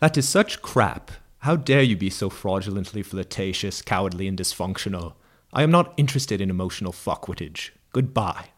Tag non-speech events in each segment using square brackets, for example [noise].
That is such crap. How dare you be so fraudulently flirtatious, cowardly, and dysfunctional? I am not interested in emotional fuckwittage. Goodbye.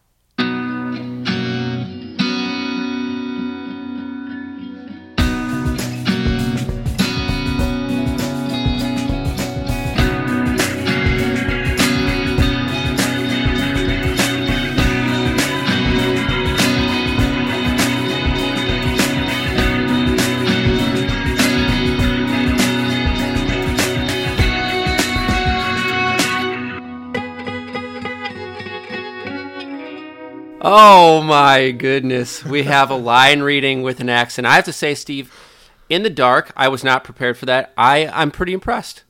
Oh my goodness. We have a line reading with an accent. I have to say, Steve, in the dark, I was not prepared for that. I, I'm pretty impressed.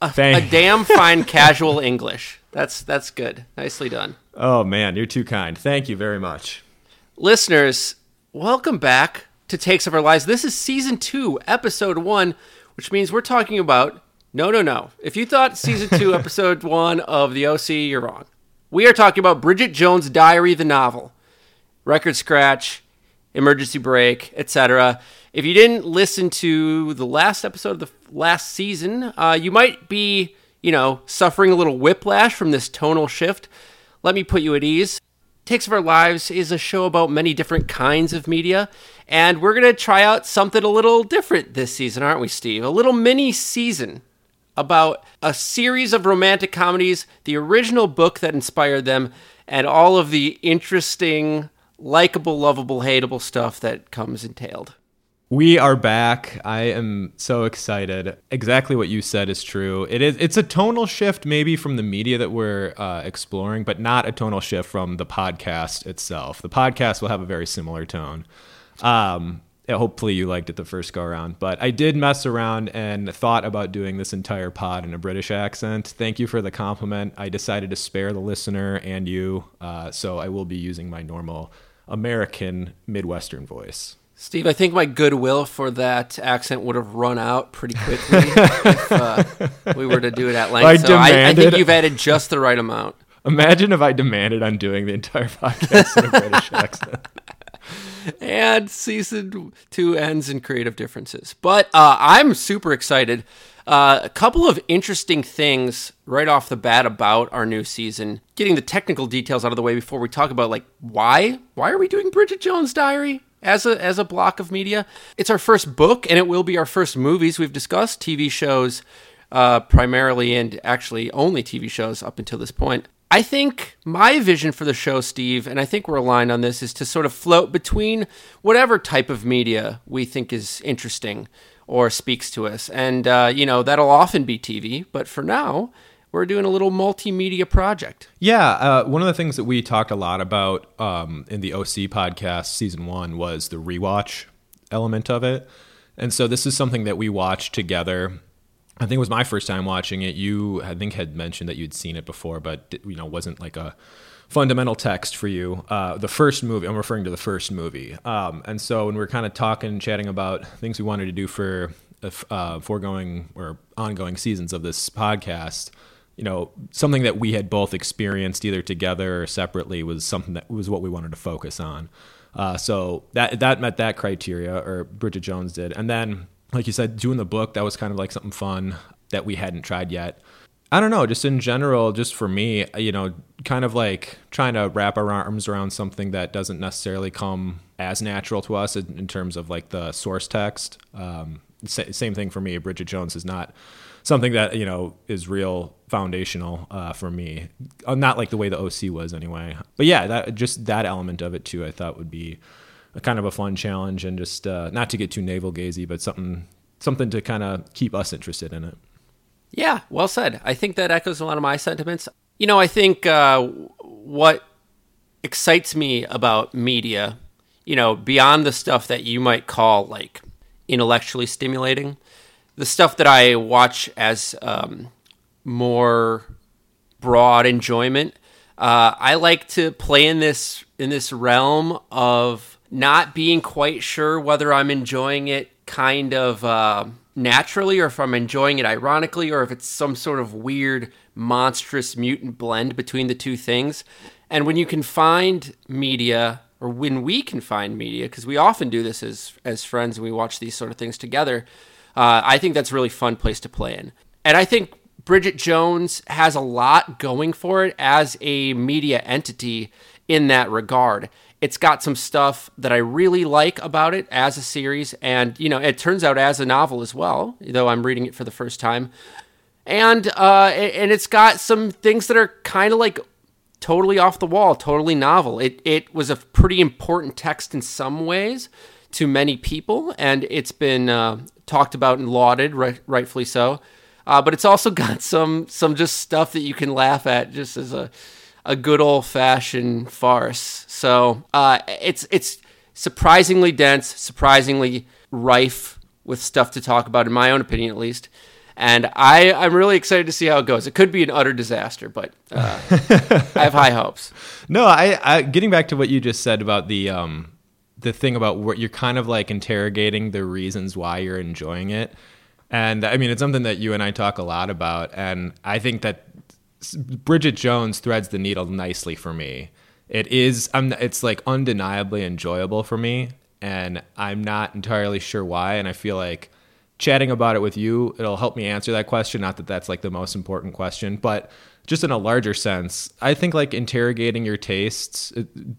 A, a damn fine [laughs] casual English. That's that's good. Nicely done. Oh man, you're too kind. Thank you very much. Listeners, welcome back to Takes of Our Lives. This is season two, episode one, which means we're talking about no, no, no. If you thought season two, [laughs] episode one of The OC, you're wrong. We are talking about Bridget Jones' Diary, the novel, Record Scratch, Emergency Brake, etc. If you didn't listen to the last episode of the last season, uh, you might be, you know, suffering a little whiplash from this tonal shift. Let me put you at ease. Takes of Our Lives is a show about many different kinds of media, and we're going to try out something a little different this season, aren't we, Steve? A little mini season about a series of romantic comedies, the original book that inspired them, and all of the interesting, likable, lovable, hateable stuff that comes entailed. We are back. I am so excited. Exactly what you said is true. It is. It's a tonal shift, maybe from the media that we're uh, exploring, but not a tonal shift from the podcast itself. The podcast will have a very similar tone. Um, hopefully, you liked it the first go around. But I did mess around and thought about doing this entire pod in a British accent. Thank you for the compliment. I decided to spare the listener and you, uh, so I will be using my normal American Midwestern voice. Steve, I think my goodwill for that accent would have run out pretty quickly [laughs] if uh, we were to do it at length. I so I, I think demanded- you've added just the right amount. Imagine if I demanded on doing the entire [laughs] podcast in a British accent. and season two ends in creative differences. But uh, I'm super excited. Uh, a couple of interesting things right off the bat about our new season. Getting the technical details out of the way before we talk about like why why are we doing Bridget Jones' Diary as a as a block of media? It's our first book, and it will be our first movies. We've discussed TV shows uh, primarily, and actually only TV shows up until this point. I think my vision for the show, Steve, and I think we're aligned on this, is to sort of float between whatever type of media we think is interesting or speaks to us. And, uh, you know, that'll often be TV, but for now, we're doing a little multimedia project. Yeah, uh, one of the things that we talked a lot about um, in the OC podcast season one was the rewatch element of it. And so this is something that we watched together. I think it was my first time watching it. You, I think, had mentioned that you'd seen it before, but you know, wasn't like a fundamental text for you. Uh, the first movie, I'm referring to the first movie. Um, and so when we are kind of talking, and chatting about things we wanted to do for uh, foregoing or ongoing seasons of this podcast, you know, something that we had both experienced either together or separately was something that was what we wanted to focus on. Uh, so that that met that criteria, or Bridget Jones did. And then, like you said, doing the book that was kind of like something fun that we hadn't tried yet. I don't know, just in general, just for me, you know, kind of like trying to wrap our arms around something that doesn't necessarily come as natural to us in, in terms of like the source text. Um, sa- same thing for me. Bridget Jones is not something that you know is real foundational uh, for me. Uh, not like the way the OC was anyway. But yeah, that just that element of it too, I thought would be a kind of a fun challenge and just uh, not to get too navel gazy, but something something to kind of keep us interested in it. Yeah, well said. I think that echoes a lot of my sentiments. You know, I think uh, what excites me about media, you know, beyond the stuff that you might call like intellectually stimulating, the stuff that I watch as um, more broad enjoyment. Uh, I like to play in this in this realm of not being quite sure whether I'm enjoying it kind of uh, naturally or if I'm enjoying it ironically or if it's some sort of weird monstrous mutant blend between the two things. And when you can find media or when we can find media, because we often do this as as friends and we watch these sort of things together. Uh, I think that's really fun place to play in, and I think Bridget Jones has a lot going for it as a media entity in that regard. It's got some stuff that I really like about it as a series, and you know, it turns out as a novel as well. Though I'm reading it for the first time, and uh, and it's got some things that are kind of like totally off the wall, totally novel. It it was a pretty important text in some ways to many people, and it's been uh, talked about and lauded, right, rightfully so. Uh, but it's also [laughs] got some some just stuff that you can laugh at, just as a a good old fashioned farce. So uh, it's it's surprisingly dense, surprisingly rife with stuff to talk about, in my own opinion, at least and I I'm really excited to see how it goes. It could be an utter disaster, but uh, [laughs] I have high hopes. No, I, I getting back to what you just said about the um the thing about what you're kind of like interrogating the reasons why you're enjoying it. And I mean, it's something that you and I talk a lot about. And I think that Bridget Jones threads the needle nicely for me. It is, I'm, it's like undeniably enjoyable for me. And I'm not entirely sure why. And I feel like chatting about it with you, it'll help me answer that question. Not that that's like the most important question, but just in a larger sense, I think like interrogating your tastes,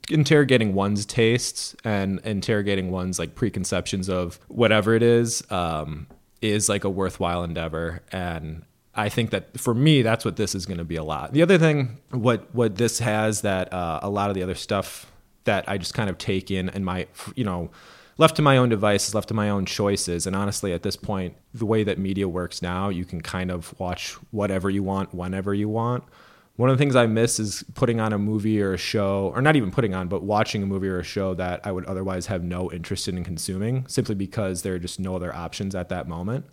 interrogating one's tastes and interrogating one's like preconceptions of whatever it is, um, is like a worthwhile endeavor. And I think that for me, that's what this is going to be a lot. The other thing, what what this has that uh, a lot of the other stuff that I just kind of take in and my, you know, left to my own devices, left to my own choices. And honestly, at this point, the way that media works now, you can kind of watch whatever you want, whenever you want. One of the things I miss is putting on a movie or a show, or not even putting on, but watching a movie or a show that I would otherwise have no interest in consuming simply because there are just no other options at that moment.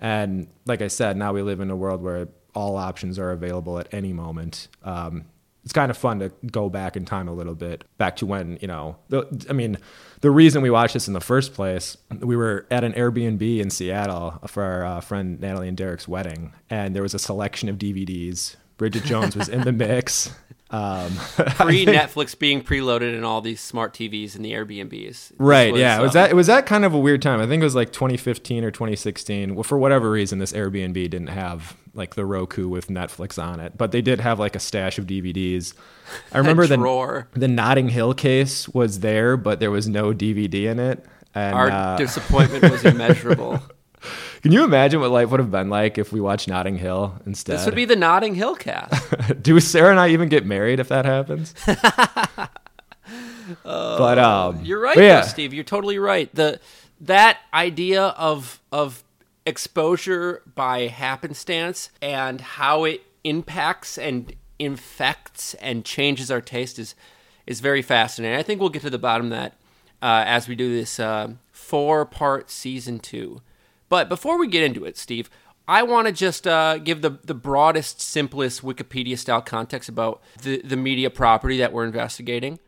And like I said, now we live in a world where all options are available at any moment. Um, it's kind of fun to go back in time a little bit, back to when, you know, the, I mean, the reason we watched this in the first place, we were at an Airbnb in Seattle for our uh, friend Natalie and Derek's wedding, and there was a selection of DVDs. Bridget Jones was in the mix. [laughs] Um, [laughs] Pre Netflix being preloaded in all these smart TVs in the Airbnbs. Right. Was, yeah. Um, was that. It was that kind of a weird time. I think it was like 2015 or 2016. Well, for whatever reason, this Airbnb didn't have like the Roku with Netflix on it, but they did have like a stash of DVDs. I [laughs] remember the the Notting Hill case was there, but there was no DVD in it. And, Our uh, disappointment was immeasurable. Can you imagine what life would have been like if we watched Notting Hill instead? This would be the Notting Hill cast. [laughs] Do Sarah and I even get married if that happens? Uh, [laughs] but um, you're right, yeah. though, Steve. You're totally right. The that idea of of exposure by happenstance and how it impacts and infects and changes our taste is is very fascinating. I think we'll get to the bottom of that uh, as we do this uh, four part season two. But before we get into it, Steve, I want to just uh, give the, the broadest, simplest Wikipedia style context about the, the media property that we're investigating.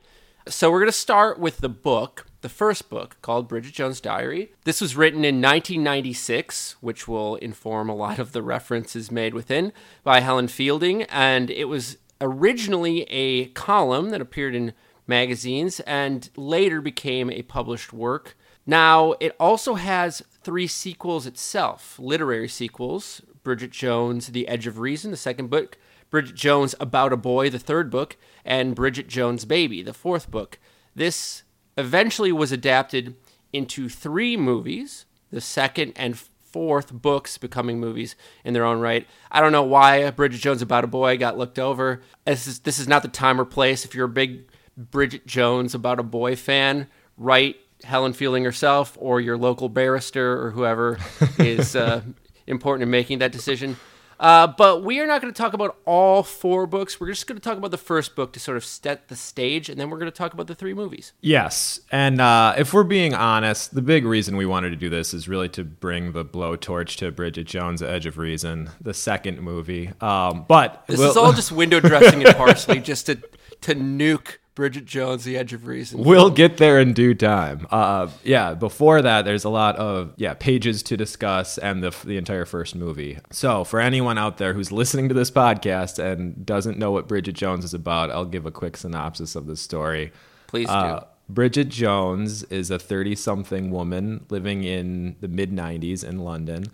So we're going to start with the book, the first book called Bridget Jones' Diary. This was written in 1996, which will inform a lot of the references made within by Helen Fielding. And it was originally a column that appeared in magazines and later became a published work. Now, it also has three sequels itself literary sequels Bridget Jones, The Edge of Reason, the second book, Bridget Jones, About a Boy, the third book, and Bridget Jones' Baby, the fourth book. This eventually was adapted into three movies, the second and fourth books becoming movies in their own right. I don't know why Bridget Jones About a Boy got looked over. This is, this is not the time or place. If you're a big Bridget Jones About a Boy fan, write Helen Fielding herself or your local barrister or whoever [laughs] is uh, important in making that decision. Uh, but we are not going to talk about all four books. We're just going to talk about the first book to sort of set the stage, and then we're going to talk about the three movies. Yes. And uh, if we're being honest, the big reason we wanted to do this is really to bring the blowtorch to Bridget Jones' Edge of Reason, the second movie. Um, but this we'll, is all just window dressing [laughs] and parsley just to, to nuke Bridget Jones, The Edge of Reason. We'll get there in due time. Uh, yeah, before that, there's a lot of yeah pages to discuss and the the entire first movie. So for anyone out there who's listening to this podcast and doesn't know what Bridget Jones is about, I'll give a quick synopsis of the story. Please do. Uh, Bridget Jones is a 30 something woman living in the mid 90s in London.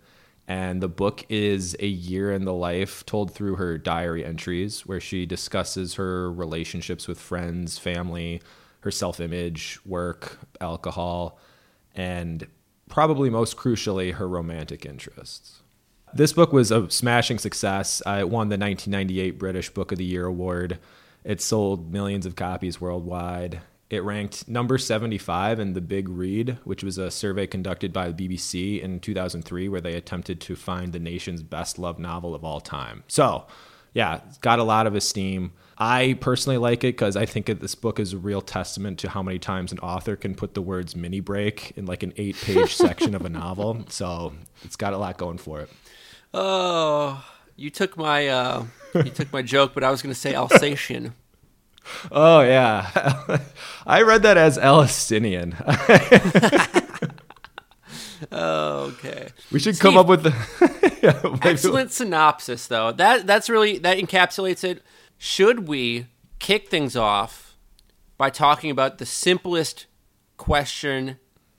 And the book is a year in the life told through her diary entries, where she discusses her relationships with friends, family, her self image, work, alcohol, and probably most crucially, her romantic interests. This book was a smashing success. Uh, it won the 1998 British Book of the Year award. It sold millions of copies worldwide. It ranked number 75 in the Big Read, which was a survey conducted by the BBC in 2003 where they attempted to find the nation's best loved novel of all time. So, yeah, it's got a lot of esteem. I personally like it because I think that this book is a real testament to how many times an author can put the words mini break in like an eight page [laughs] section of a novel. So, it's got a lot going for it. Oh, you took my uh, you took my joke, but I was going to say Alsatian. Oh yeah, [laughs] I read that as Alistinian. okay. We should Steve, come up with the [laughs] yeah, excellent synopsis, though. That that's really that encapsulates it. Should we kick things off by talking about the simplest question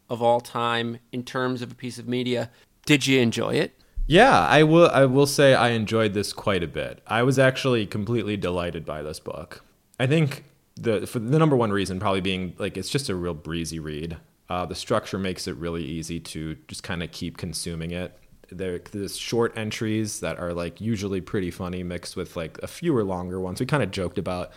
of all time in terms of a piece of media? Did you enjoy it? Yeah, I will. I will say I enjoyed this quite a bit. I was actually completely delighted by this book. I think the for the number one reason probably being like it's just a real breezy read. Uh, the structure makes it really easy to just kind of keep consuming it. There, there's short entries that are like usually pretty funny, mixed with like a fewer longer ones. We kind of joked about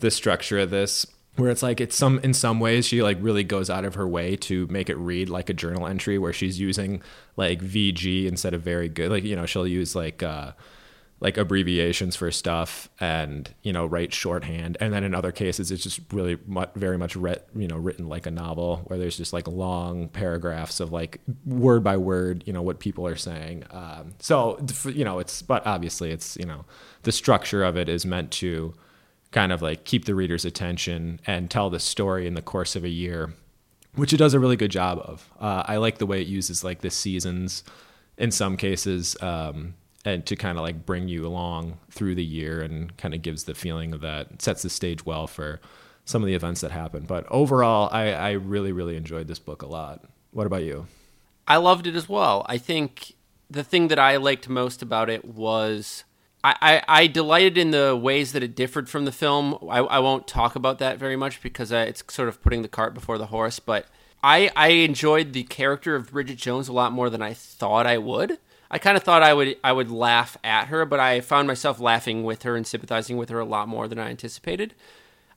the structure of this, where it's like it's some in some ways she like really goes out of her way to make it read like a journal entry, where she's using like VG instead of very good. Like you know she'll use like. Uh, like abbreviations for stuff and you know write shorthand. And then in other cases it's just really very much read, you know written like a novel where there's just like long paragraphs of like word by word you know what people are saying. Um, so you know it's but obviously it's you know the structure of it is meant to kind of like keep the reader's attention and tell the story in the course of a year which it does a really good job of. Uh, i like the way it uses like the seasons in some cases. Um, and to kind of like bring you along through the year and kind of gives the feeling of that sets the stage well for some of the events that happen. But overall, I, I really, really enjoyed this book a lot. What about you? I loved it as well. I think the thing that I liked most about it was I, I, I delighted in the ways that it differed from the film. I, I won't talk about that very much because uh, it's sort of putting the cart before the horse, but I, I enjoyed the character of Bridget Jones a lot more than I thought I would. I kind of thought I would I would laugh at her, but I found myself laughing with her and sympathizing with her a lot more than I anticipated.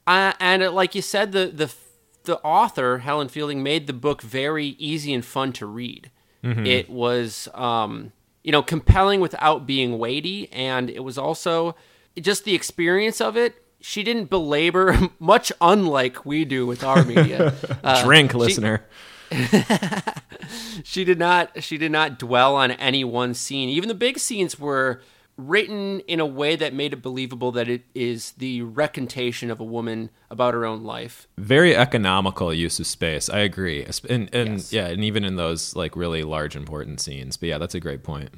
Uh, and uh, like you said, the the the author Helen Fielding made the book very easy and fun to read. Mm-hmm. It was um, you know compelling without being weighty, and it was also just the experience of it. She didn't belabor [laughs] much, unlike we do with our media. [laughs] Uh, Drink, listener. [laughs] she did not she did not dwell on any one scene. Even the big scenes were written in a way that made it believable that it is the recantation of a woman about her own life. Very economical use of space. I agree. And, and yes. yeah, and even in those like really large important scenes. But yeah, that's a great point.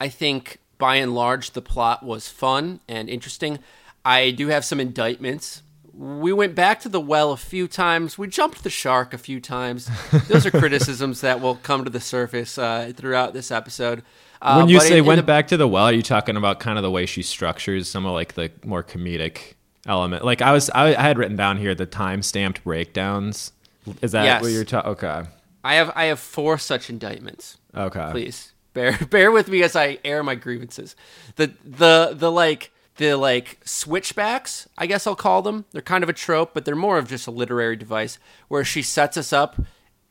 I think by and large the plot was fun and interesting. I do have some indictments we went back to the well a few times. We jumped the shark a few times. Those are [laughs] criticisms that will come to the surface uh, throughout this episode. Uh, when you say in, went in the, back to the well, are you talking about kind of the way she structures some of like the more comedic element? Like I was, I, I had written down here the time stamped breakdowns. Is that yes. what you're talking? Okay. I have I have four such indictments. Okay. Please bear [laughs] bear with me as I air my grievances. The the the like the like switchbacks, I guess I'll call them. They're kind of a trope, but they're more of just a literary device where she sets us up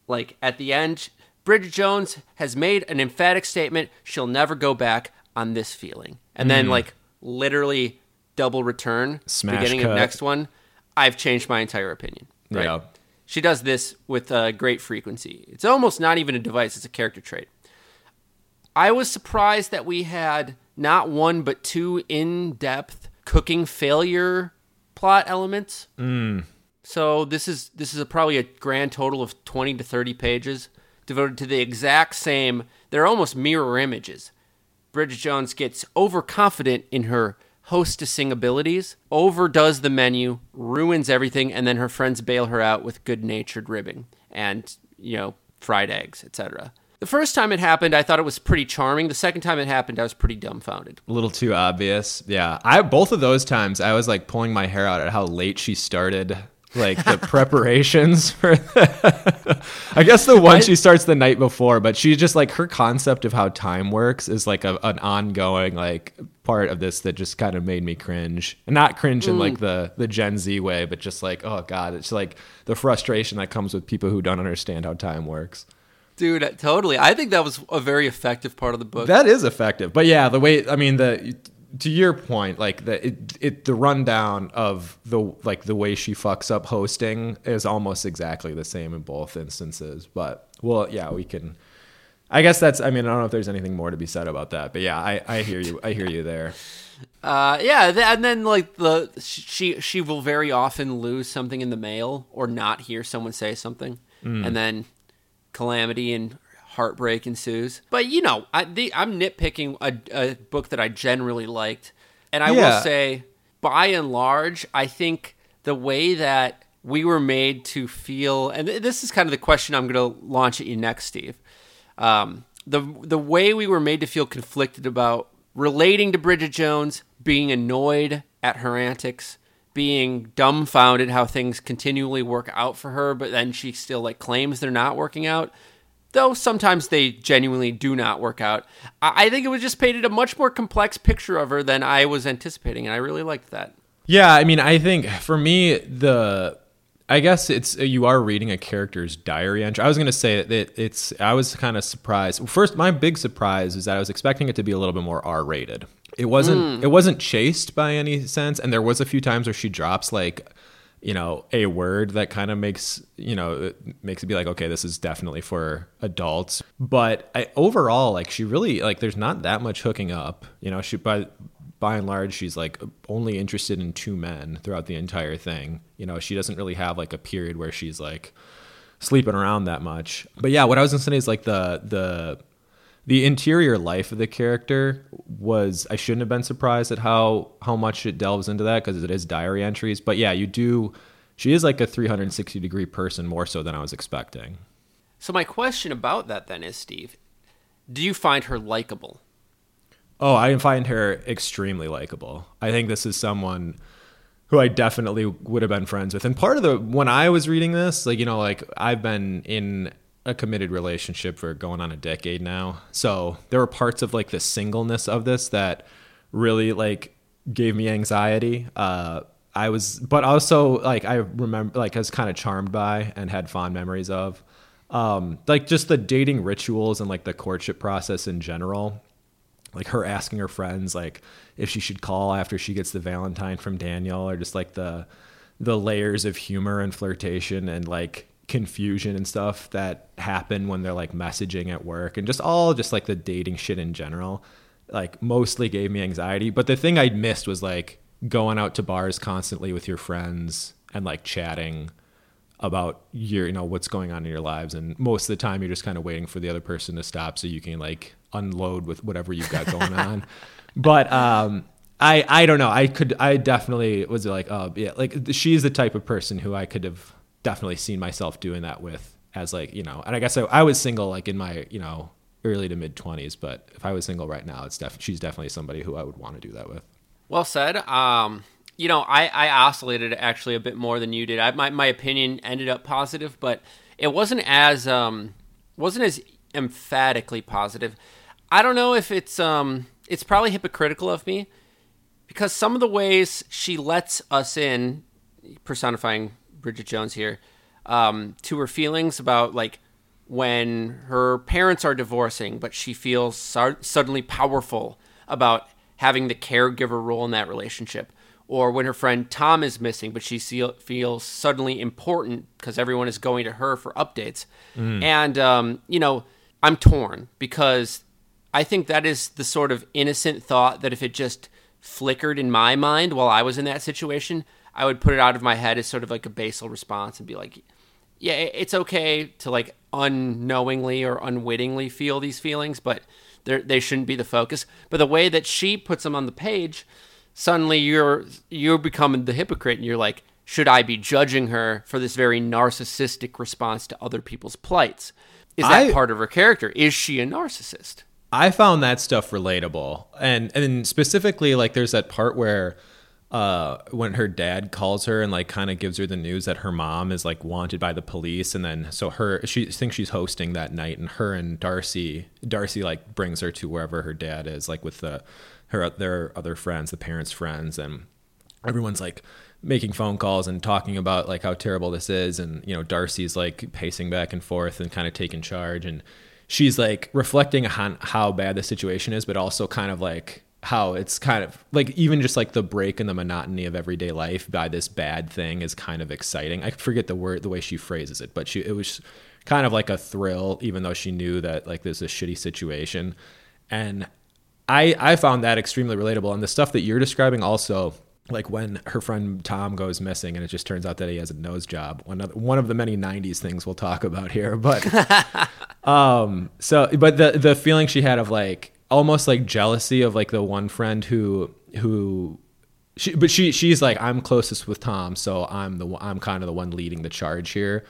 like at the end Bridget Jones has made an emphatic statement she'll never go back on this feeling. And mm. then like literally double return Smash beginning cut. of next one, I've changed my entire opinion. Right? Yeah. She does this with uh, great frequency. It's almost not even a device, it's a character trait. I was surprised that we had not one but two in-depth cooking failure plot elements. Mm. So this is this is a, probably a grand total of 20 to 30 pages devoted to the exact same. They're almost mirror images. Bridget Jones gets overconfident in her hostessing abilities, overdoes the menu, ruins everything, and then her friends bail her out with good natured ribbing and, you know, fried eggs, etc. The first time it happened, I thought it was pretty charming. The second time it happened, I was pretty dumbfounded. A little too obvious. Yeah. I both of those times I was like pulling my hair out at how late she started like the [laughs] preparations for the, [laughs] I guess the one she starts the night before, but she's just like her concept of how time works is like a, an ongoing like part of this that just kind of made me cringe. And not cringe in like mm. the the Gen Z way, but just like oh god, it's like the frustration that comes with people who don't understand how time works. Dude, totally. I think that was a very effective part of the book. That is effective. But yeah, the way I mean the to your point, like the it, it the rundown of the like the way she fucks up hosting is almost exactly the same in both instances. But well, yeah, we can. I guess that's. I mean, I don't know if there's anything more to be said about that, but yeah, I, I hear you. I hear you there. [laughs] Uh, yeah, th- and then like the she she will very often lose something in the mail or not hear someone say something, and then calamity and heartbreak ensues. But you know, I, the, I'm nitpicking a, a book that I generally liked, and I Yeah. will say, by and large, I think the way that we were made to feel, and th- this is kind of the question I'm going to launch at you next, Steve. Um, the the way we were made to feel conflicted about relating to Bridget Jones, being annoyed at her antics, being dumbfounded how things continually work out for her, but then she still like claims they're not working out. Though sometimes they genuinely do not work out. I, I think it was just painted a much more complex picture of her than I was anticipating, and I really liked that. Yeah, I mean, I think for me the I guess it's you are reading a character's diary entry. I was going to say that it's I was kind of surprised. First, my big surprise is that I was expecting it to be a little bit more R-rated. It wasn't hmm. it wasn't chaste by any sense. And there was a few times where she drops like you know a word that kind of makes you know it makes it be like okay this is definitely for adults. But I, overall like she really like there's not that much hooking up you know? She by by and large she's like only interested in two men throughout the entire thing. You know she doesn't really have like a period where she's like sleeping around that much. But yeah what i was gonna say is like the the the interior life of the character was I shouldn't have been surprised at how how much it delves into that because it is diary entries. But yeah, you do. She is like a 360 degree person more so than I was expecting. So my question about that then is, Steve, do you find her likable? Oh, I find her extremely likable. I think this is someone who I definitely would have been friends with. And part of the when I was reading this, like you know, like I've been in a committed relationship for going on a decade now. So there were parts of like the singleness of this that really like gave me anxiety. Uh I was but also like I remember like I was kind of charmed by and had fond memories of. Um like just the dating rituals and like the courtship process in general like her asking her friends like if she should call after she gets the valentine from daniel or just like the the layers of humor and flirtation and like confusion and stuff that happen when they're like messaging at work and just all just like the dating shit in general like mostly gave me anxiety. But the thing i missed was like going out to bars constantly with your friends and like chatting about your you know what's going on in your lives. And most of the time you're just kind of waiting for the other person to stop so you can like unload with whatever you've got going on. [laughs] But um i i don't know. I could i definitely was like oh yeah like she's the type of person who i could have definitely seen myself doing that with as like you know and i guess i, I was single like in my you know early to mid 20s but if i was single right now it's def- she's definitely somebody who i would want to do that with Well said. Um, you know, I, I oscillated actually a bit more than you did. I, my my opinion ended up positive, but it wasn't as um wasn't as emphatically positive. I don't know if it's um it's probably hypocritical of me because some of the ways she lets us in, personifying Bridget Jones here, um, to her feelings about like when her parents are divorcing, but she feels su- suddenly powerful about having the caregiver role in that relationship. Or when her friend Tom is missing, but she feels suddenly important because everyone is going to her for updates. And, um, you know, I'm torn because I think that is the sort of innocent thought that if it just flickered in my mind while I was in that situation, I would put it out of my head as sort of like a basal response and be like, yeah, it's okay to like unknowingly or unwittingly feel these feelings, but they shouldn't be the focus. But the way that she puts them on the page suddenly you're you're becoming the hypocrite and you're like should i be judging her for this very narcissistic response to other people's plights? Is that I- part of her character? Is she a narcissist? I found that stuff relatable, and and specifically like there's that part where uh when her dad calls her and like kind of gives her the news that her mom is like wanted by the police and then so her she thinks she's hosting that night and her and Darcy Darcy like brings her to wherever her dad is like with the her their other friends the parents friends and everyone's like making phone calls and talking about like how terrible this is and you know Darcy's like pacing back and forth and kind of taking charge and she's like reflecting on how bad the situation is but also kind of like how it's kind of like even just like the break in the monotony of everyday life by this bad thing is kind of exciting. I forget the word the way she phrases it, but she it was kind of like a thrill even though she knew that like there's a shitty situation. And I I found that extremely relatable and the stuff that you're describing also like when her friend Tom goes missing and it just turns out that he has a nose job. One of one of the many 90s things we'll talk about here, but [laughs] um so but the the feeling she had of like almost like jealousy of like the one friend who who she but she she's like I'm closest with Tom, so I'm the I'm kind of the one leading the charge here.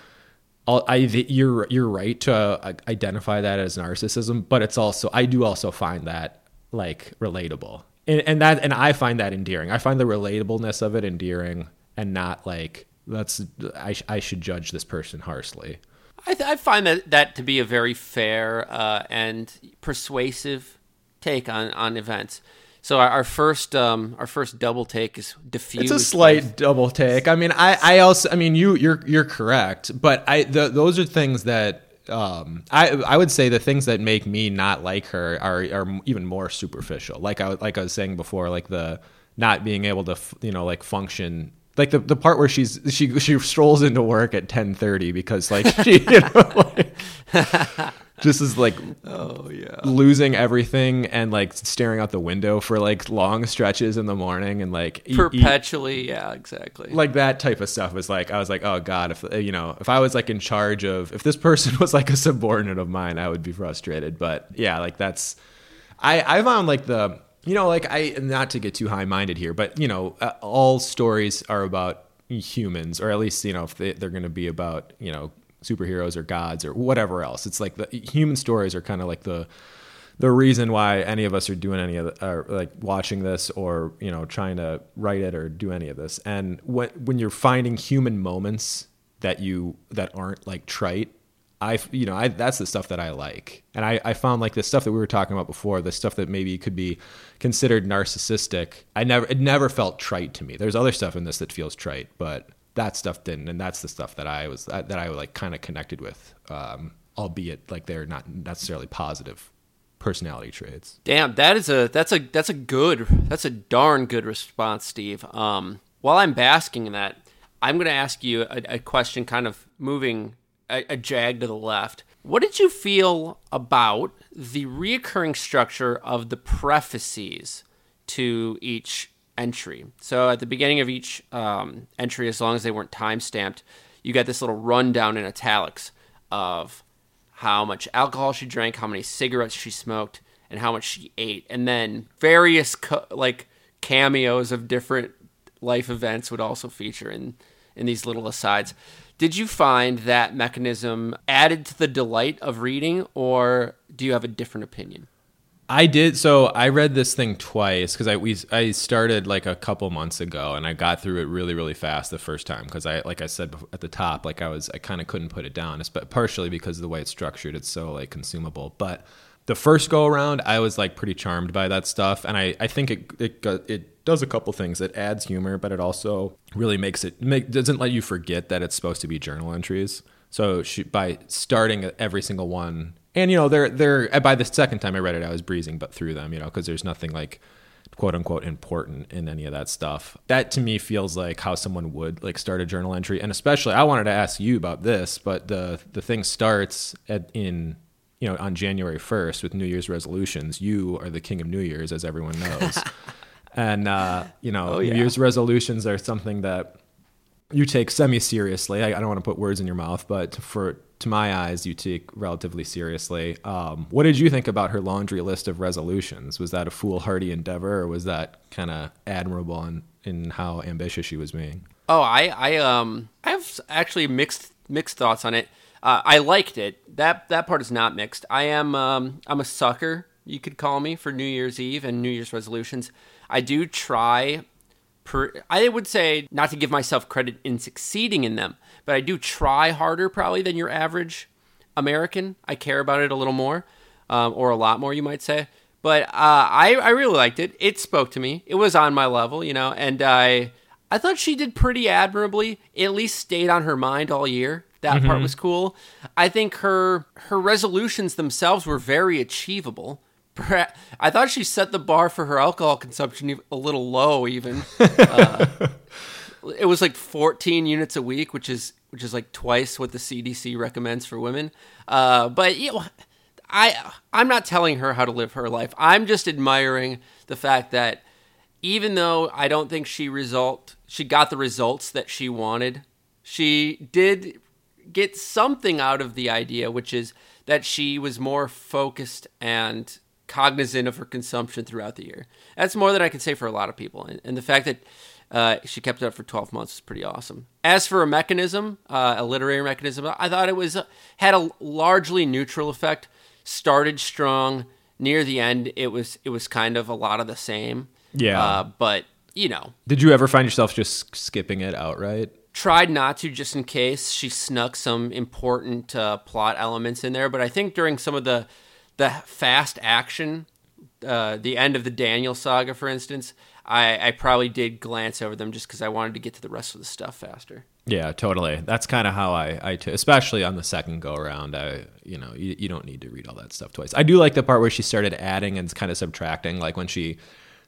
I'll, I you're you're right to uh, identify that as narcissism, but it's also I do also find that like relatable, and, and that and I find that endearing. I find the relatableness of it endearing, and not like that's I I should judge this person harshly. I, th- I find that that to be a very fair uh, and persuasive take on, on events. So our, our first um, our first double take is diffused. It's a slight double take. I mean, I, I also, I mean, you, you're, you're correct, but I, the, those are things that, um, I, I would say the things that make me not like her are, are even more superficial. Like I, like I was saying before, like the not being able to, you know, like function. Like the, the part where she's she she strolls into work at ten thirty because like she [laughs] you know like, [laughs] just is like Oh yeah. losing everything and like staring out the window for like long stretches in the morning and like eat- eat- Perpetually, yeah, exactly. like that type of stuff was like I was like oh god if you know if I was like in charge of if this person [laughs] was like a subordinate of mine I would be frustrated but yeah like that's I I found like the you know like I not to get too high minded here but you know uh, all stories are about humans or at least you know if they, they're going to be about you know superheroes or gods or whatever else. It's like the human stories are kind of like the the reason why any of us are doing any of the, or like watching this or you know trying to write it or do any of this. And when when you're finding human moments that you that aren't like trite i you know I, that's the stuff that i like. And I, I found like the stuff that we were talking about before the stuff that maybe could be considered narcissistic i never it never felt trite to me. There's other stuff in this that feels trite but that stuff didn't and that's the stuff that i was that i like kind of connected with um albeit like they're not necessarily positive personality traits. Damn, that is a that's a that's a good that's a darn good response, Steve. Um, while I'm basking in that, I'm going to ask you a, a question, kind of moving a, a jag to the left. What did you feel about the reoccurring structure of the prefaces to each entry? So at the beginning of each um, entry, as long as they weren't time stamped, you got this little rundown in italics of how much alcohol she drank, how many cigarettes she smoked, and how much she ate, and then various co- like cameos of different life events would also feature in in these little asides. Did you find that mechanism added to the delight of reading, or do you have a different opinion? I did so I read this thing twice because I we I started like a couple months ago and I got through it really really fast the first time because I like I said at the top like I was I kind of couldn't put it down It's but partially because of the way it's structured it's so like consumable but the first go around I was like pretty charmed by that stuff and I I think it it it does a couple things it adds humor but it also really makes it make doesn't let you forget that it's supposed to be journal entries so she, by starting every single one and you know they're they're by the second time I read it I was breezing but through them you know because there's nothing like quote unquote important in any of that stuff that to me feels like how someone would like start a journal entry and especially I wanted to ask you about this but the the thing starts at in you know on January 1st with New Year's resolutions you are the king of New Year's as everyone knows [laughs] and uh you know Oh, yeah. New Year's resolutions are something that you take semi seriously. I, I don't want to put words in your mouth, but for to my eyes, you take relatively seriously. Um, what did you think about her laundry list of resolutions? Was that a foolhardy endeavor, or was that kind of admirable in, in how ambitious she was being? Oh, I, I, um, I have actually mixed mixed thoughts on it. Uh, I liked it. That that part is not mixed. I am, um, I'm a sucker. You could call me for New Year's Eve and New Year's resolutions. I do try. Per, I would say not to give myself credit in succeeding in them, but I do try harder probably than your average American. I care about it a little more, um, or a lot more, you might say. But uh, I, I really liked it. It spoke to me. It was on my level, you know, and I, I thought she did pretty admirably. It at least stayed on her mind all year. That mm-hmm. part was cool. I think her her resolutions themselves were very achievable. I thought she set the bar for her alcohol consumption a little low, even. [laughs] Uh, it was like 14 units a week, which is which is like twice what the CDC recommends for women. Uh, but you know, I I'm not telling her how to live her life. I'm just admiring the fact that even though I don't think she result she got the results that she wanted, she did get something out of the idea, which is that she was more focused and cognizant of her consumption throughout the year. That's more than I can say for a lot of people, and, and the fact that uh, she kept it up for 12 months It's pretty awesome. As for a mechanism, uh, a literary mechanism, I thought it was uh, had a largely neutral effect. Started strong. Near the end, it was it was kind of a lot of the same. Yeah, uh, but you know, did you ever find yourself just skipping it outright? Tried not to, just in case she snuck some important uh, plot elements in there. But I think during some of the the fast action, uh, the end of the Daniel saga, for instance, I, I probably did glance over them just because I wanted to get to the rest of the stuff faster. Yeah, totally. That's kind of how I, I t- especially on the second go around. I, you know, you, you don't need to read all that stuff twice. I do like the part where she started adding and kind of subtracting, like when she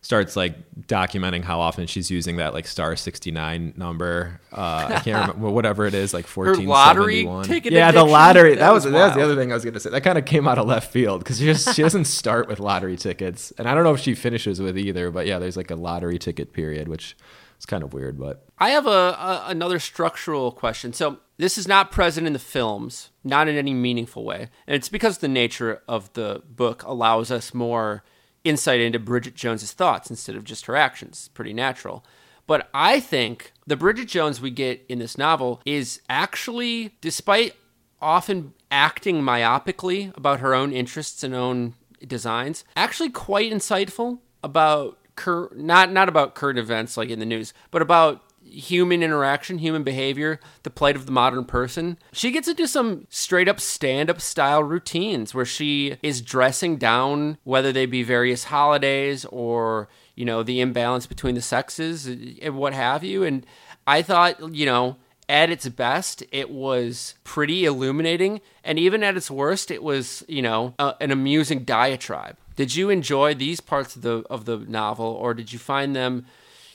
starts like documenting how often she's using that like star 69 number. Uh i can't remember whatever it is like 14 lottery ticket yeah the lottery that, that was, was that was the other thing i was gonna say. That kind of came out of left field because she just she doesn't start with lottery tickets. And i don't know if she finishes with either but yeah there's like a lottery ticket period which is kind of weird but i have a, a another structural question. So this is not present in the films not in any meaningful way. And it's because the nature of the book allows us more insight into Bridget Jones's thoughts instead of just her actions. It's pretty natural. But I think the Bridget Jones we get in this novel is actually, despite often acting myopically about her own interests and own designs, actually quite insightful about cur- not not about current events like in the news, but about human interaction, human behavior, the plight of the modern person. She gets into some straight up stand up style routines where she is dressing down, whether they be various holidays or, you know, the imbalance between the sexes and what have you. And I thought, you know, at its best, it was pretty illuminating. And even at its worst, it was, you know, a, an amusing diatribe. Did you enjoy these parts of the of the novel, or did you find them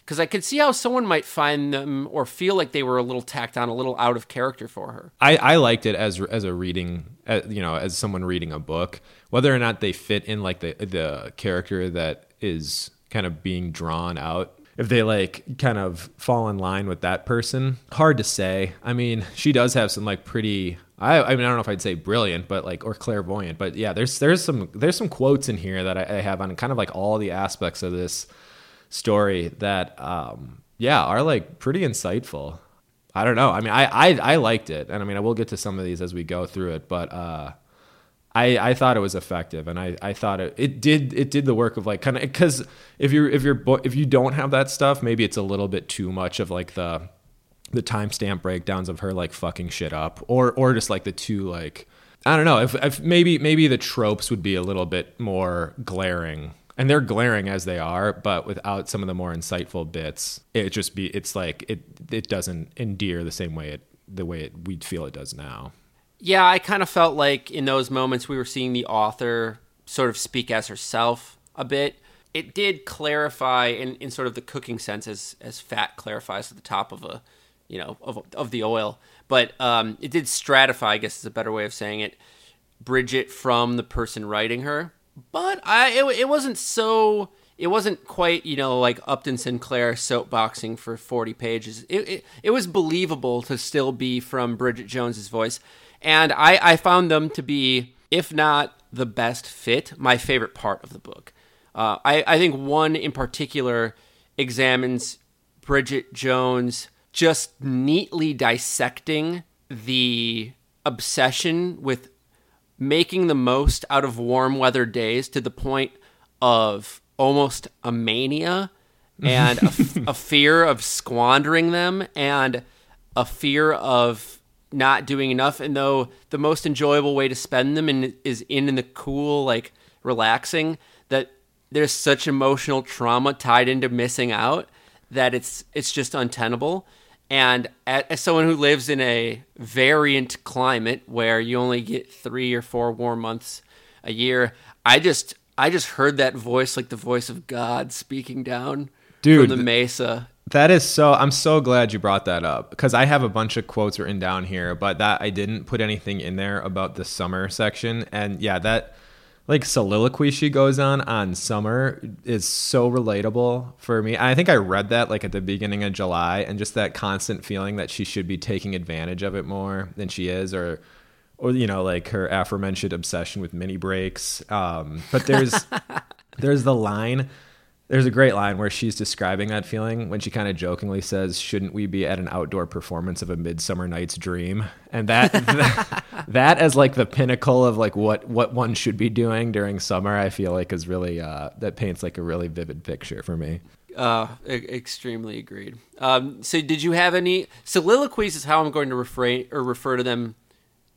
because I could see how someone might find them or feel like they were a little tacked on, a little out of character for her. I, I liked it as as a reading, uh, you know, as someone reading a book, whether or not they fit in like the the character that is kind of being drawn out. If they like kind of fall in line with that person, hard to say. I mean, she does have some like pretty I, I mean, I don't know if I'd say brilliant, but like or clairvoyant, but yeah, there's there's some there's some quotes in here that I, I have on kind of like all the aspects of this story that um, yeah are like pretty insightful. I don't know. I mean, I, I I liked it, and I mean, I will get to some of these as we go through it, but uh, I I thought it was effective, and I I thought it it did it did the work of like kind of because if you're if you're if you don't have that stuff, maybe it's a little bit too much of like the the timestamp breakdowns of her like fucking shit up, or or just like the two like I don't know if, if maybe maybe the tropes would be a little bit more glaring and they're glaring as they are but without some of the more insightful bits it just be it's like it it doesn't endear the same way it the way it, we'd feel it does now. Yeah i kind of felt like in those moments we were seeing the author sort of speak as herself a bit. It did clarify in, in sort of the cooking sense as as fat clarifies at the top of a you know of, of the oil. But um, it did stratify i guess is a better way of saying it bridget from the person writing her but I it, it wasn't so it wasn't quite you know like Upton Sinclair soapboxing for 40 pages. It, it it was believable to still be from Bridget Jones's voice. And I, I found them to be, if not the best fit, my favorite part of the book. Uh, I, I think one in particular examines Bridget Jones just neatly dissecting the obsession with making the most out of warm weather days to the point of almost a mania and a, [laughs] a fear of squandering them and a fear of not doing enough. And though the most enjoyable way to spend them in, is in, in the cool like relaxing that there's such emotional trauma tied into missing out that it's it's just untenable and as someone who lives in a variant climate where you only get 3 or 4 warm months a year i just i just heard that voice like the voice of god speaking down Dude, from the mesa That is so. I'm so glad you brought that up because I have a bunch of quotes written down here, but that I didn't put anything in there about the summer section. And yeah, that like soliloquy she goes on on summer is so relatable for me. I think I read that like at the beginning of July, and just that constant feeling that she should be taking advantage of it more than she is, or or you know like her aforementioned obsession with mini breaks. Um, but there's [laughs] there's the line there's a great line where she's describing that feeling when she kind of jokingly says, "Shouldn't we be at an outdoor performance of a Midsummer Night's Dream?" And that, [laughs] that, that as like the pinnacle of like what what one should be doing during summer, I feel like is really uh, that paints like a really vivid picture for me. Uh, extremely agreed. Um, so, did you have any soliloquies? Is how I'm going to refrain or refer to them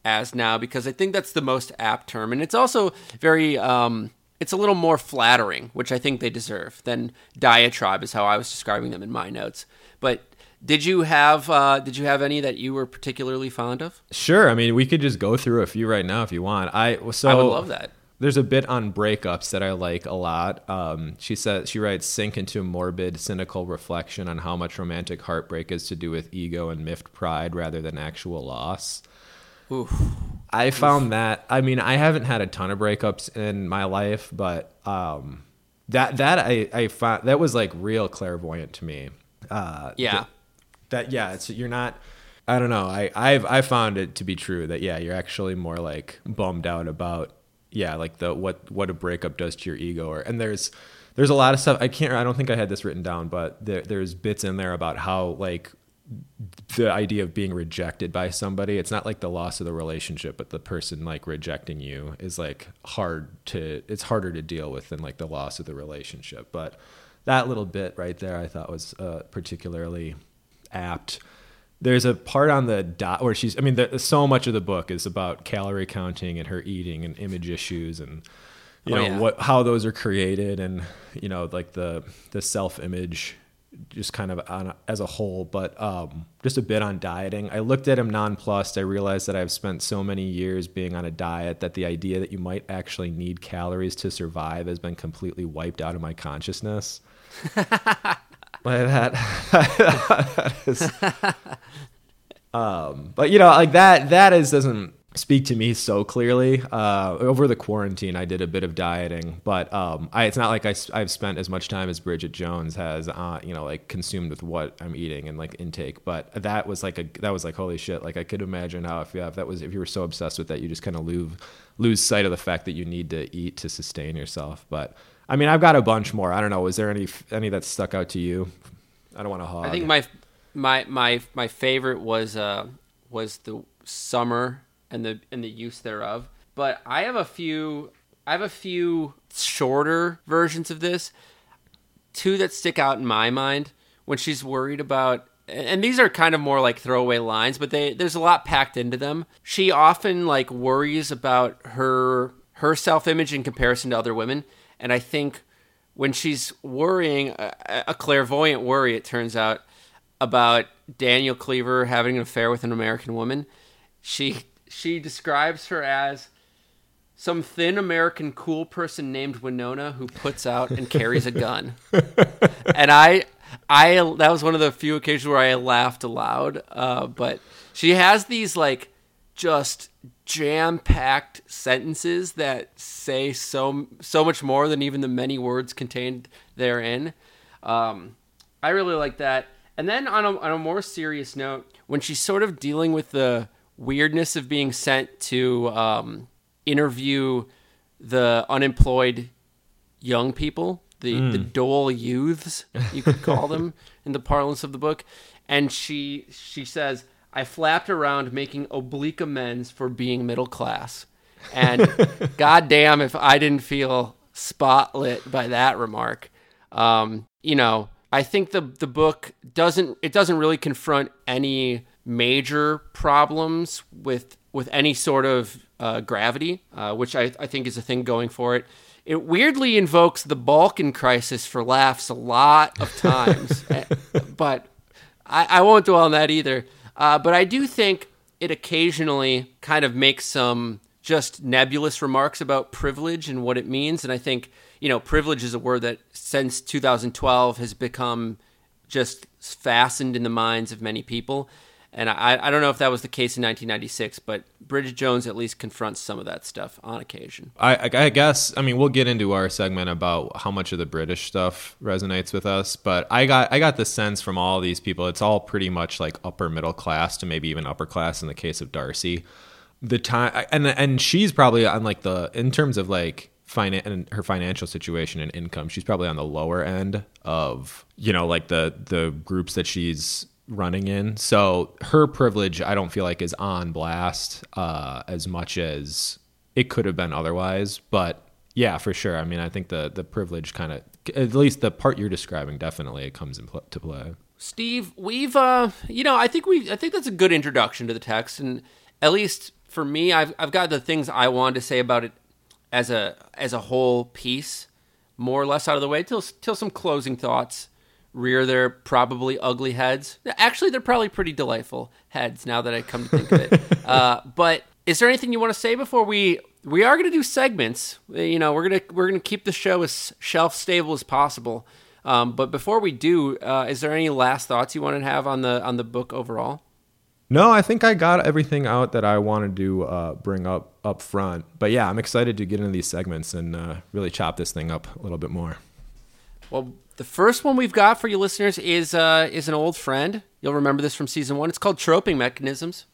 as now because I think that's the most apt term, and it's also very. Um, it's a little more flattering, which I think they deserve, than diatribe is how I was describing them in my notes. But did you have uh, did you have any that you were particularly fond of? Sure. I mean, we could just go through a few right now if you want. I so I would love that. There's a bit on breakups that I like a lot. Um, she says she writes, "Sink into morbid, cynical reflection on how much romantic heartbreak is to do with ego and miffed pride rather than actual loss." Oof. I found that. I mean, I haven't had a ton of breakups in my life, but um, that that I I found that was like real clairvoyant to me. Uh, Yeah. That, that yeah, it's you're not. I don't know. I I've I found it to be true that yeah, you're actually more like bummed out about yeah, like the what what a breakup does to your ego or and there's there's a lot of stuff I can't I don't think I had this written down, but there, there's bits in there about how like the idea of being rejected by somebody it's not like the loss of the relationship but the person like rejecting you is like hard to it's harder to deal with than like the loss of the relationship but that little bit right there i thought was uh, particularly apt there's a part on the dot where she's i mean the, so much of the book is about calorie counting and her eating and image issues and you Oh, know yeah. what how those are created and you know like the the self image just kind of on as a whole but um just a bit on dieting. I looked at him nonplussed. I realized that i've spent so many years being on a diet that the idea that you might actually need calories to survive has been completely wiped out of my consciousness. [laughs] Like that, [laughs] that is, [laughs] um but you know like that that is doesn't speak to me so clearly. Uh over the quarantine i did a bit of dieting but um I, it's not like I, have spent as much time as bridget jones has uh you know like consumed with what i'm eating and like intake but that was like a that was like holy shit like i could imagine how if, yeah, if that was if you were so obsessed with that you just kind of lose lose sight of the fact that you need to eat to sustain yourself but i mean i've got a bunch more i don't know was there any any that stuck out to you? I don't want to hog. I think my my my my favorite was uh was the summer and the and the use thereof. But I have a few I have a few shorter versions of this. Two that stick out in my mind when she's worried about and these are kind of more like throwaway lines, but they there's a lot packed into them. She often like worries about her her self-image in comparison to other women, and I think when she's worrying a, a clairvoyant worry it turns out about Daniel Cleaver having an affair with an American woman, she she describes her as some thin American cool person named Winona who puts out and carries a gun. [laughs] and I I that was one of the few occasions where I laughed aloud. Uh, but she has these like just jam-packed sentences that say so so much more than even the many words contained therein. Um, I really like that. And then on a, on a more serious note, when she's sort of dealing with the weirdness of being sent to um, interview the unemployed young people, the Hmm. the dole youths, you could call them [laughs] in the parlance of the book. And she she says, "I flapped around making oblique amends for being middle class." And [laughs] goddamn, if I didn't feel spotlit by that remark, um, you know, I think the the book doesn't it doesn't really confront any major problems with with any sort of uh, gravity, uh, which I, I think is a thing going for it. It weirdly invokes the Balkan crisis for laughs a lot of times, [laughs] eh, but I, I won't dwell on that either. Uh, but I do think it occasionally kind of makes some just nebulous remarks about privilege and what it means. And I think, you know, privilege is a word that since 2012 has become just fastened in the minds of many people. And I, I don't know if that was the case in 1996, but Bridget Jones at least confronts some of that stuff on occasion. I, I guess I mean we'll get into our segment about how much of the British stuff resonates with us, but I got I got the sense from all these people it's all pretty much like upper middle class to maybe even upper class in the case of Darcy. The time and and she's probably on like the in terms of like finan- and her financial situation and income, she's probably on the lower end of you know like the the groups that she's running in. So her privilege, I don't feel like is on blast uh, as much as it could have been otherwise. But yeah, for sure. I mean, I think the the privilege kind of, at least the part you're describing, definitely it comes into to play. Steve, we've uh you know, I think we I think that's a good introduction to the text and at least for me I've I've got the things I wanted to say about it as a as a whole piece more or less out of the way till till some closing thoughts rear their probably ugly heads. Actually, they're probably pretty delightful heads now that I come to think of it. [laughs] uh, but is there anything you want to say before we we are going to do segments? You know, we're gonna we're gonna keep the show as shelf stable as possible. Um, but before we do, uh, is there any last thoughts you want to have on the on the book overall? No, I think I got everything out that I wanted to uh, bring up up front. But yeah, I'm excited to get into these segments and uh, really chop this thing up a little bit more. Well, the first one we've got for you listeners is uh, is an old friend. You'll remember this from season one. It's called Troping Mechanisms.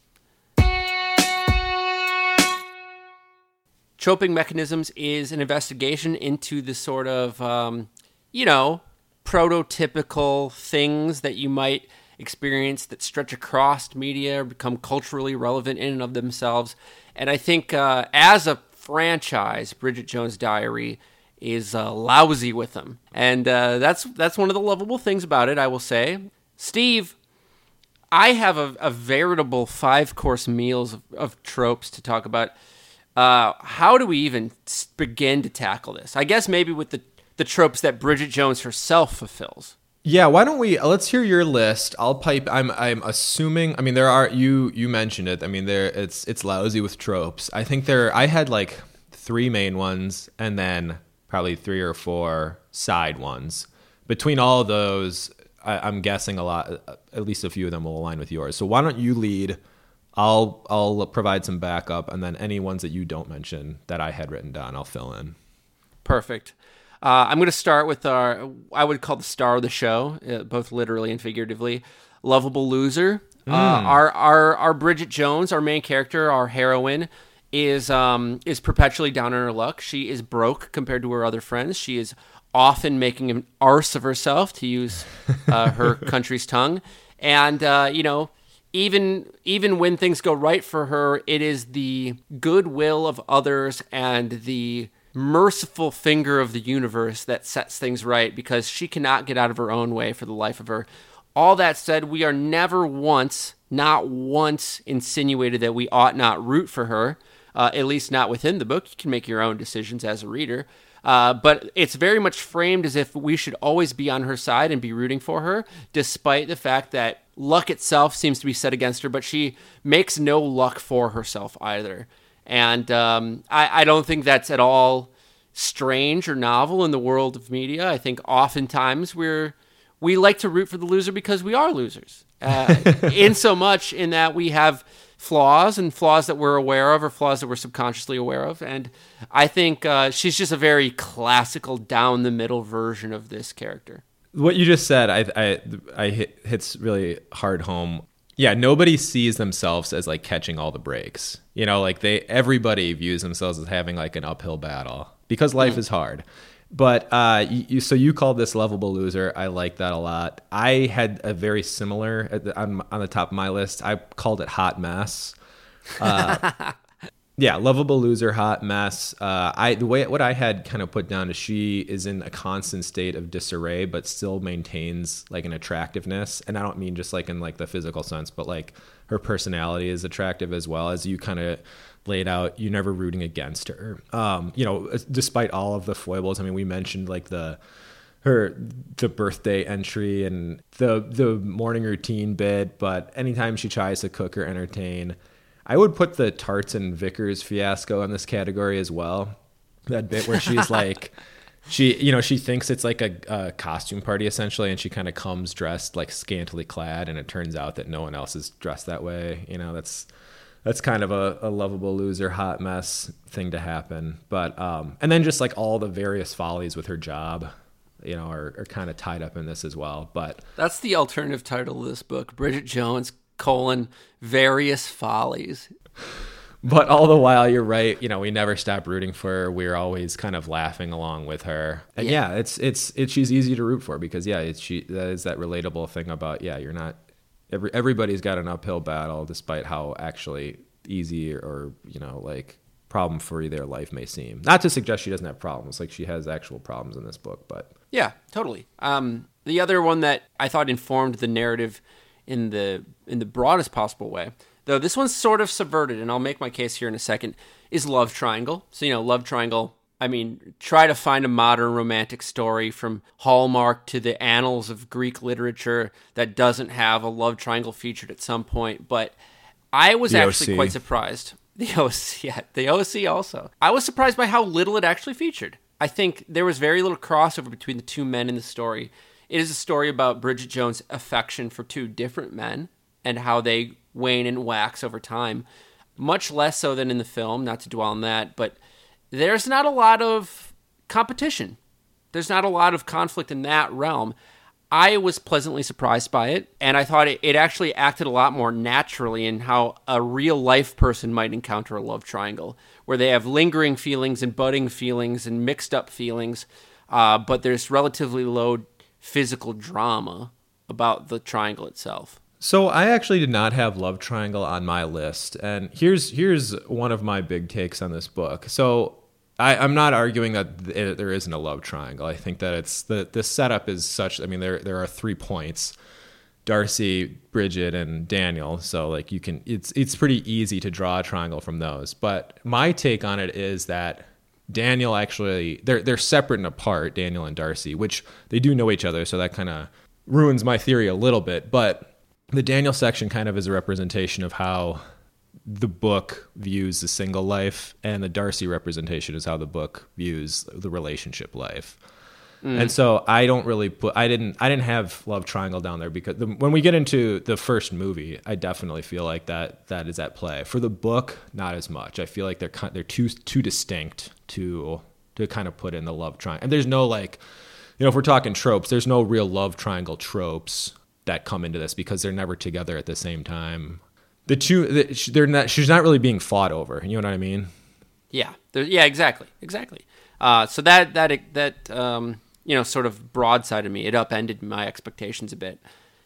Troping Mechanisms is an investigation into the sort of, um, you know, prototypical things that you might experience that stretch across media or become culturally relevant in and of themselves. And I think uh, as a franchise, Bridget Jones' Diary is uh, lousy with them, and uh, that's that's one of the lovable things about it. I will say, Steve. I have a, a veritable five course meals of, of tropes to talk about. Uh, how do we even begin to tackle this? I guess maybe with the, the tropes that Bridget Jones herself fulfills. Yeah, why don't we let's hear your list. I'll pipe I'm I'm assuming I mean there are you you mentioned it. I mean there it's it's lousy with tropes. I think there I had like three main ones and then probably three or four side ones. Between all of those, I, I'm guessing a lot at least a few of them will align with yours. So why don't you lead? I'll I'll provide some backup and then any ones that you don't mention that I had written down, I'll fill in. Perfect. Uh, I'm going to start with our, I would call the star of the show, uh, both literally and figuratively, lovable loser. Uh, our our our Bridget Jones, our main character, our heroine, is um is perpetually down on her luck. She is broke compared to her other friends. She is often making an arse of herself, to use uh, her [laughs] country's tongue, and uh, you know even even when things go right for her, it is the goodwill of others and the merciful finger of the universe that sets things right because she cannot get out of her own way for the life of her. All that said, we are never once, not once, insinuated that we ought not root for her, uh, at least not within the book. You can make your own decisions as a reader. Uh, but it's very much framed as if we should always be on her side and be rooting for her, despite the fact that luck itself seems to be set against her, but she makes no luck for herself either. And um, I, I don't think that's at all strange or novel in the world of media. I think oftentimes we're we like to root for the loser because we are losers. [laughs] Uh, in so much in that we have flaws and flaws that we're aware of or flaws that we're subconsciously aware of. And I think uh, she's just a very classical down the middle version of this character. What you just said, I I, I hit, hits really hard home. yeah, nobody sees themselves as like catching all the breaks. You know, like they everybody views themselves as having like an uphill battle because life mm. is hard. But uh, you, so you called this lovable loser. I like that a lot. I had a very similar on, on the top of my list. I called it hot mess. Uh, [laughs] yeah, lovable loser, hot mess. Uh, I the way what I had kind of put down is she is in a constant state of disarray, but still maintains like an attractiveness. And I don't mean just like in like the physical sense, but like her personality is attractive as well as you kind of laid out. You're never rooting against her. Um, you know, despite all of the foibles. I mean, we mentioned like the her the birthday entry and the the morning routine bit, but anytime she tries to cook or entertain I would put the tarts and Vicars fiasco in this category as well. That bit where she's [laughs] like, she, you know, she thinks it's like a, a costume party essentially, and she kind of comes dressed like scantily clad, and it turns out that no one else is dressed that way. You know, that's that's kind of a, a lovable loser, hot mess thing to happen. But um, and then just like all the various follies with her job, you know, are, are kind of tied up in this as well. But that's the alternative title of this book: Bridget Jones colon various follies. But all the while, you're right. You know, we never stop rooting for her. We're always kind of laughing along with her. And yeah, yeah it's, it's it's she's easy to root for because yeah, it's she that is that relatable thing about yeah, you're not every everybody's got an uphill battle despite how actually easy or you know like problem free their life may seem. Not to suggest she doesn't have problems, like she has actual problems in this book, but yeah, totally. Um, the other one that I thought informed the narrative in the in the broadest possible way. Though this one's sort of subverted, and I'll make my case here in a second, is love triangle. So you know, love triangle. I mean, try to find a modern romantic story from Hallmark to the annals of Greek literature that doesn't have a love triangle featured at some point. But I was the actually OC. quite surprised. [laughs] The OC, yeah, the OC also. I was surprised by how little it actually featured. I think there was very little crossover between the two men in the story. It is a story about Bridget Jones' affection for two different men and how they wane and wax over time. Much less so than in the film, not to dwell on that, but there's not a lot of competition. There's not a lot of conflict in that realm. I was pleasantly surprised by it, and I thought it, it actually acted a lot more naturally in how a real life person might encounter a love triangle, where they have lingering feelings and budding feelings and mixed up feelings, uh, but there's relatively low physical drama about the triangle itself. So I actually did not have love triangle on my list, and here's here's one of my big takes on this book. So I, am not arguing that there isn't a love triangle. I think that it's the the setup is such. I mean, there there are three points: Darcy, Bridget, and Daniel. So like you can, it's it's pretty easy to draw a triangle from those. But my take on it is that Daniel actually they're they're separate and apart, Daniel and Darcy, which they do know each other, so that kind of ruins my theory a little bit. But the Daniel section kind of is a representation of how the book views the single life, and the Darcy representation is how the book views the relationship life. Mm. And so I don't really put I didn't I didn't have love triangle down there because the, when we get into the first movie, I definitely feel like that that is at play. For the book, not as much. I feel like they're they're too too distinct to to kind of put in the love triangle. And there's no like you know, if we're talking tropes, there's no real love triangle tropes that come into this because they're never together at the same time. The two they're not she's not really being fought over. You know what I mean? Yeah. Yeah, exactly. Exactly. Uh, so that that that um, you know, sort of broadsided me. It upended my expectations a bit,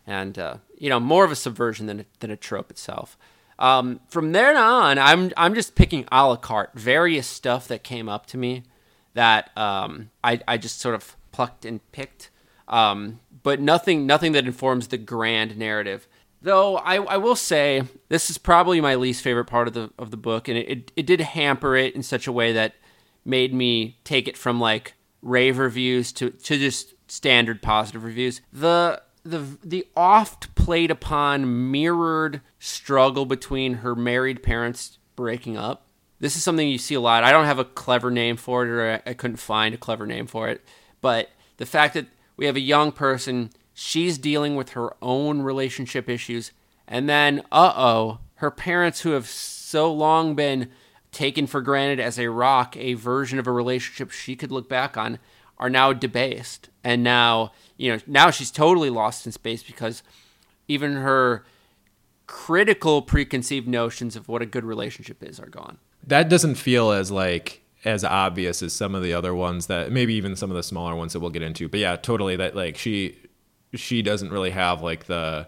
and uh, you know, more of a subversion than a, than a trope itself. Um, from there on, I'm I'm just picking a la carte various stuff that came up to me that um, I I just sort of plucked and picked, um, but nothing nothing that informs the grand narrative. Though I, I will say this is probably my least favorite part of the of the book, and it, it, it did hamper it in such a way that made me take it from like rave reviews to to just standard positive reviews. The the the oft played upon mirrored struggle between her married parents breaking up. This is something you see a lot. I don't have a clever name for it, or I, I couldn't find a clever name for it. But the fact that we have a young person, she's dealing with her own relationship issues, and then, uh oh, her parents who have so long been taken for granted as a rock, a version of a relationship she could look back on, are now debased. And now, you know, now she's totally lost in space because even her critical preconceived notions of what a good relationship is are gone. That doesn't feel as like as obvious as some of the other ones that maybe even some of the smaller ones that we'll get into. But yeah, totally that like she she doesn't really have like the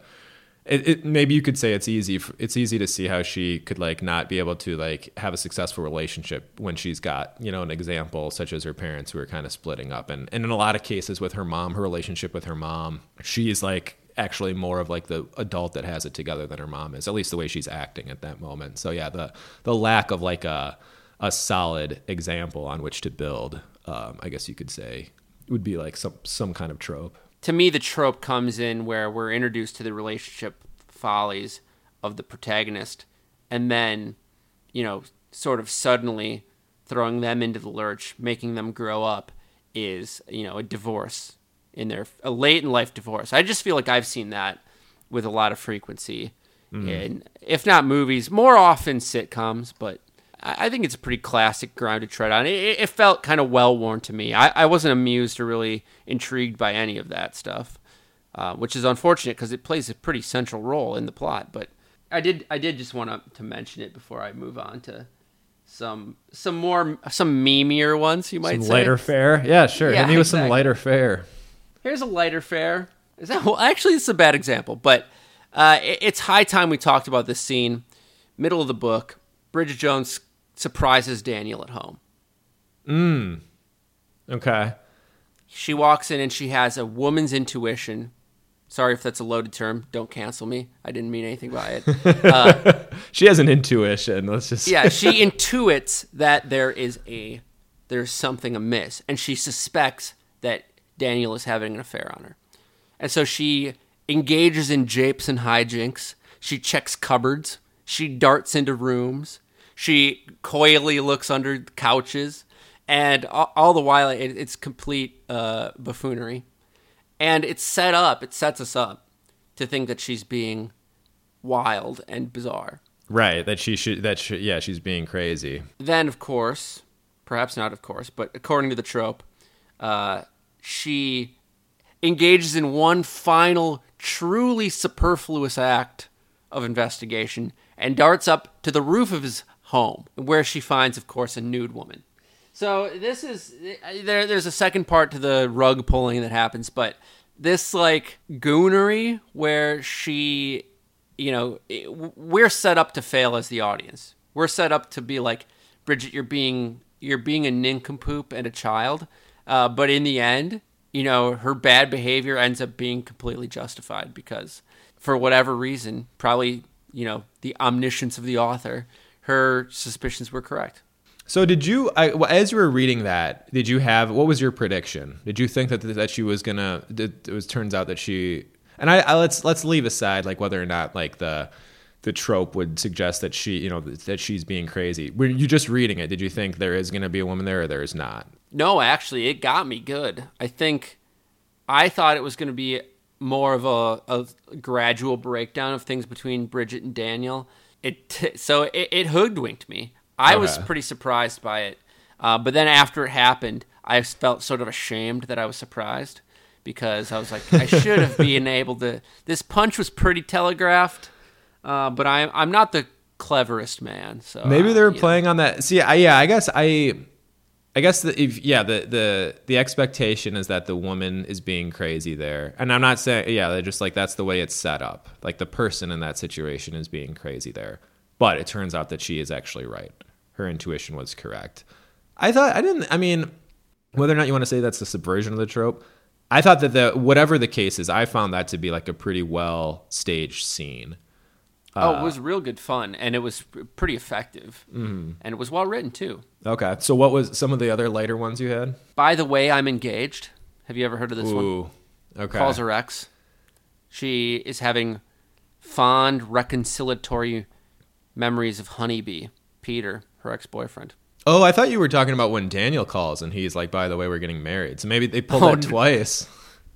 it, it, maybe you could say it's easy it's easy to see how she could like not be able to like have a successful relationship when she's got you know an example such as her parents who are kind of splitting up. And, and in a lot of cases with her mom her relationship with her mom she's like actually more of like the adult that has it together than her mom is at least the way she's acting at that moment. So yeah the the lack of like a a solid example on which to build um, i guess you could say would be like some some kind of trope to me, the trope comes in where we're introduced to the relationship follies of the protagonist, and then, you know, sort of suddenly throwing them into the lurch, making them grow up, is you know a divorce in their a late in life divorce. I just feel like I've seen that with a lot of frequency, mm-hmm. in if not movies, more often sitcoms, but I think it's a pretty classic ground to tread on. It, it felt kind of well worn to me. I, I, wasn't amused or really intrigued by any of that stuff, uh, which is unfortunate because it plays a pretty central role in the plot. But I did I did just want to, mention it before I move on to some some more some memeier ones. You might some say lighter fare. Yeah, sure. Yeah, Hit me with exactly. some lighter fare. Here's a lighter fare. Is that well? Actually, it's a bad example, but uh, it, it's high time we talked about this scene. Middle of the book. Bridget Jones surprises Daniel at home. Mm. Okay. She walks in and she has a woman's intuition. Sorry if that's a loaded term. Don't cancel me. I didn't mean anything by it. [laughs] Uh, she has an intuition. Let's just yeah. She [laughs] intuits that there is a there's something amiss, and she suspects that Daniel is having an affair on her, and so she engages in japes and hijinks. She checks cupboards. She darts into rooms. She coyly looks under couches, and all, all the while it, it's complete uh, buffoonery. And it's set up. It sets us up to think that she's being wild and bizarre. Right. That she should. That she, yeah, she's being crazy. Then, of course, perhaps not, of course, but according to the trope, uh, she engages in one final, truly superfluous act of investigation and darts up to the roof of his home, where she finds, of course, a nude woman. So this is there. There's a second part to the rug pulling that happens, but this like goonery where she, you know, we're set up to fail as the audience. We're set up to be like, Bridget, you're being you're being a nincompoop and a child, uh, but in the end, you know, her bad behavior ends up being completely justified because for whatever reason, probably you know the omniscience of the author her suspicions were correct. So did you, I, as you were reading that, did you have what was your prediction? Did you think that that she was gonna? It was turns out that she, and I, I let's let's leave aside like whether or not like the the trope would suggest that she, you know, that she's being crazy. Were you just reading it? Did you think there is going to be a woman there or there is not? No, actually, it got me good. I think I thought it was going to be more of a, a gradual breakdown of things between Bridget and Daniel it [laughs] so it, it hoodwinked me. I okay. was pretty surprised by it, uh, but then after it happened, I felt sort of ashamed that I was surprised because I was like, I [laughs] should have been able to. This punch was pretty telegraphed, uh, but I'm I'm not the cleverest man. So maybe they were uh, playing know. on that. See, I, yeah, I guess I I guess the, if, yeah, the, the the expectation is that the woman is being crazy there, and I'm not saying yeah, they're just like that's the way it's set up. Like the person in that situation is being crazy there, but it turns out that she is actually right. Her intuition was correct. I thought I didn't. I mean, whether or not you want to say that's the subversion of the trope, I thought that the whatever the case is, I found that to be like a pretty well staged scene. Oh, it was real good fun, and it was pretty effective, mm-hmm. and it was well written too. Okay, so what was some of the other lighter ones you had? By the way, I'm engaged. Have you ever heard of this Ooh, one? Okay. Calls her ex. She is having fond reconciliatory memories of Honeybee, Peter, her ex-boyfriend. Oh, I thought you were talking about when Daniel calls and he's like, "By the way, we're getting married." So maybe they pulled oh, that twice.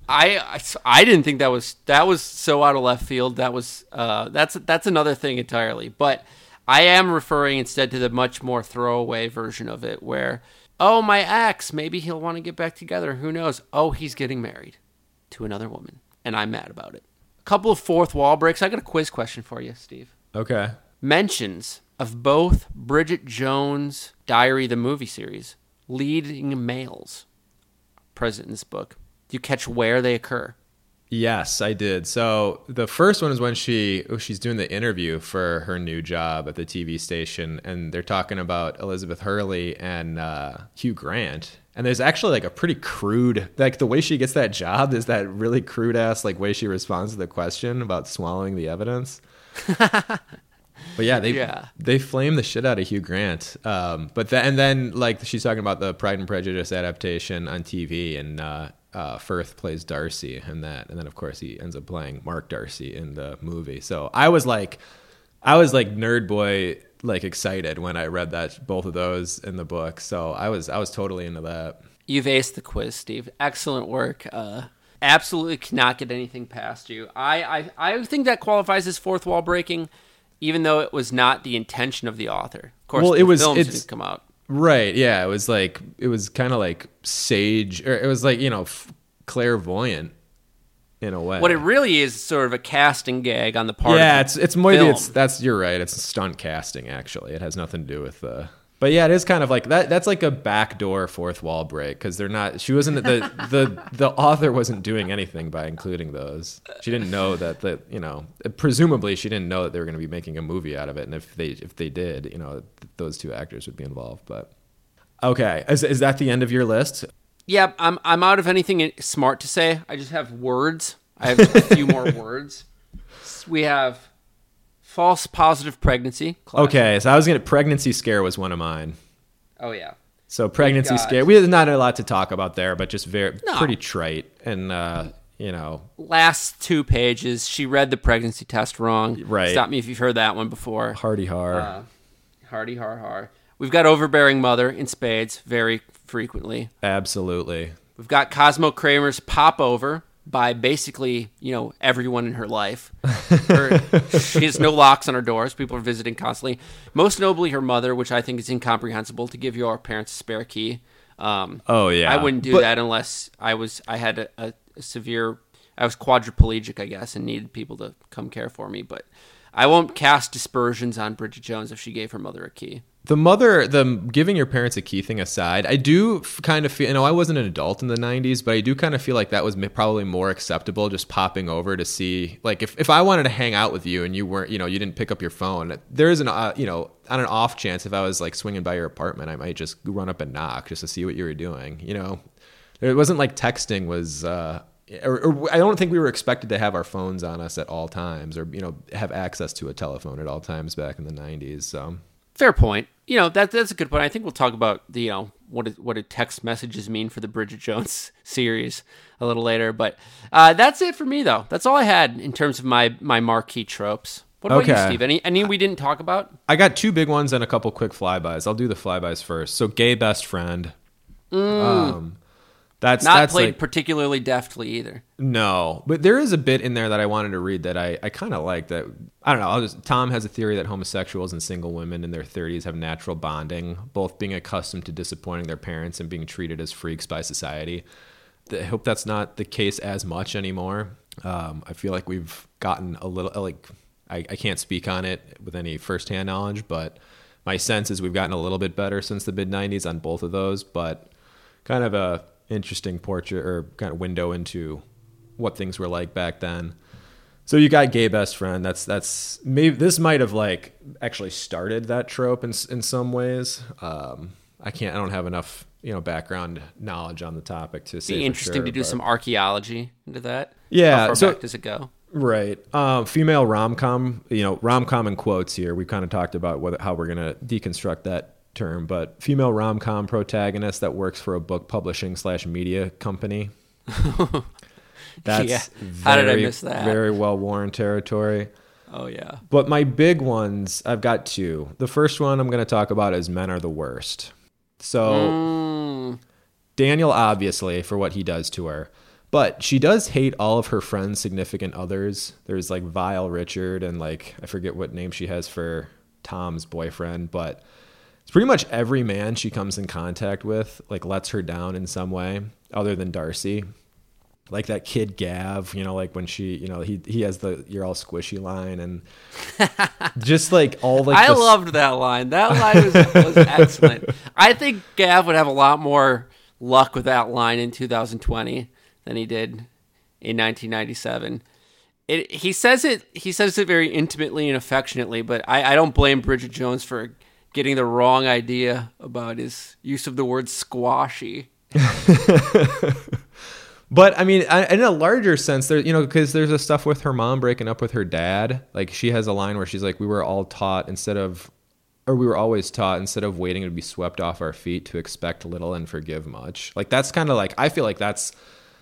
I, I, I didn't think that was that was so out of left field. That was uh, that's that's another thing entirely. But I am referring instead to the much more throwaway version of it, where oh my ex, maybe he'll want to get back together. Who knows? Oh, he's getting married to another woman, and I'm mad about it. A couple of fourth wall breaks. I got a quiz question for you, Steve. Okay. Mentions of both Bridget Jones' Diary, the movie series, leading males present in this book. Do you catch where they occur? Yes, I did. So the first one is when she oh, she's doing the interview for her new job at the TV station, and they're talking about Elizabeth Hurley and uh, Hugh Grant. And there's actually like a pretty crude, like the way she gets that job is that really crude ass like way she responds to the question about swallowing the evidence. [laughs] But yeah, they Yeah. they flame the shit out of Hugh Grant. Um, but then and then like she's talking about the Pride and Prejudice adaptation on TV, and uh, uh, Firth plays Darcy in that, and then of course he ends up playing Mark Darcy in the movie. So I was like, I was like nerd boy like excited when I read that both of those in the book. So I was I was totally into that. You've aced the quiz, Steve. Excellent work. Uh, absolutely cannot get anything past you. I, I, I think that qualifies as fourth wall breaking, even though it was not the intention of the author. Of course, Well, the it was- films it's- didn't come out. Right. Yeah. It was like it was kind of like sage, or it was like you know f- clairvoyant in a way. What it really is, sort of a casting gag on the part. yeah, of it's it's more. film. it's that's you're right. It's stunt casting actually. It has nothing to do with the. But yeah, it is kind of like that. That's like a backdoor fourth wall break because they're not. She wasn't the the the author wasn't doing anything by including those. She didn't know that the you know presumably she didn't know that they were going to be making a movie out of it, and if they if they did, you know, th- those two actors would be involved. But okay, is is that the end of your list? Yep, I'm I'm out of anything smart to say. I just have words. I have a few more [laughs] words. We have false positive pregnancy. Classic. Okay, so I was gonna pregnancy scare was one of mine. Oh yeah. So pregnancy got- scare. We have not a lot to talk about there, but just very No. pretty trite and uh, you know Last two pages, she read the pregnancy test wrong. Right. Stop me if you've heard that one before. hardy har. Uh, hardy har har. We've got overbearing mother in spades very frequently. Absolutely. We've got Cosmo Kramer's pop over by basically, you know, everyone in her life. [laughs] Her, she has no locks on her doors. People are visiting constantly. Most notably, her mother, which I think is incomprehensible to give your parents a spare key. Um, Oh yeah. I wouldn't do But- that unless I was I had a, a, a severe I was quadriplegic, I guess, and needed people to come care for me. But I won't cast dispersions on Bridget Jones if she gave her mother a key. The mother, the giving your parents a key thing aside, I do kind of feel. You know, I wasn't an adult in the '90s, but I do kind of feel like that was probably more acceptable. Just popping over to see, like, if, if I wanted to hang out with you and you weren't, you know, you didn't pick up your phone, there is an, uh, you know, on an off chance, if I was like swinging by your apartment, I might just run up and knock just to see what you were doing. You know, it wasn't like texting was. uh or, or I don't think we were expected to have our phones on us at all times, or you know, have access to a telephone at all times back in the '90s. So Fair point. You know that that's a good point. I think we'll talk about the you know what it, what do text messages mean for the Bridget Jones [laughs] series a little later. But uh, that's it for me though. That's all I had in terms of my my marquee tropes. What about you, Okay. Steve? Any any we didn't talk about? I got two big ones and a couple quick flybys. I'll do the flybys first. So, gay best friend. Um, that's Not that's played like particularly deftly either. no, but there is a bit in there that I wanted to read that I, I kind of like. That I don't know. I'll just, Tom has a theory that homosexuals and single women in their 30s have natural bonding, both being accustomed to disappointing their parents and being treated as freaks by society. I hope that's not the case as much anymore. Um, I feel like we've gotten a little like I, I can't speak on it with any firsthand knowledge, but my sense is we've gotten a little bit better since the mid '90s on both of those. But kind of a interesting portrait or kind of window into what things were like back then. So you got gay best friend. That's that's maybe this might have like actually started that trope in in some ways. Um, I can't. I don't have enough you know background knowledge on the topic to say. Be interesting sure, to do but- some archaeology into that. Yeah, How far so- back does it go? Right. Um, female rom com, you know, rom com in quotes here. We kind of talked about whether, how we're going to deconstruct that term, but female rom com protagonist that works for a book publishing slash media company. [laughs] That's Yeah. How did I very, miss that? Very well worn territory. Oh yeah. But my big ones, I've got two. The first one I'm going to talk about is Men Are the Worst. So. Mm, Daniel, obviously, for what he does to her. But she does hate all of her friends' significant others. There's like Vile Richard and like, I forget what name she has for Tom's boyfriend, but it's pretty much every man she comes in contact with, like, lets her down in some way, other than Darcy. like that kid Gav, you know, like when she, you know, he he has the "you're all squishy" line, and [laughs] just like all like I the- loved that line. That line was, was [laughs] excellent. I think Gav would have a lot more luck with that line in 2020 than he did in 1997. It, he says it. He says it very intimately and affectionately, but I, I don't blame Bridget Jones for getting the wrong idea about his use of the word squashy. [laughs] But I mean, in a larger sense, there, you know, because there's a stuff with her mom breaking up with her dad. Like she has a line where she's like, "We were all taught instead of, or we were always taught instead of waiting to be swept off our feet to expect little and forgive much." Like that's kind of like I feel like that's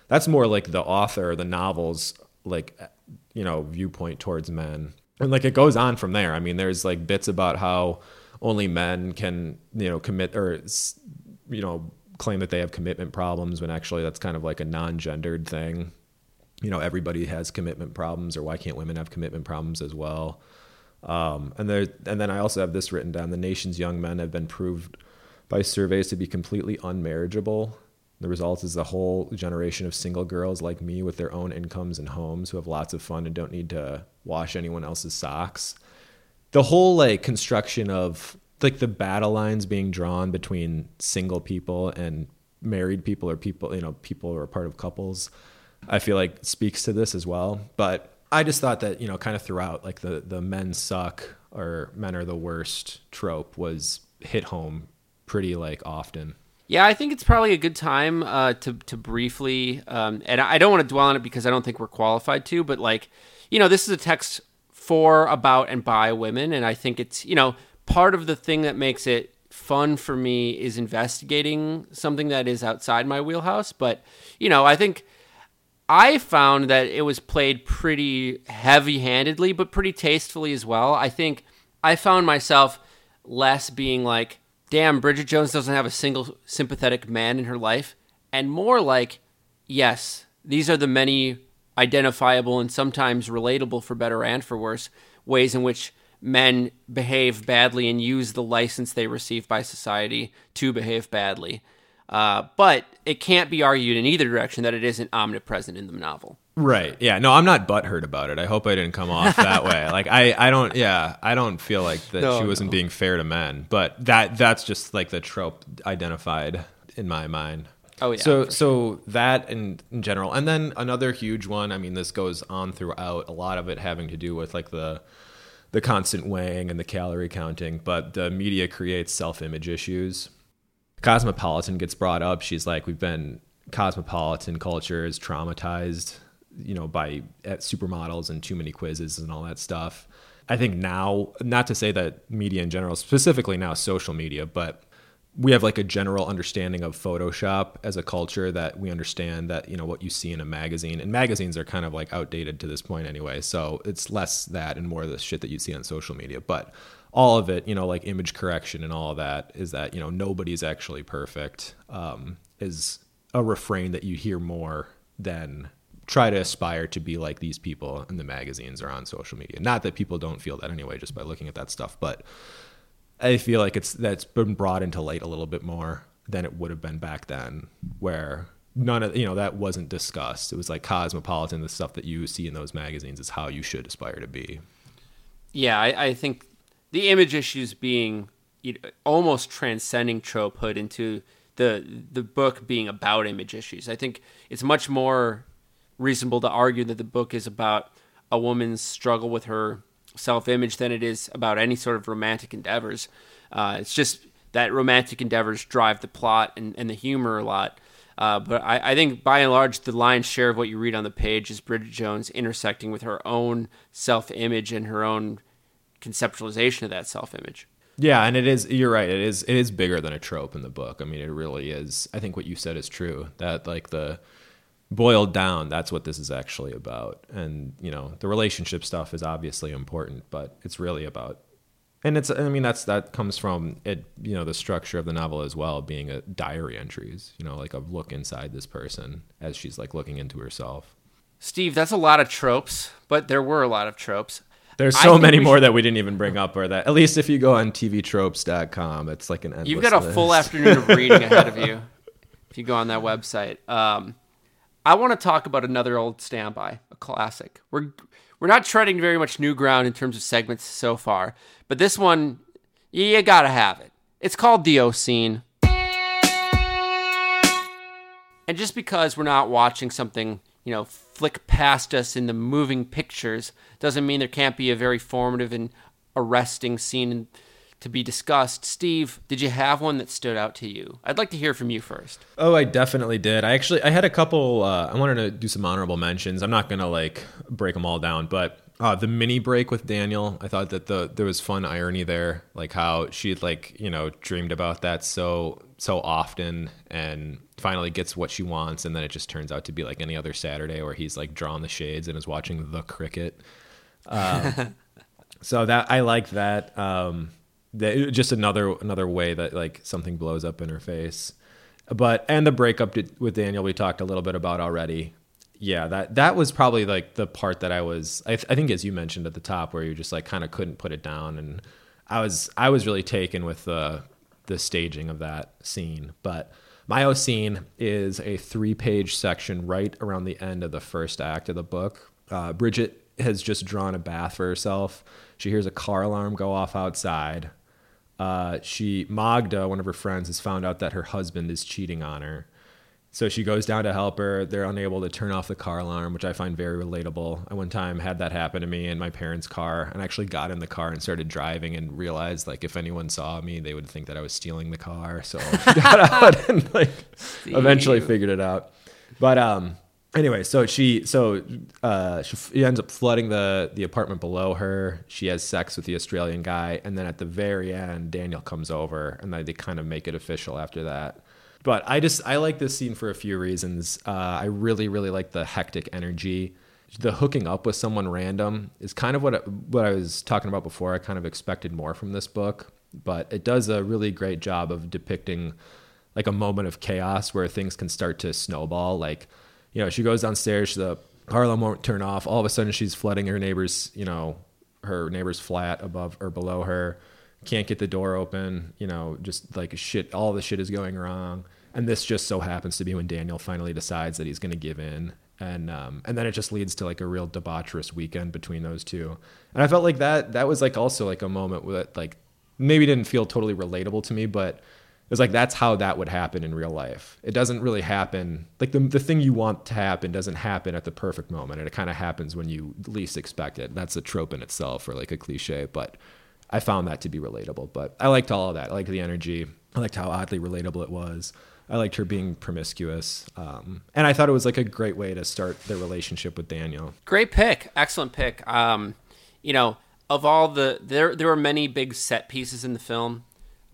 that's more like the author, the novels, like eh, you know, viewpoint towards men, and like it goes on from there. I mean, there's like bits about how only men can you know commit or you know claim that they have commitment problems when actually that's kind of like a non-gendered thing. You know everybody has commitment problems or why can't women have commitment problems as well? Um, and there and then i also have this written down. The nation's young men have been proved by surveys to be completely unmarriageable. The result is a whole generation of single girls like me with their own incomes and homes who have lots of fun and don't need to wash anyone else's socks the whole like construction of like the battle lines being drawn between single people and married people or people you know people who are part of couples i feel like speaks to this as well but i just thought that you know kind of throughout like the the men suck or men are the worst trope was hit home pretty like often Yeah, I think it's probably a good time uh, to to briefly, um, and I don't want to dwell on it because I don't think we're qualified to. But like, you know, this is a text for, about, and by women, and I think it's you know part of the thing that makes it fun for me is investigating something that is outside my wheelhouse. But you know, I think I found that it was played pretty heavy handedly, but pretty tastefully as well. I think I found myself less being like, damn, Bridget Jones doesn't have a single sympathetic man in her life, and more like, yes, these are the many identifiable and sometimes relatable for better and for worse ways in which men behave badly and use the license they receive by society to behave badly. Uh, but it can't be argued in either direction that it isn't omnipresent in the novel. Right. Yeah. No, I'm not butthurt about it. I hope I didn't come off that way. [laughs] Like I, I don't. Yeah, I don't feel like that No, she wasn't no. being fair to men. But that that's just like the trope identified in my mind. Oh, yeah, So so that in, in general, and then another huge one. I mean, this goes on throughout. A lot of it having to do with like the the constant weighing and the calorie counting. But the media creates self image issues. Cosmopolitan gets brought up. She's like, we've been cosmopolitan culture is traumatized, you know, by at supermodels and too many quizzes and all that stuff. I think now, not to say that media in general, specifically now social media, but we have like a general understanding of Photoshop as a culture that we understand that, you know, what you see in a magazine and magazines are kind of like outdated to this point anyway. So it's less that and more of the shit that you see on social media. But all of it, you know, like image correction and all of that is that, you know, nobody's actually perfect um, is a refrain that you hear more than try to aspire to be like these people in the magazines or on social media. Not that people don't feel that anyway, just by looking at that stuff, but I feel like it's that's been brought into light a little bit more than it would have been back then, where none of you know that wasn't discussed. It was like cosmopolitan, the stuff that you see in those magazines is how you should aspire to be. Yeah, I, I think the image issues being you know, almost transcending tropehood into the the book being about image issues. I think it's much more reasonable to argue that the book is about a woman's struggle with her self image than it is about any sort of romantic endeavors. Uh, it's just that romantic endeavors drive the plot and, and the humor a lot. Uh, but I, I think by and large, the lion's share of what you read on the page is Bridget Jones intersecting with her own self image and her own conceptualization of that self image. Yeah, and it is. You're right. It is. It is bigger than a trope in the book. I mean, it really is. I think what you said is true. That like the boiled down, that's what this is actually about. And you know, the relationship stuff is obviously important, but it's really about. And it's. I mean, that's that comes from it. You know, the structure of the novel as well, being a diary entries. You know, like a look inside this person as she's like looking into herself. Steve, that's a lot of tropes, but there were a lot of tropes. There's so many more should- that we didn't even bring up, or that at least if you go on tvtropes.com, it's like an endless You've got a full afternoon of reading ahead of you [laughs] if you go on that website. Um, I want to talk about another old standby, a classic. We're we're not treading very much new ground in terms of segments so far, but this one you gotta have it. It's called the O scene. And just because we're not watching something, you know, flick past us in the moving pictures, doesn't mean there can't be a very formative and arresting scene to be discussed. Steve, did you have one that stood out to you? I'd like to hear from you first. Oh, I definitely did. I actually I had a couple. Uh, I wanted to do some honorable mentions. I'm not gonna like break them all down, but uh, the mini break with Daniel, I thought that the there was fun irony there, like how she like you know dreamed about that so so often and finally gets what she wants, and then it just turns out to be like any other Saturday where he's like drawing the shades and is watching the cricket. Um, [laughs] so that I like that. Um, just another another way that like something blows up in her face. But and the breakup with Daniel we talked a little bit about already. Yeah, that that was probably like the part that I was. I, th- I think as you mentioned at the top, where you just like kind of couldn't put it down, and I was I was really taken with the the staging of that scene. But my O scene is a three page section right around the end of the first act of the book. Uh, Bridget has just drawn a bath for herself. She hears a car alarm go off outside. Uh, she Magda, one of her friends, has found out that her husband is cheating on her. So she goes down to help her. They're unable to turn off the car alarm, which I find very relatable. I one time had that happen to me in my parents' car and actually got in the car and started driving and realized like if anyone saw me, they would think that I was stealing the car. So I got [laughs] out and like eventually figured it out. But um anyway, so she so uh she ends up flooding the the apartment below her. She has sex with the Australian guy and then at the very end Daniel comes over and they, they kind of make it official after that. But I just I like this scene for a few reasons. Uh, I really really like the hectic energy. The hooking up with someone random is kind of what what I was talking about before. I kind of expected more from this book, but it does a really great job of depicting like a moment of chaos where things can start to snowball. Like you know, she goes downstairs, the car alarm won't turn off. All of a sudden, she's flooding her neighbor's you know her neighbor's flat above or below her can't get the door open, you know, just like shit, all the shit is going wrong. And this just so happens to be when Daniel finally decides that he's going to give in. And, um, and then it just leads to like a real debaucherous weekend between those two. And I felt like that, that was like also like a moment that like maybe didn't feel totally relatable to me, but it was like that's how that would happen in real life. It doesn't really happen like the the thing you want to happen doesn't happen at the perfect moment, and it kind of happens when you least expect it. That's a trope in itself, or like a cliche, but I found that to be relatable. But I liked all of that. I liked the energy. I liked how oddly relatable it was. I liked her being promiscuous, um, and I thought it was like a great way to start their relationship with Daniel. Great pick, excellent pick. Um, you know, of all the there, there were many big set pieces in the film.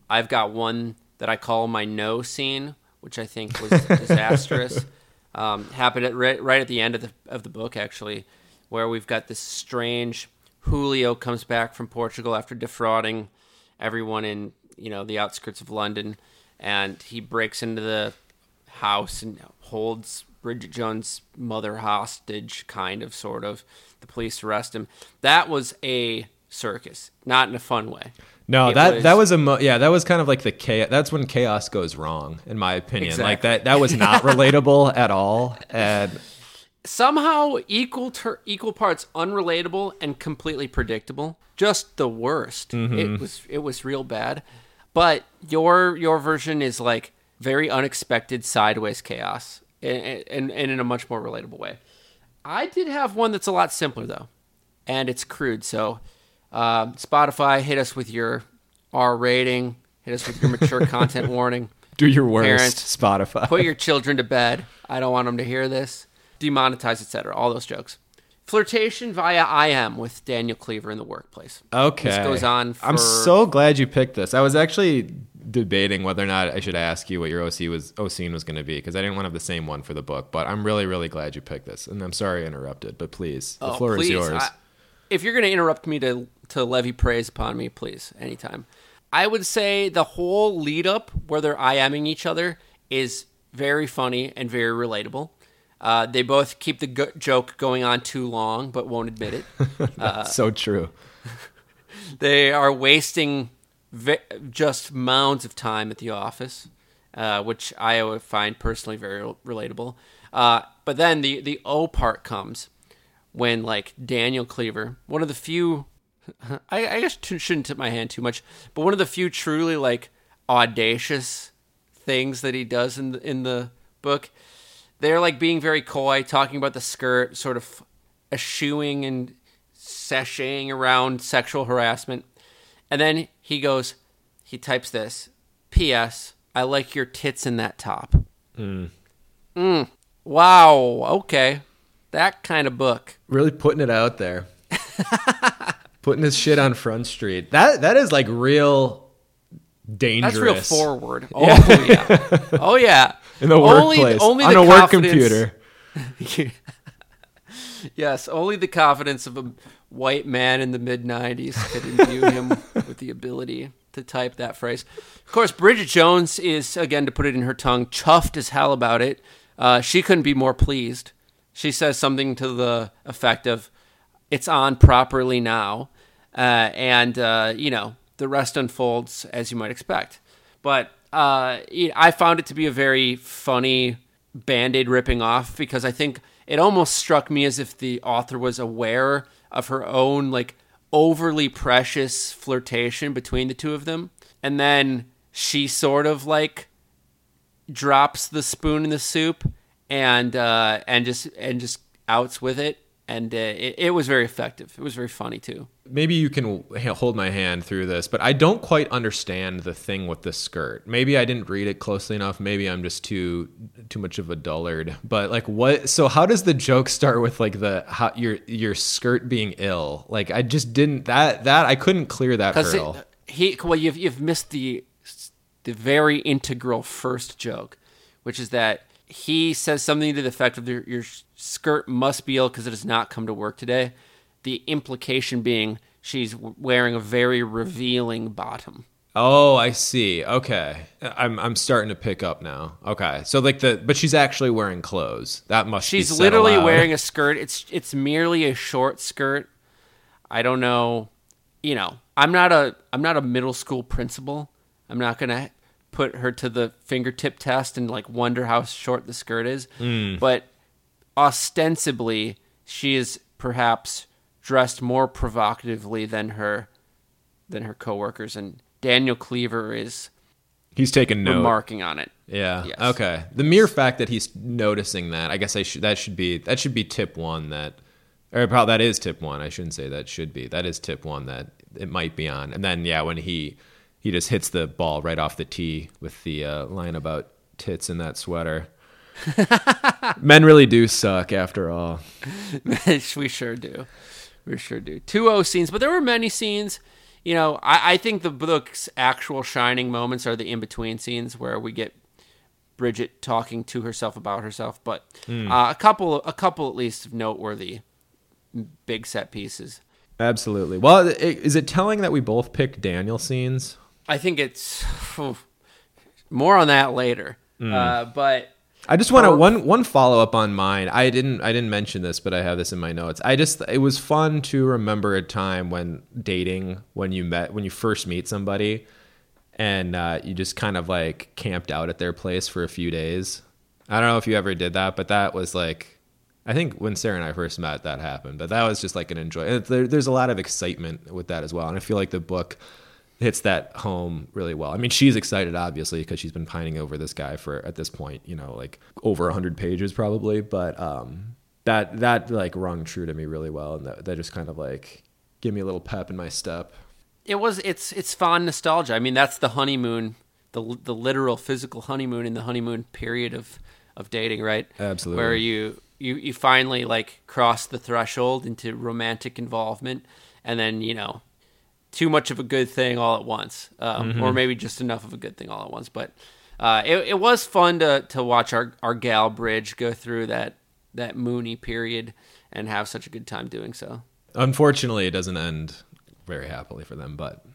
I've got one that I call my no scene, which I think was [laughs] disastrous. Um, happened at right, right at the end of the of the book, actually, where we've got this strange Julio comes back from Portugal after defrauding everyone in you know the outskirts of London, and he breaks into the house and holds Bridget Jones' mother hostage, kind of, sort of. The police arrest him. That was a circus, not in a fun way. No, that was- that was a mo- yeah, that was kind of like the chaos. That's when chaos goes wrong, in my opinion. Like that that was not [laughs] relatable at all. And somehow equal ter- equal parts unrelatable and completely predictable. Just the worst. Mm-hmm. It was it was real bad. But your your version is like very unexpected sideways chaos and, and, and in a much more relatable way. I did have one that's a lot simpler though, and it's crude. So um, Spotify hit us with your R rating, hit us with your mature [laughs] content warning do your worst, Parents, Spotify. put your children to bed. I don't want them to hear this. Demonetize, etc. All those jokes. Flirtation via IM with Daniel Cleaver in the workplace. Okay. This goes on I'm so glad you picked this. I was actually debating whether or not I should ask you what your OC was OC was going to be because I didn't want to have the same one for the book. But I'm really really glad you picked this, and I'm sorry I interrupted. But please, the Oh, floor please. is yours. I- if you're going to interrupt me to to levy praise upon me, please, anytime. I would say the whole lead up where they're IMing each other is very funny and very relatable. Uh, they both keep the go- joke going on too long, but won't admit it. [laughs] That's so true. [laughs] They are wasting ve- just mounds of time at the office, uh, which I would find personally very relatable. Uh, but then the the O part comes when like Daniel Cleaver, one of the few, I, I guess shouldn't tip my hand too much, but one of the few truly like audacious things that he does in the, in the book. They're like being very coy, talking about the skirt, sort of eschewing and sashaying around sexual harassment. And then he goes, he types this P.S. I like your tits in that top. Mm. Mm. Wow. Okay. That kind of book. Really putting it out there. [laughs] putting his shit on Front Street. That that is like real dangerous. That's real forward. [laughs] Oh yeah. yeah. Oh yeah. In the only, workplace. Only on a work computer. [laughs] yes, only the confidence of a white man in the mid '90s could imbue him [laughs] with the ability to type that phrase. Of course, Bridget Jones is again, to put it in her tongue, chuffed as hell about it. Uh, she couldn't be more pleased. She says something to the effect of, "It's on properly now," and uh, you know the rest unfolds as you might expect. But uh, I found it to be a very funny band-aid ripping off because I think it almost struck me as if the author was aware of her own like overly precious flirtation between the two of them and then she sort of like drops the spoon in the soup and uh, and just and just outs with it and uh, it, it, was very effective. It was very funny too. Maybe you can hold my hand through this, but I don't quite understand the thing with the skirt. Maybe I didn't read it closely enough. Maybe I'm just too too much of a dullard. But like, what? So how does the joke start with like the how your your skirt being ill? Like I just didn't that that I couldn't clear that hurdle. It, he well, you've you've missed the the very integral first joke, which is that he says something to the effect of your, your skirt must be ill because it has not come to work today. The implication being she's wearing a very revealing bottom. Oh, I see. Okay, I'm I'm starting to pick up now. Okay, so like the but she's actually wearing clothes. That must. She's literally wearing a skirt. It's it's merely a short skirt. I don't know. You know, I'm not a I'm not a middle school principal. I'm not gonna put her to the fingertip test and like wonder how short the skirt is. Mm. But ostensibly, she is perhaps dressed more provocatively than her than her coworkers, and Daniel Cleaver is he's taking note, remarking on it. Yeah. Yes. Okay. The mere fact that he's noticing that, I guess I should that should be that should be tip one that, or probably that is tip one. I shouldn't say that should be. That is tip one that it might be on. And then yeah, when he he just hits the ball right off the tee with the uh, line about tits in that sweater. [laughs] Men really do suck after all. [laughs] we sure do. We sure do. Two O scenes, but there were many scenes. You know, I, I think the book's actual shining moments are the in between scenes where we get Bridget talking to herself about herself. But mm. uh, a couple, a couple at least of noteworthy big set pieces. Absolutely. Well, is it telling that we both picked Daniel scenes? I think it's more on that later. Mm. Uh, but I just want to one one follow up on mine. I didn't I didn't mention this, but I have this in my notes. I just it was fun to remember a time when dating when you met when you first meet somebody and uh, you just kind of like camped out at their place for a few days. I don't know if you ever did that, but that was like I think when Sarah and I first met, that happened. But that was just like an enjoy. There, there's a lot of excitement with that as well, and I feel like the book hits that home really well. I mean, she's excited obviously because she's been pining over this guy for at this point, you know, like over 100 pages probably, but um that that like rung true to me really well and that, that just kind of like give me a little pep in my step. It was it's it's fond nostalgia. I mean, that's the honeymoon, the the literal physical honeymoon in the honeymoon period of of dating, right? Absolutely. Where you you you finally like cross the threshold into romantic involvement and then, you know, too much of a good thing all at once, um, mm-hmm. or maybe just enough of a good thing all at once. But uh, it, it was fun to to watch our our gal bridge go through that that Mooney period and have such a good time doing so. Unfortunately, it doesn't end very happily for them, but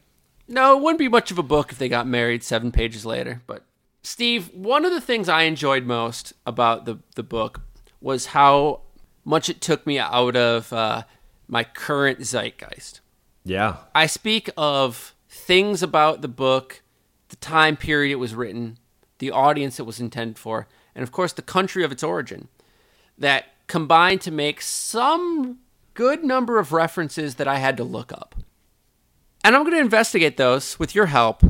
no, it wouldn't be much of a book if they got married seven pages later. But Steve, one of the things I enjoyed most about the the book was how much it took me out of uh, my current zeitgeist. Yeah. I speak of things about the book, the time period it was written, the audience it was intended for, and of course the country of its origin, that combined to make some good number of references that I had to look up. And I'm going to investigate those with your help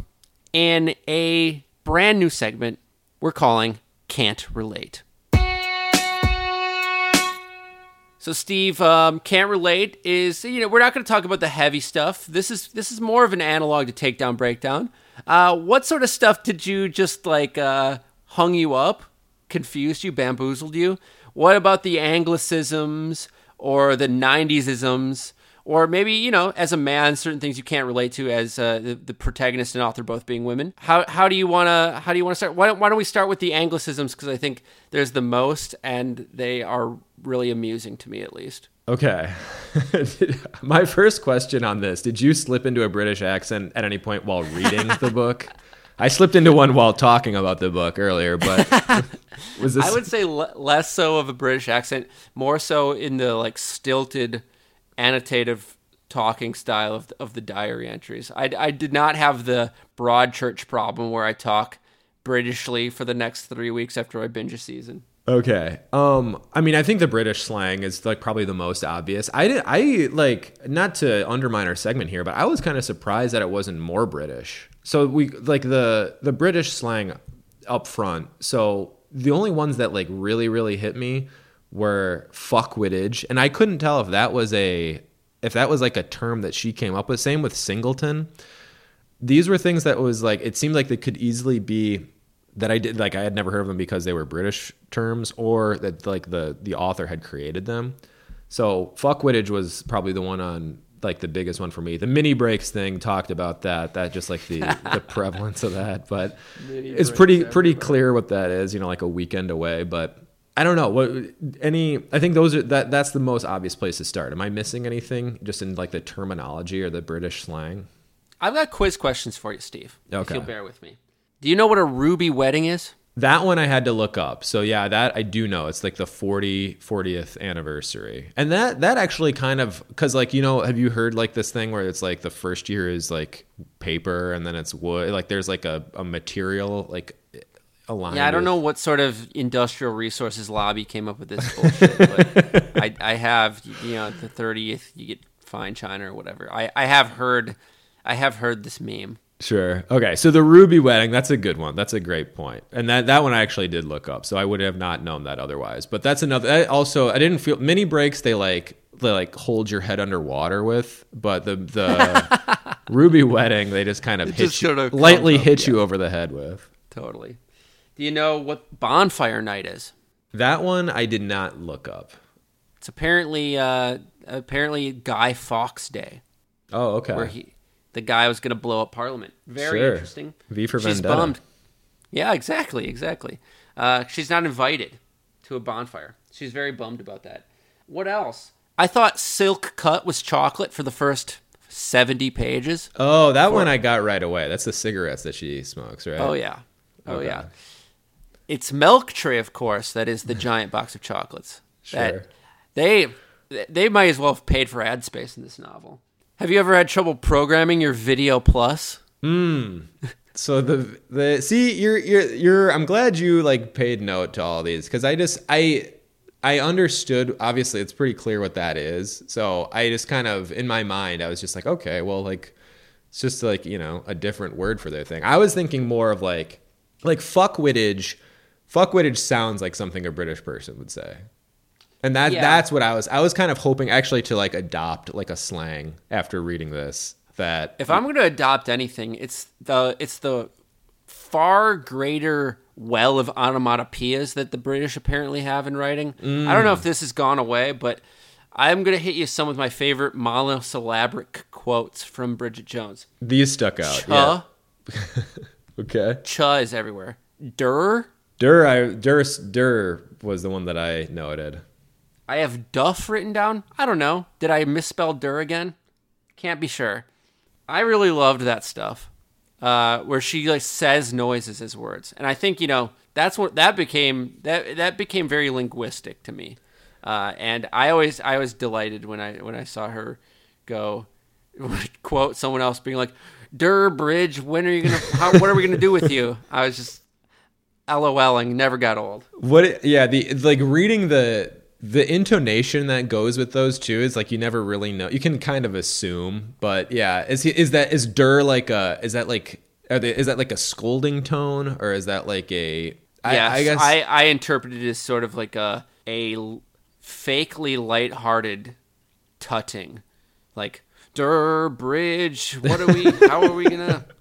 in a brand new segment we're calling Can't Relate. So Steve, um, can't relate is you know we're not going to talk about the heavy stuff. This is this is more of an analog to Takedown Breakdown. Uh, what sort of stuff did you just like uh, hung you up, confused you, bamboozled you? What about the Anglicisms or the '90s isms? Or maybe you know as a man certain things you can't relate to as uh, the, the protagonist and author both being women. How, how do you want to how do you want to start? Why don't, why don't we start with the anglicisms? Because i think there's the most and they are really amusing to me at least. Okay. [laughs] My first question on this did you slip into a british accent at any point while reading the [laughs] book? I slipped into one while talking about the book earlier, but [laughs] was this? I would say l- less so of a British accent, more so in the like stilted annotative talking style of, of the diary entries. I, I did not have the Broadchurch problem where I talk Britishly for the next three weeks after I binge a season. Okay. Um I mean I think the British slang is like probably the most obvious. I did I like not to undermine our segment here, but I was kind of surprised that it wasn't more British. So we like the the British slang up front. So the only ones that like really really hit me were fuckwittage, and I couldn't tell if that was a if that was like a term that she came up with. Same with singleton. These were things that was like it seemed like they could easily be that I did like I had never heard of them because they were British terms or that like the the author had created them. So fuckwittage was probably the one on like the biggest one for me. The mini breaks thing talked about that. That just like the [laughs] the prevalence of that, but mini it's pretty pretty clear what that is. You know, like a weekend away, but I don't know what any. I think those are that. That's the most obvious place to start. Am I missing anything just in like the terminology or the British slang? I've got quiz questions for you, Steve. Okay, if you'll bear with me. Do you know what a ruby wedding is? That one I had to look up. So yeah, that I do know. It's like the 40 40th anniversary. And that that actually kind of cuz like you know, have you heard like this thing where it's like the first year is like paper and then it's wood like there's like a, a material like aligned. Yeah, I don't with. know what sort of industrial resources lobby came up with this bullshit, but [laughs] I, I have you know the thirtieth you get fine china or whatever. I, I have heard I have heard this meme. Sure. Okay. So the ruby wedding, that's a good one. That's a great point. And that that one I actually did look up. So I would have not known that otherwise. But that's another I also I didn't feel mini breaks they like they like hold your head underwater with, but the the [laughs] ruby wedding they just kind of it hit you, lightly hit yeah. you over the head with. Totally. Do you know what bonfire night is? That one I did not look up. It's apparently uh, apparently Guy Fawkes Day. Oh, okay. Where he the guy was going to blow up Parliament. Very sure. interesting. V for she's Vendetta. Bummed. Yeah, exactly, exactly. Uh, she's not invited to a bonfire. She's very bummed about that. What else? I thought Silk Cut was chocolate for the first 70 pages. Oh, that one I got right away. That's the cigarettes that she smokes, right? Oh, yeah. Oh, okay. yeah. It's Milk Tray, of course, that is the [laughs] giant box of chocolates. Sure. They they might as well have paid for ad space in this novel. Have you ever had trouble programming your Video Plus? Hmm. So the the see you're you're you're I'm glad you like paid note to all these because I just I I understood obviously it's pretty clear what that is. So I just kind of in my mind I was just like okay well like it's just like you know a different word for their thing. I was thinking more of like like fuck fuckwittage fuckwittage sounds like something a British person would say. And that yeah. that's what I was I was kind of hoping actually to like adopt like a slang after reading this that If I'm going to adopt anything, it's the it's the far greater well of onomatopoeias that the British apparently have in writing. Mm. I don't know if this has gone away, but I'm going to hit you some of my favorite monosyllabic quotes from Bridget Jones. These stuck out. Yeah. [laughs] okay. Ch is everywhere. Der Dur, I Dur, Dur was the one that I noted. I have Duff written down. I don't know. Did I misspell Dur again? Can't be sure. I really loved that stuff, uh, where she like says noises as words, and I think you know that's what that became. That that became very linguistic to me, uh, and I always I was delighted when I when I saw her go [laughs] quote someone else being like, "Dur Bridge, when are you gonna? How, what are we gonna do with you?" I was just LOLing never got old. What? it- Yeah, the like reading the the intonation that goes with those two is like you never really know. You can kind of assume, but yeah, is he is that is Dur like a is that like are they, is that like a scolding tone or is that like a I, yes, I guess I, I interpreted it as sort of like a a fakely lighthearted tutting, like Dur Bridge. What are we? how are we gonna? [laughs]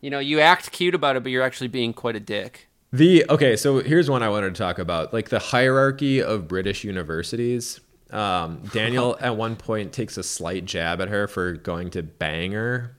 You know, you act cute about it, but you're actually being quite a dick. The okay, so here's one I wanted to talk about, like the hierarchy of British universities. Um, Daniel [laughs] at one point takes a slight jab at her for going to Bangor.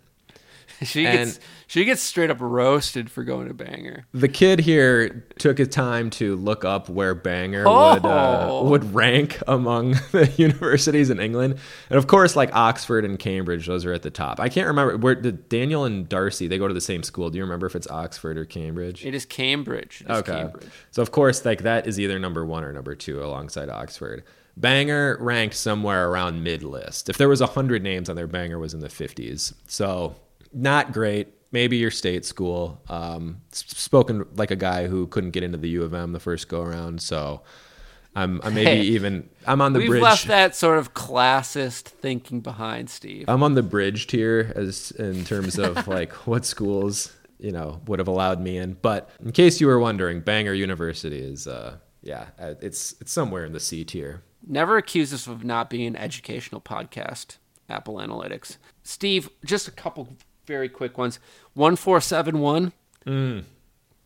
She And- gets she gets straight up roasted for going to Bangor. The kid here took his time to look up where Bangor would uh, Oh. would rank among [laughs] the universities in England, and of course, like Oxford and Cambridge, those are at the top. I can't remember where did Daniel and Darcy they go to the same school. Do you remember if it's Oxford or Cambridge? It is Cambridge. It is Okay. Cambridge. So of course, like that is either number one or number two alongside Oxford. Bangor ranked somewhere around mid list. If there was hundred names on there, Bangor was in the fifties. So not great. Maybe your state school. Um, spoken like a guy who couldn't get into the U of M the first go around. So I'm, I'm maybe Hey, even. I'm on the We've bridge. left that sort of classist thinking behind, Steve. I'm on the bridge tier as in terms of [laughs] like what schools you know would have allowed me in. But in case you were wondering, Bangor University is uh yeah uh, it's it's somewhere in the C tier. Never accuse us of not being an educational podcast, Apple Analytics. Steve, just a couple very quick ones. 1471.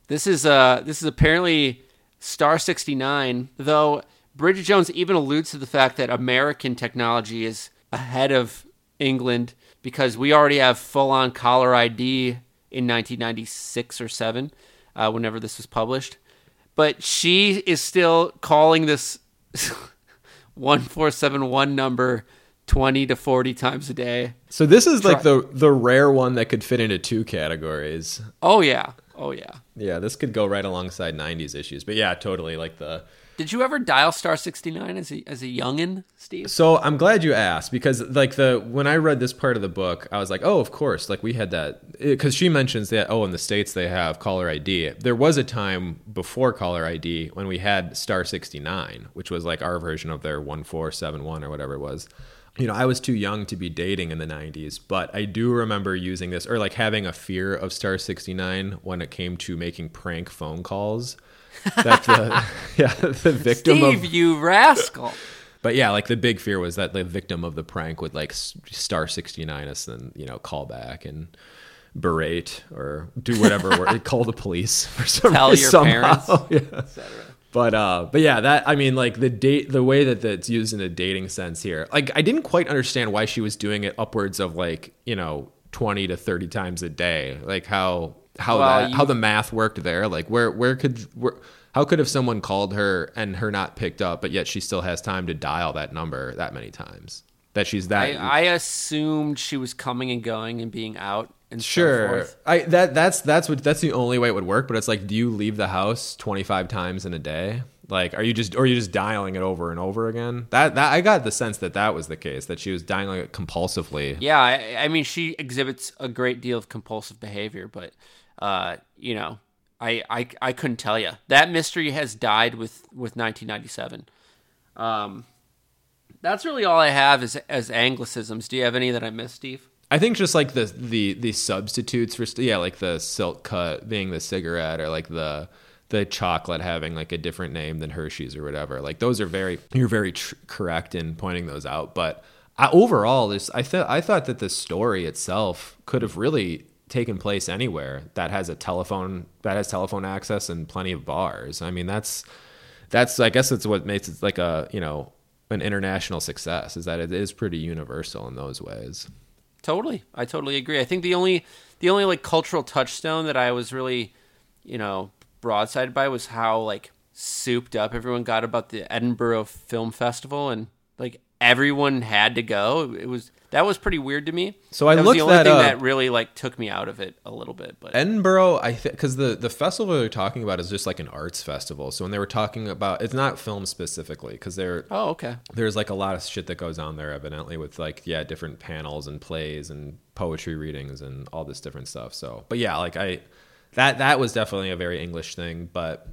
This is uh this is apparently Star 69, though Bridget Jones even alludes to the fact that American technology is ahead of England because we already have full-on caller ID in 1996 or 7 uh, whenever this was published. But she is still calling this [laughs] 1471 number 20 to 40 times a day. So this is like Try- the the rare one that could fit into two categories. Oh yeah. Oh yeah. Yeah, this could go right alongside 90s issues. But yeah, totally like the Did you ever dial star 69 as a as a youngin, Steve? So I'm glad you asked because like the when I read this part of the book, I was like, oh, of course, like we had that eh, because she mentions that oh, in the states they have caller ID. There was a time before caller ID when we had Star 69, which was like our version of their 1471 or whatever it was. You know, I was too young to be dating in the 90s, but I do remember using this or like having a fear of Star 69 when it came to making prank phone calls. That the [laughs] yeah the victim Steve, of you rascal. but yeah, like the big fear was that the victim of the prank would like star 69 us and, you know, call back and berate or do whatever, [laughs] call the police for some Tell your somehow. parents. [laughs] Yeah. But uh, but yeah, that I mean, like the date, the way that that's used in a dating sense here, like I didn't quite understand why she was doing it upwards of like you know twenty to thirty times a day, like how how Well, that you- how the math worked there, like where where could where, how could have someone called her and her not picked up, but yet she still has time to dial that number that many times? That she's that I, I assumed she was coming and going and being out and Sure. I that that's that's what that's the only way it would work. But it's like, do you leave the house twenty five times in a day? Like, are you just or are you just dialing it over and over again? That that I got the sense that that was the case. That she was dialing it compulsively. Yeah, I, I mean, she exhibits a great deal of compulsive behavior, but uh, you know, I, I I couldn't tell you that mystery has died with with 1997. Um, that's really all I have as as anglicisms. Do you have any that I missed, Steve? I think just like the the the substitutes for yeah, like the silk cut being the cigarette or like the the chocolate having like a different name than Hershey's or whatever. Like those are very you're very tr- correct in pointing those out. But I, overall, this I thought I thought that the story itself could have really taken place anywhere that has a telephone that has telephone access and plenty of bars. I mean that's that's I guess that's what makes it like a you know an international success is that it is pretty universal in those ways. Totally, I totally agree. I think the only the only like cultural touchstone that I was really, you know, broadsided by was how like souped up everyone got about the Edinburgh Film Festival and like everyone had to go. It was that was pretty weird to me. So I that was looked the only that thing up. that really like took me out of it a little bit. But Edinburgh, I think, because the the festival they're talking about is just like an arts festival. So when they were talking about, it's not film specifically, because there oh, okay. there's like a lot of shit that goes on there, evidently, with like yeah, different panels and plays and poetry readings and all this different stuff. So, but yeah, like I, that that was definitely a very English thing, but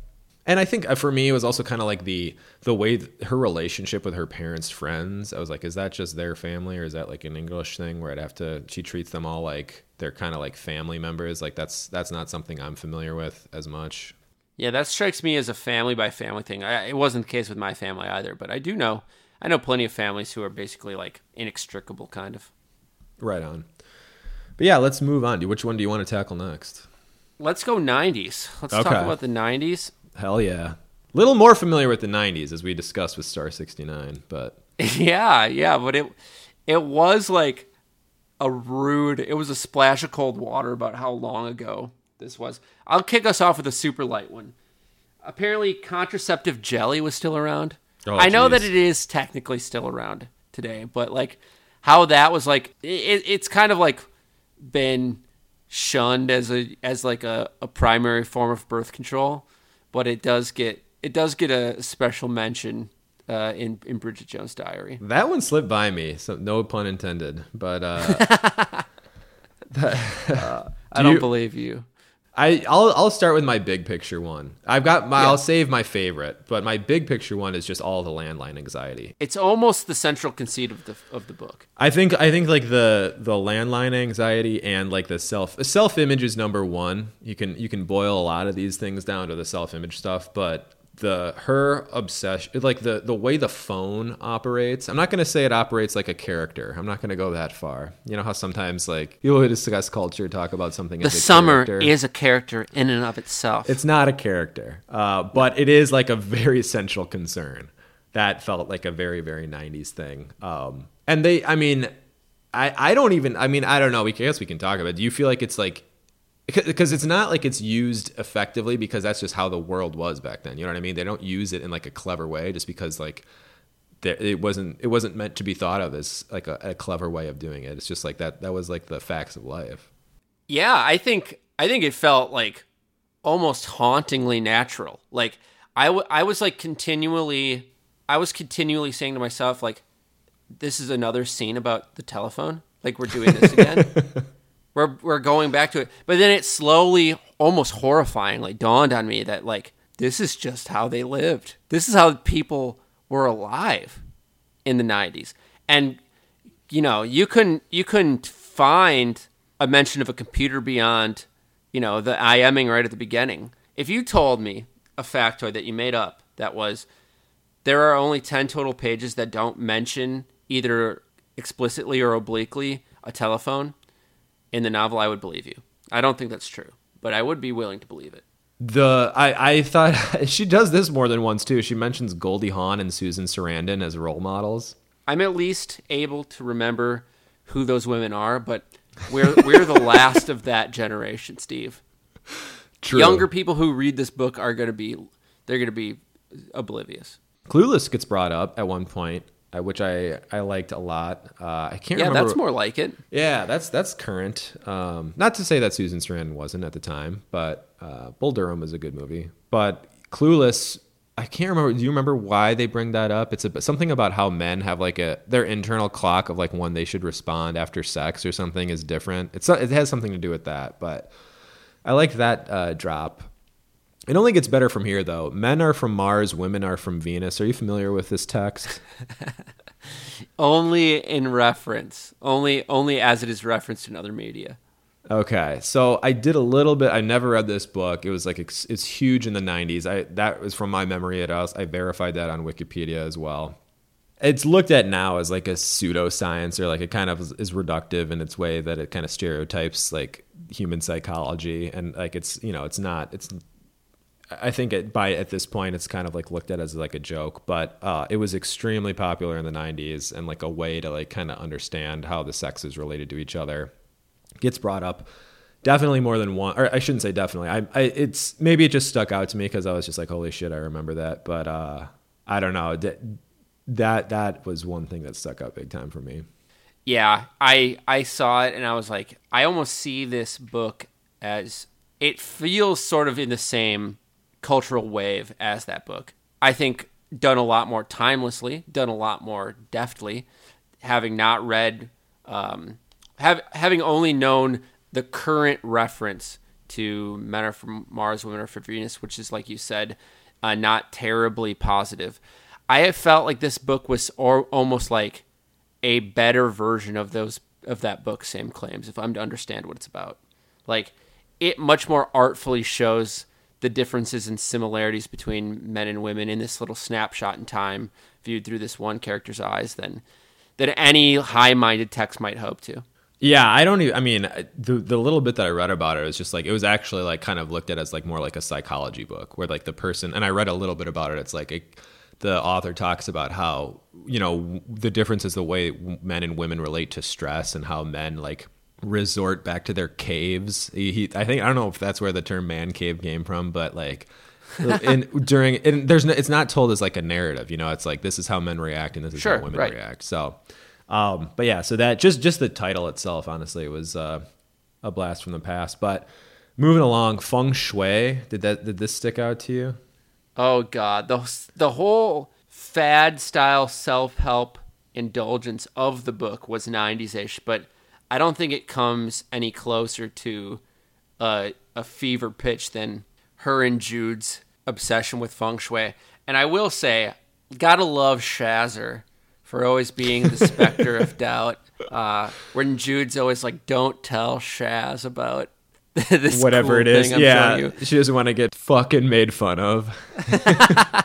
and I think uh, for me it was also kind of like the the way her relationship with her parents' friends. I was like, is that just their family or is that like an English thing where I'd have to? She treats them all like they're kind of like family members. Like that's that's not something I'm familiar with as much. Yeah, that strikes me as a family by family thing. I, it wasn't the case with my family either, but I do know I know plenty of families who are basically like inextricable, kind of. Right on. But yeah, let's move on. Which one do you want to tackle next? Let's go 90s. Let's Okay. talk about the 90s. Hell yeah. Little more familiar with the 90s as we discussed with Star 69, but [laughs] yeah, yeah, but it it was like a rude. It was a splash of cold water about how long ago this was. I'll kick us off with a super light one. Apparently, contraceptive jelly was still around. Oh, I know that it is technically still around today, but like how that was like, it, it's kind of like been shunned as a as like a, a primary form of birth control, but it does get it does get a special mention uh, in in Bridget Jones' Diary. that one slipped by me, so no pun intended. But uh, [laughs] [laughs] [laughs] I Do don't you- believe you. I I'll I'll start with my big picture one. I've got my I'll save my favorite, but my big picture one is just all the landline anxiety. It's almost the central conceit of the of the book. I think I think like the the landline anxiety and like the self self image is number one. You can you can boil a lot of these things down to the self image stuff, but the her obsession like the the way the phone operates. I'm not gonna say it operates like a character. I'm not gonna go that far. You know how sometimes like people who discuss culture talk about something The summer character. is a character in and of itself. It's not a character, uh, but it is like a very [laughs] central concern. That felt like a very, very 90s thing. Um, and they, I mean, I, I don't even, I mean, I don't know. We, I guess we can talk about it. Do you feel like it's like, because it's not like it's used effectively because that's just how the world was back then. You know what I mean? They don't use it in like a clever way just because like there, it wasn't it wasn't meant to be thought of as like a, a clever way of doing it. It's just like that that was like the facts of life. yeah, I think I think it felt like almost hauntingly natural. Like I, w- I was like continually I was continually saying to myself like this is another scene about the telephone. Like we're doing this again. [laughs] we're we're going back to it. But then it slowly almost horrifyingly dawned on me that like this is just how they lived. This is how people were alive in the 90s. And you know, you couldn't you couldn't find a mention of a computer beyond, you know, the IMing right at the beginning. If you told me a factoid that you made up that was there are only 10 total pages that don't mention either explicitly or obliquely a telephone in the novel, I would believe you. I don't think that's true, but I would be willing to believe it. The I, I thought [laughs] she does this more than once too. She mentions Goldie Hawn and Susan Sarandon as role models. I'm at least able to remember who those women are, but we're we're the last of that generation, Steve. True. Younger people who read this book are going to be they're going to be oblivious. Clueless gets brought up at one point, which I I liked a lot. Uh, I can't remember. Yeah, remember. that's more like it. Yeah, that's that's current. Um, not to say that Susan Sarandon wasn't at the time, but uh, Bull Durham is a good movie. But Clueless, I can't remember. Do you remember why they bring that up? It's a, something about how men have like a their internal clock of like when they should respond after sex or something is different. It's it has something to do with that. But I like that uh, drop. It only gets better from here, though. Men are from Mars, women are from Venus. Are you familiar with this text? [laughs] Only in reference. Only only as it is referenced in other media. Okay, so I did a little bit. I never read this book. It was like it's, it's huge in the '90s. I that was from my memory. It was I verified that on Wikipedia as well. It's looked at now as like a pseudoscience or like it kind of is, is reductive in its way that it kind of stereotypes like human psychology and like it's you know it's not it's I think it, by at this point it's kind of like looked at as like a joke, but uh, it was extremely popular in the '90s and like a way to like kind of understand how the sexes related to each other. Gets brought up definitely more than one, or I shouldn't say definitely. I, I it's maybe it just stuck out to me because I was just like, holy shit, I remember that. But uh, I don't know. That that that was one thing that stuck out big time for me. Yeah, I I saw it and I was like, I almost see this book as it feels sort of in the same cultural wave as that book. I think done a lot more timelessly, done a lot more deftly, having not read, um, have having only known the current reference to Men Are from Mars, Women Are from Venus, which is like you said, uh, not terribly positive. I felt like this book was or, almost like a better version of those of that book, Same Claims, if I'm to understand what it's about. Like it much more artfully shows the differences and similarities between men and women in this little snapshot in time viewed through this one character's eyes than than any high-minded text might hope to. Yeah, I don't even. I mean, the the little bit that I read about it was just like it was actually like kind of looked at as like more like a psychology book, where like the person and I read a little bit about it. It's like it, the author talks about how you know the difference is the way men and women relate to stress and how men like resort back to their caves. He, he I think I don't know if that's where the term man cave came from, but like [laughs] in during and there's no, it's not told as like a narrative, you know. It's like this is how men react and this is Sure, how women right. react. So, um, but yeah, so that just just the title itself, honestly, was uh, a blast from the past. But moving along, feng shui. Did that did this stick out to you? Oh God, the the whole fad style self help indulgence of the book was '90s ish, but I don't think it comes any closer to uh, a fever pitch than her and Jude's obsession with feng shui. And I will say, gotta love Shazzer for always being the specter of [laughs] doubt. Uh, when Jude's always like, "Don't tell Shaz about." [laughs] this Whatever cool it is, yeah. you." She doesn't want to get fucking made fun of. [laughs]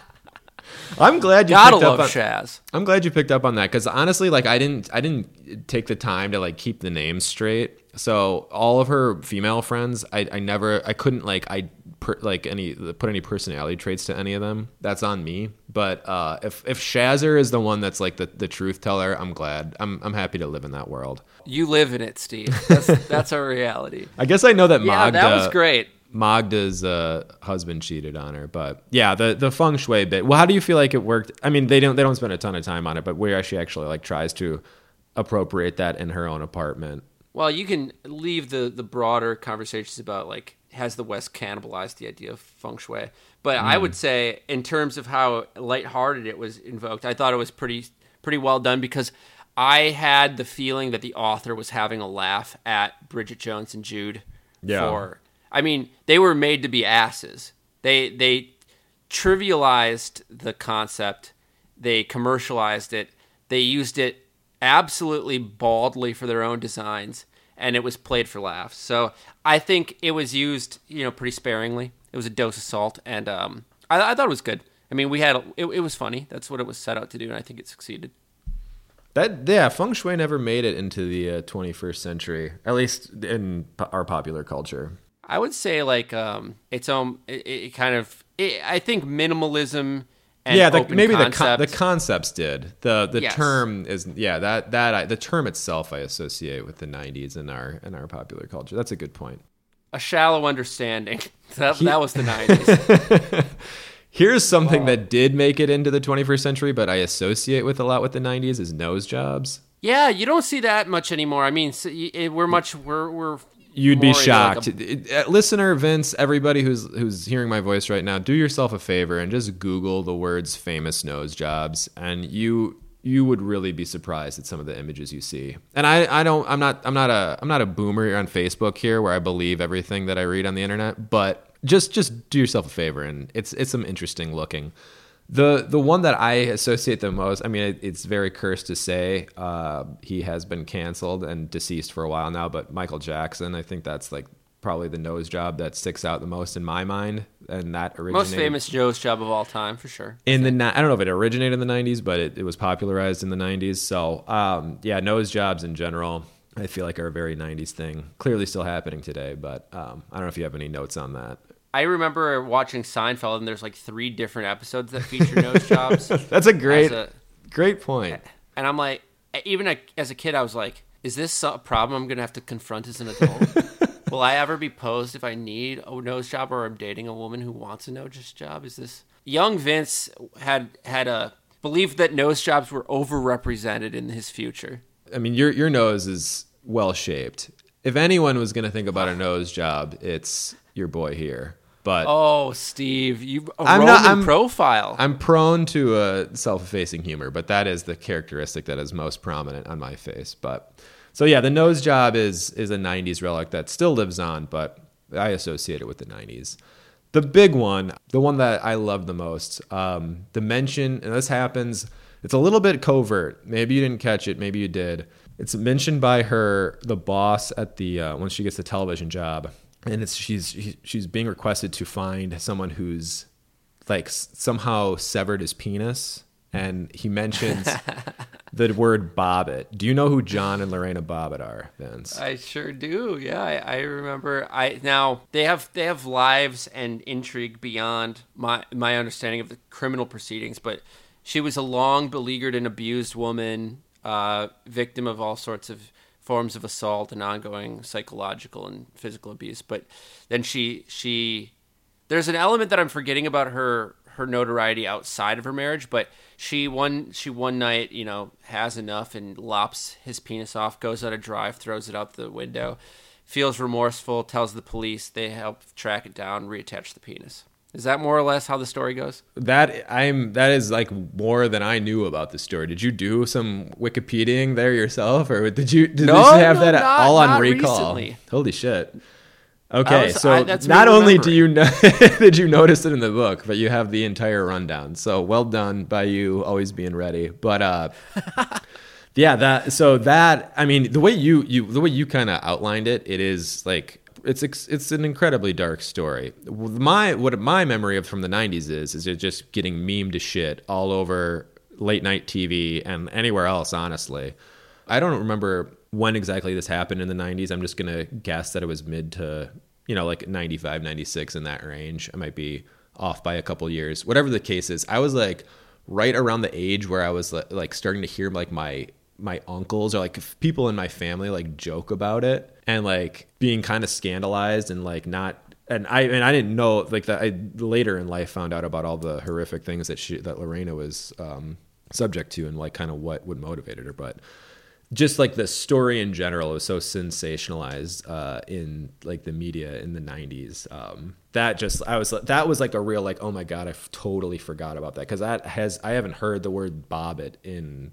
I'm glad you Gotta picked love up on, Shaz. I'm glad you picked up on that because honestly, like I didn't, I didn't take the time to like keep the names straight. So all of her female friends, I, I never, I couldn't like, I per, like any put any personality traits to any of them. That's on me. But uh, if if Shazzer is the one that's like the, the truth teller, I'm glad. I'm I'm happy to live in that world. You live in it, Steve. [laughs] That's that's our reality. I guess I know that Yeah, Magda. that was great. Magda's uh, husband cheated on her, but yeah, the the feng shui bit. Well, how do you feel like it worked? I mean, they don't they don't spend a ton of time on it, but where she actually like tries to appropriate that in her own apartment. Well, you can leave the the broader conversations about like has the West cannibalized the idea of feng shui, but I would say in terms of how lighthearted it was invoked, I thought it was pretty pretty well done because I had the feeling that the author was having a laugh at Bridget Jones and Jude Yeah. for I mean, they were made to be asses. They they trivialized the concept, they commercialized it, they used it absolutely baldly for their own designs, and it was played for laughs. So I think it was used, you know, pretty sparingly. It was a dose of salt, and um, I, I thought it was good. I mean, we had it, it was funny. That's what it was set out to do, and I think it succeeded. That yeah, feng shui never made it into the uh, 21st century, at least in our popular culture. I would say like um, its own. It, it kind of. It, I think minimalism. And yeah, the, maybe the con- the concepts did. the The Yes. term is yeah that that I, the term itself I associate with the 90s in our in our popular culture. That's a good point. a shallow understanding. [laughs] That, that was the [laughs] nineties. Here's something that did make it into the 21st century, but I associate with a lot with the 90s is nose jobs. yeah, you don't see that much anymore. I mean, so y- it- we're much we're we're. You'd be into, like, shocked, a- uh, listener Vince. Everybody who's who's hearing my voice right now, do yourself a favor and just Google the words "famous nose jobs," and you you would really be surprised at some of the images you see. And I, I don't I'm not I'm not a I'm not a boomer on Facebook here where I believe everything that I read on the internet, but just just do yourself a favor and it's it's some interesting looking. The the one that I associate the most, I mean, it, it's very cursed to say. Uh, he has been canceled and deceased for a while now, but Michael Jackson, I think that's like probably the nose job that sticks out the most in my mind, and that originated most famous Joe's job of all time for sure. in the. I don't know if it originated in the '90s, but it, it was popularized in the '90s. So um, yeah, nose jobs in general, I feel like are a very '90s thing. Clearly, still happening today, but um, I don't know if you have any notes on that. I remember watching Seinfeld, and there's like three different episodes that feature nose [laughs] jobs. That's a great, a- great point. And I'm like, even a, as a kid, I was like, is this a problem I'm going to have to confront as an adult? [laughs] Will I ever be posed if I need a nose job or I'm dating a woman who wants a nose job? Is this young Vince had had uh, a belief that nose jobs were overrepresented in his future. I mean, your your nose is well shaped. If anyone was going to think about a nose job, it's your boy here. But Oh, Steve, you a I'm Roman not- I'm- profile. I'm prone to a self-effacing humor, but that is the characteristic that is most prominent on my face. But so yeah, the nose job is is a '90s relic that still lives on, but I associate it with the 90s. The big one, the one that I love the most, um, the mention, and this happens, it's a little bit covert. Maybe you didn't catch it, maybe you did. It's mentioned by her, the boss at the uh, when she gets the television job, and it's she's she's being requested to find someone who's like somehow severed his penis, and he mentions [laughs] the word Bobbitt. Do you know who John and Lorena Bobbitt are, Vince? I sure do. Yeah, I, I remember. I now they have they have lives and intrigue beyond my my understanding of the criminal proceedings, but she was a long beleaguered and abused woman, uh, victim of all sorts of forms of assault and ongoing psychological and physical abuse. But then she she there's an element that I'm forgetting about her her notoriety outside of her marriage, but she one she one night you know has enough and lops his penis off, goes out a drive, throws it out the window, feels remorseful, tells the police, they help track it down, reattach the penis. Is that more or less how the story goes? That I'm that is like more than I knew about the story. Did you do some Wikipediaing there yourself, or did you did no, you have no, that not, all on recall? Recently. Holy shit! Okay, was- so I- not only do you know [laughs] did you notice it in the book, but you have the entire rundown. So well done by you, always being ready. But uh, [laughs] yeah, that so that I mean the way you you the way you kind of outlined it, it is like it's it's an incredibly dark story. My what my memory of from the '90s is is it just getting memed to shit all over late night TV and anywhere else. Honestly, I don't remember when exactly this happened in the 90s. I'm just gonna guess that it was mid to you know like 95, 96 in that range. I might be off by a couple years. Whatever the case is, I was like right around the age where I was like starting to hear like my my uncles or like people in my family like joke about it and like being kind of scandalized and like not and I and I didn't know like that I later in life found out about all the horrific things that she that Lorena was um subject to and like kind of what would motivated her but just like the story in general was so sensationalized uh, in like the media in the 90s um, that just i was that was like a real like oh my god i f- totally forgot about that because that has i haven't heard the word Bobbitt in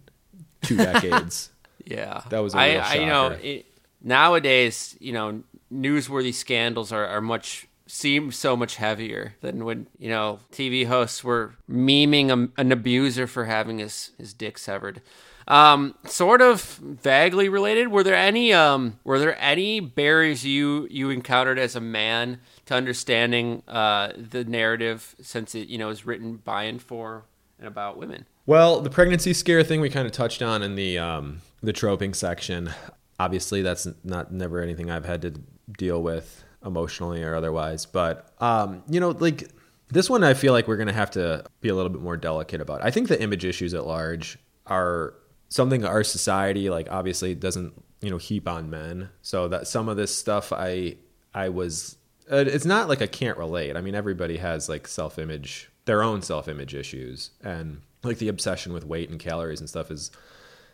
two [laughs] decades Yeah, That was a I, real I you know it, nowadays you know newsworthy scandals are, are much seem so much heavier than when you know TV hosts were memeing a, an abuser for having his his dick severed. Um, sort of vaguely related. Were there any um were there any barriers you you encountered as a man to understanding uh the narrative since it you know is written by and for and about women? Well, the pregnancy scare thing we kind of touched on in the um, the troping section. Obviously, that's not never anything I've had to deal with emotionally or otherwise. But um, you know, like this one, I feel like we're gonna have to be a little bit more delicate about. I think the image issues at large are something our society, like, obviously doesn't you know heap on men. So that some of this stuff, I I was. uh, It's not like I can't relate. I mean, everybody has like self image, their own self image issues, and like the obsession with weight and calories and stuff is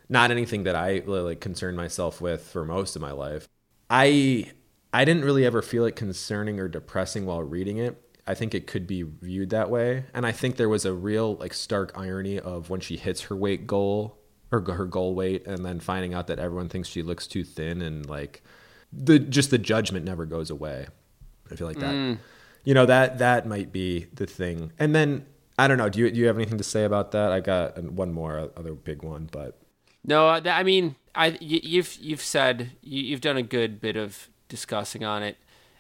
not anything that I really like concern myself with for most of my life. I I didn't really ever feel it concerning or depressing while reading it. I think it could be viewed that way, and I think there was a real like stark irony of when she hits her weight goal or her goal weight, and then finding out that everyone thinks she looks too thin, and like the just the judgment never goes away. I feel like that. Mm. You know that that might be the thing, and then I don't know. Do you do you have anything to say about that? I got uh, one more other big one, but No, uh, I mean, I you've you've said you, you've done a good bit of discussing on it,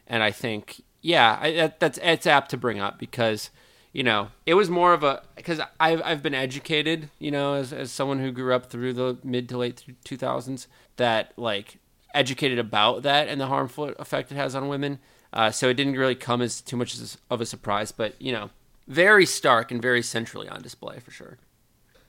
and I think yeah, I, that, that's it's apt to bring up because you know it was more of a because I've I've been educated, you know, as as someone who grew up through the mid to late two thousands, that like educated about that and the harmful effect it has on women. Uh, so it didn't really come as too much as, of a surprise, but you know, very stark and very centrally on display for sure.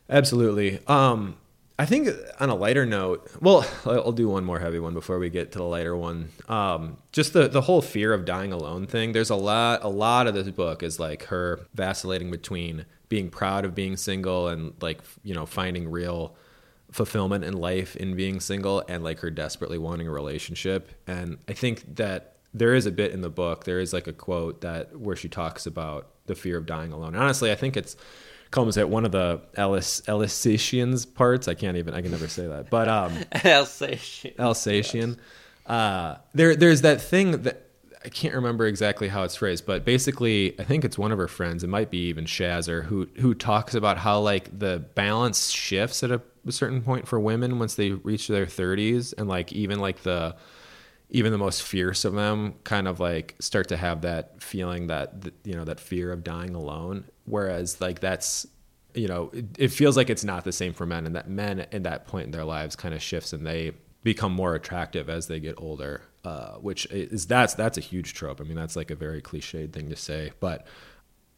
Absolutely. Um, I think on a lighter note, well, I'll do one more heavy one before we get to the lighter one. Um, just the the whole fear of dying alone thing. There's a lot, a lot of this book is like her vacillating between being proud of being single and like you know finding real fulfillment in life in being single and like her desperately wanting a relationship. And I think that there is a bit in the book. There is like a quote that where she talks about the fear of dying alone. Honestly, I think it's comes at one of the Ellis Alsatians parts. I can't even I can never say that. But um [laughs] Alsatian. Alsatian. Uh there there's that thing that I can't remember exactly how it's phrased, but basically, I think it's one of her friends. It might be even Shazzer who who talks about how like the balance shifts at a, a certain point for women once they reach their 30s, and like even like the even the most fierce of them kind of like start to have that feeling that you know that fear of dying alone. Whereas like that's you know it, it feels like it's not the same for men, and that men at that point in their lives kind of shifts and they become more attractive as they get older uh, which is that's that's a huge trope. I mean, that's like a very cliched thing to say, but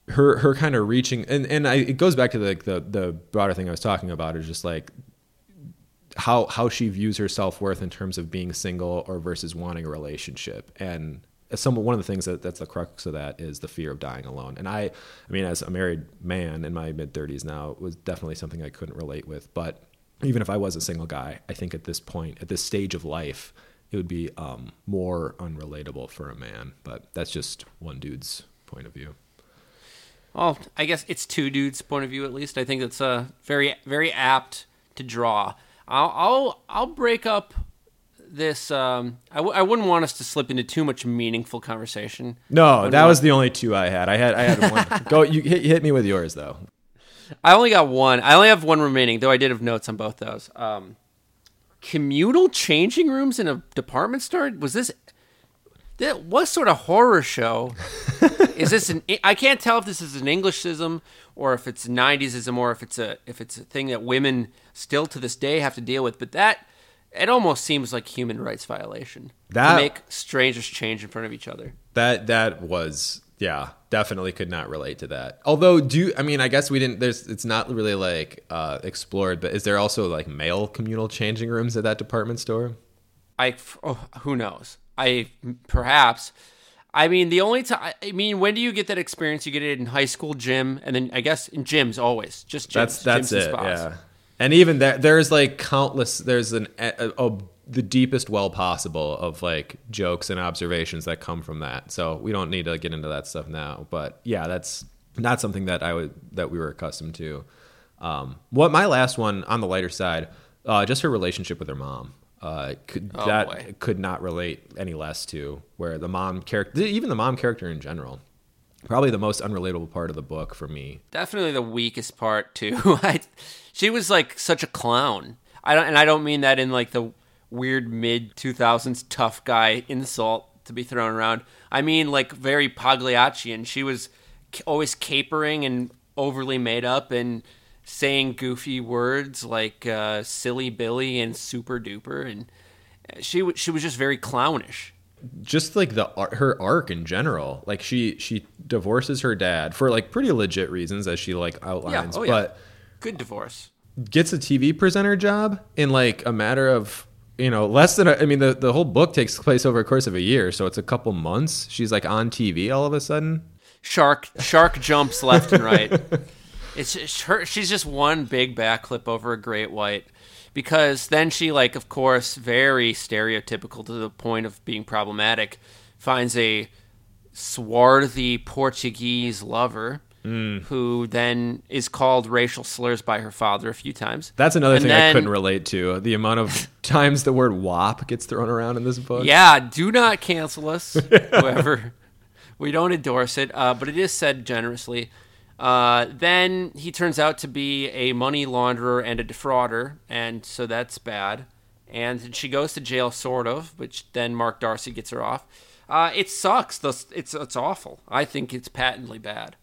her her kind of reaching and and I, it goes back to the, like the the broader thing I was talking about is just like how how she views her self worth in terms of being single or versus wanting a relationship and some one of the things that that's the crux of that is the fear of dying alone and i i mean as a married man in my mid 30s now it was definitely something i couldn't relate with but even if i was a single guy i think at this point at this stage of life it would be um, more unrelatable for a man. But that's just one dude's point of view. Well, I guess it's two dudes' point of view at least. I think it's uh, very very apt to draw. I'll I'll, I'll break up this. Um, I w- I wouldn't want us to slip into too much meaningful conversation. No, that was the only two I had. I had I had one. [laughs] Go, you hit, hit me with yours though. I only got one. I only have one remaining, though I did have notes on both those. Um, communal changing rooms in a department store? Was this what sort of horror show [laughs] is this? An I can't tell if this is an Englishism or if it's 90sism or if it's a if it's a thing that women still to this day have to deal with. But that it almost seems like human rights violation that, to make strangers change in front of each other. That that was yeah, definitely could not relate to that. Although, do I mean? I guess we didn't. There's. It's not really like uh, explored. But is there also like male communal changing rooms at that department store? I. Oh, who knows? I perhaps. I mean, the only time. I mean, when do you get that experience? You get it in high school gym, and then I guess in gyms always. Just gyms. That's that's gyms it. Yeah. And even there, there's like countless. There's an a, a the deepest well possible of like jokes and observations that come from that. So we don't need to get into that stuff now. But yeah, that's not something that I would that we were accustomed to. Um, what my last one on the lighter side, uh, just her relationship with her mom. Uh, could, oh, that boy. could not relate any less to where the mom character, even the mom character in general, probably the most unrelatable part of the book for me. Definitely the weakest part too. [laughs] I, she was like such a clown. I don't, and I don't mean that in like the weird mid 2000s tough guy insult to be thrown around. I mean, like very Pagliaccian. She was always capering and overly made up and saying goofy words like uh, silly Billy and super duper. And she, she was just very clownish just like the her arc in general like she she divorces her dad for like pretty legit reasons as she like outlines yeah. Oh, but yeah. good divorce gets a tv presenter job in like a matter of you know, less than a, I mean, the, the whole book takes place over a course of a year, so it's a couple months. She's like on TV all of a sudden. Shark shark jumps left and right. [laughs] It's, it's her. She's just one big backflip over a great white, because then she like, of course, very stereotypical to the point of being problematic, finds a swarthy Portuguese lover mm. who then is called racial slurs by her father a few times. That's another and thing then, I couldn't relate to. The amount of [laughs] times the word WAP gets thrown around in this book. Yeah, do not cancel us, [laughs] whoever. we don't endorse it, uh, but it is said generously. Uh, then he turns out to be a money launderer and a defrauder, and so that's bad. And she goes to jail, sort of, which then Mark Darcy gets her off. Uh, it sucks. It's it's awful. I think it's patently bad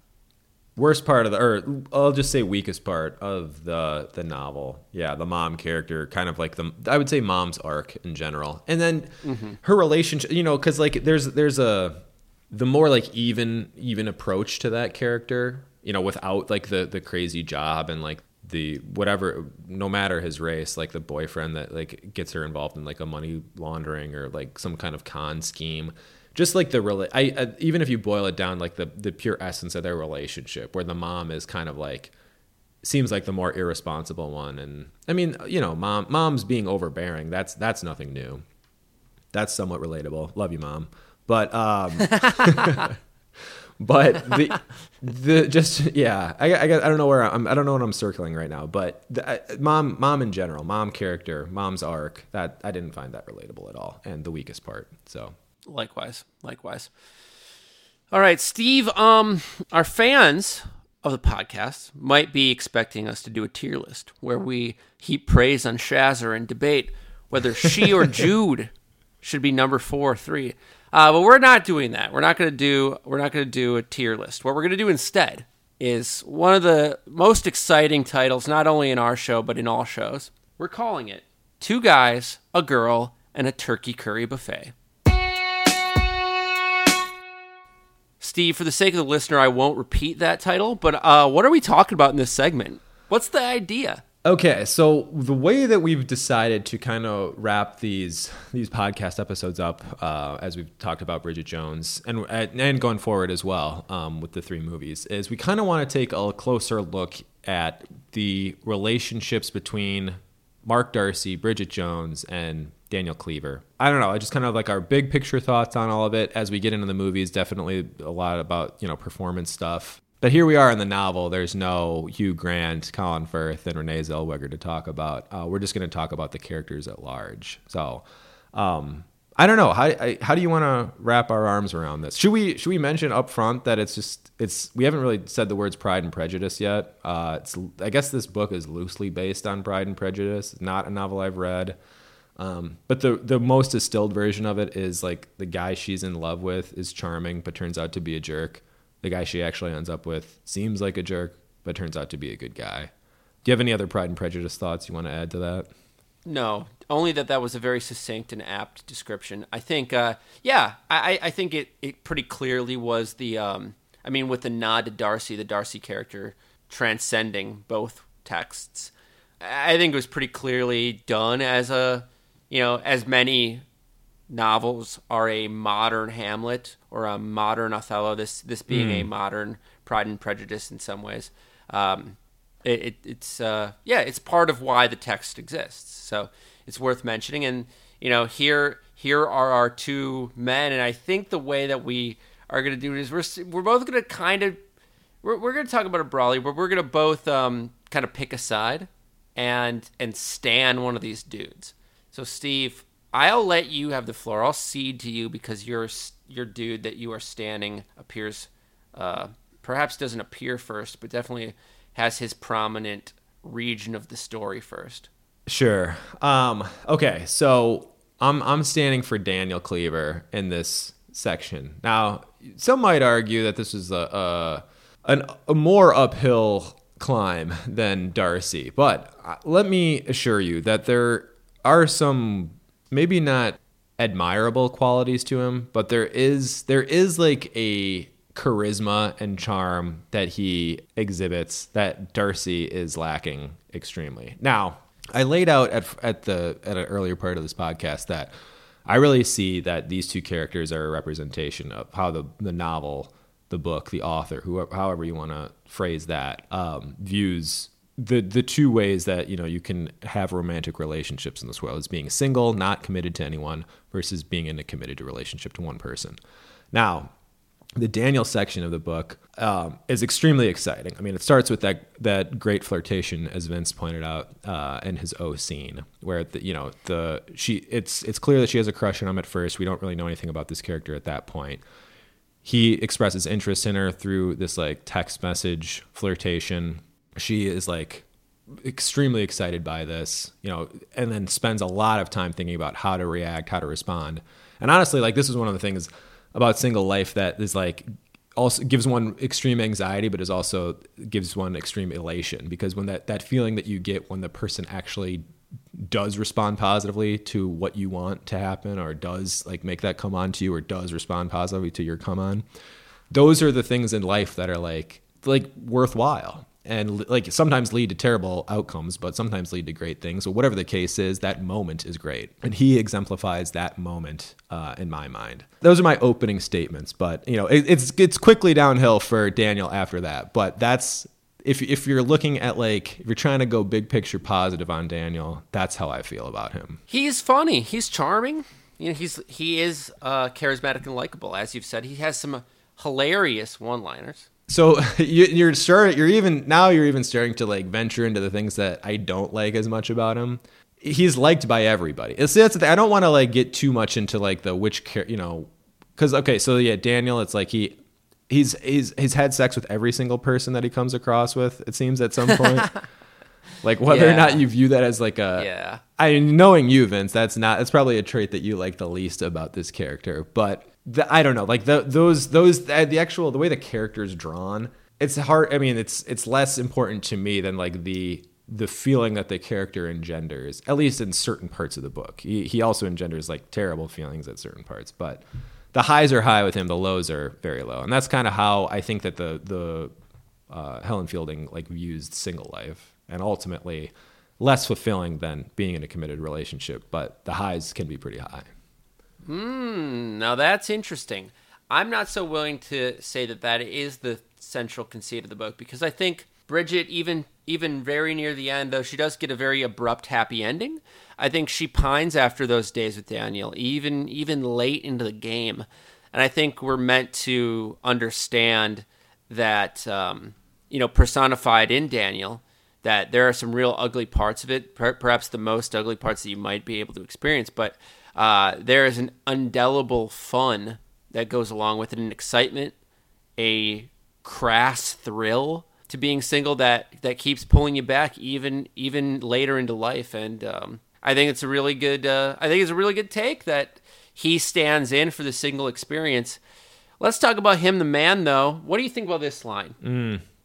worst part of the or I'll just say weakest part of the the novel. Yeah, the mom character kind of like the I would say mom's arc in general. And then mm-hmm. her relationship, you know, cuz like there's there's a the more like even even approach to that character, you know, without like the the crazy job and like the whatever no matter his race like the boyfriend that like gets her involved in like a money laundering or like some kind of con scheme. Just like the rela- I, I, even if you boil it down like the the pure essence of their relationship where the mom is kind of like seems like the more irresponsible one. And i mean you know mom mom's being overbearing that's that's nothing new. That's somewhat relatable. Love you mom. But um [laughs] [laughs] but [laughs] the the just yeah I, I, I don't know where I'm I don't know what I'm circling right now but the, I, mom mom in general mom character mom's arc that I didn't find that relatable at all and the weakest part so Likewise, likewise. All right, Steve. Um, our fans of the podcast might be expecting us to do a tier list where we heap praise on Shazzer and debate whether she or [laughs] Jude should be number four or three. Uh, but we're not doing that. We're not going to do. We're not going to do a tier list. What we're going to do instead is one of the most exciting titles, not only in our show but in all shows. We're calling it Two Guys, a Girl, and a Turkey Curry Buffet. Steve, for the sake of the listener, I won't repeat that title, but uh, what are we talking about in this segment? What's the idea? Okay, so the way that we've decided to kind of wrap these these podcast episodes up, uh, as we've talked about Bridget Jones, and and going forward as well um, with the three movies, is we kind of want to take a closer look at the relationships between Mark Darcy, Bridget Jones, and Daniel Cleaver. I don't know. I just kind of like our big picture thoughts on all of it as we get into the movies. Definitely a lot about you know performance stuff. But here we are in the novel. There's no Hugh Grant, Colin Firth, and Renee Zellweger to talk about. Uh, we're just going to talk about the characters at large. So, um, I don't know. How, I, how do you want to wrap our arms around this? Should we should we mention up front that it's just it's we haven't really said the words Pride and Prejudice yet. Uh, it's I guess this book is loosely based on Pride and Prejudice. It's not a novel I've read. Um, but the the most distilled version of it is like the guy she's in love with is charming, but turns out to be a jerk the guy she actually ends up with seems like a jerk, but turns out to be a good guy. Do you have any other Pride and Prejudice thoughts you want to add to that? No, only that that was a very succinct and apt description. I think, uh, yeah, I, I think it, it pretty clearly was the, um, I mean, with the nod to Darcy, the Darcy character transcending both texts. I think it was pretty clearly done as a, you know, as many novels are a modern Hamlet or a modern Othello. This this being mm. a hmm. modern Pride and Prejudice in some ways. Um, it, it, it's uh, yeah, it's part of why the text exists. So it's worth mentioning. And you know, here here are our two men, and I think the way that we are going to do it is we're we're both going to kind of we're we're going to talk about a Brawley, but we're going to both um, kind of pick a side and and stand one of these dudes. So Steve, I'll let you have the floor. I'll cede to you because your your dude that you are standing appears, uh, perhaps doesn't appear first, but definitely has his prominent region of the story first. Sure. Um, okay, so I'm I'm standing for Daniel Cleaver in this section. Now, some might argue that this is a, a an, a more uphill climb than Darcy, but uh, let me assure you that there are some maybe not admirable qualities to him, but there is there is like a charisma and charm that he exhibits that Darcy is lacking extremely. Now, I laid out at at the at an earlier part of this podcast that I really see that these two characters are a representation of how the the novel, the book, the author, whoever, however you want to phrase that, um, views the the two ways that you know you can have romantic relationships in this world is being single, not committed to anyone, versus being in a committed relationship to one person. Now, the Daniel section of the book um, is extremely exciting. I mean, it starts with that that great flirtation, as Vince pointed out, uh, in his O scene, where the, you know the she it's it's clear that she has a crush on him at first. We don't really know anything about this character at that point. He expresses interest in her through this like text message flirtation she is like extremely excited by this, you know, and then spends a lot of time thinking about how to react, how to respond. And honestly, like this is one of the things about single life that is like also gives one extreme anxiety, but is also gives one extreme elation because when that that feeling that you get when the person actually does respond positively to what you want to happen or does like make that come on to you or does respond positively to your come on those are the things in life that are like like worthwhile and like sometimes lead to terrible outcomes but sometimes lead to great things. So whatever the case is that moment is great. And he exemplifies that moment uh, in my mind. Those are my opening statements but you know it, it's it's quickly downhill for daniel after that. But that's if, if you're looking at like if you're trying to go big picture positive on daniel that's how i feel about him. He's funny. He's charming. You know he's he is uh, charismatic and likable. As you've said he has some hilarious one liners so [laughs] you, are you're even now you're even starting to like venture into the things that I don't like as much about him. he's liked by everybody. It's that's the thing. I don't want to like get too much into like the which you know because okay, so yeah, Daniel. It's like he he's he's he's had sex with every single person that he comes across with. It seems at some point. [laughs] like whether or not you view that as like a Yeah. I knowing you, Vince, that's not that's probably a trait that you like the least about this character. But the, I don't know, like the, those those the, actual the way the character's drawn, it's hard. I mean, it's it's less important to me than like the the feeling that the character engenders, at least in certain parts of the book. He he also engenders like terrible feelings at certain parts, but the highs are high with him, the lows are very low, and that's kind of how I think that the the uh, Helen Fielding like views single life, and ultimately less fulfilling than being in a committed relationship. But the highs can be pretty high. Hmm, now that's interesting. I'm not so willing to say that that is the central conceit of the book because I think Bridget, even even very near the end, though she does get a very abrupt happy ending. I think she pines after those days with Daniel, even even late into the game, and I think we're meant to understand that um, you know personified in Daniel that there are some real ugly parts of it, per- perhaps the most ugly parts that you might be able to experience, but uh, there is an indelible fun that goes along with it, an excitement, a crass thrill to being single that that keeps pulling you back even even later into life, and um, I think it's a really good. Uh, I think it's a really good take that he stands in for the single experience. Let's talk about him, the man, though. What do you think about this line?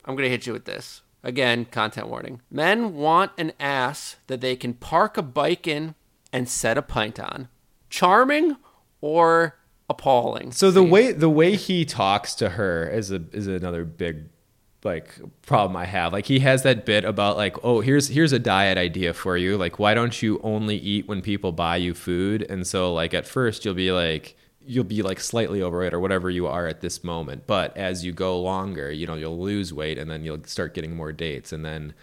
I'm going to hit you with this. Again, content warning. Men want an ass that they can park a bike in and set a pint on. Charming or appalling? So the way the way he talks to her is a is another big like problem I have. Like he has that bit about like, oh, here's here's a diet idea for you. Like, why don't you only eat when people buy you food? And so like at first you'll be like you'll be like slightly overweight or whatever you are at this moment. But as you go longer, you know, you'll lose weight and then you'll start getting more dates and then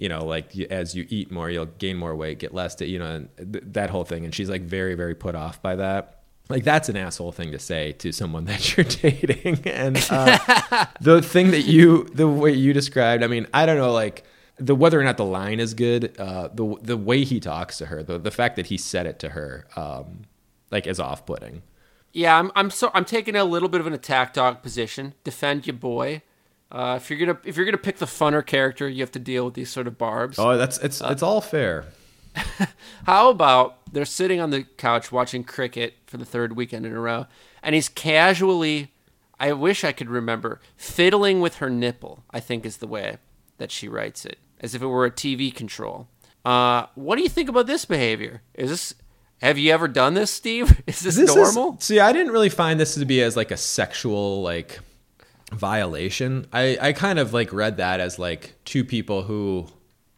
you know, like as you eat more, you'll gain more weight, get less, da- you know, and th- that whole thing. And she's like very, very put off by that. Like that's an asshole thing to say to someone [laughs] that you're dating. [laughs] And uh, [laughs] the thing that you, the way you described, I mean, I don't know, like the whether or not the line is good, uh, the the way he talks to her, the the fact that he said it to her, um, like is off putting. Yeah, I'm I'm so I'm taking a little bit of an attack dog position. Defend your boy. Uh, if you're gonna if you're gonna pick the funner character, you have to deal with these sort of barbs. Oh, that's it's it's all fair. [laughs] How about they're sitting on the couch watching cricket for the third weekend in a row, and he's casually, I wish I could remember, fiddling with her nipple, I think is the way that she writes it, as if it were a TV control. Uh, what do you think about this behavior? Is this, have you ever done this, Steve? [laughs] Is this, This is- normal? see, I didn't really find this to be as like a sexual like violation. I I kind of like read that as like two people who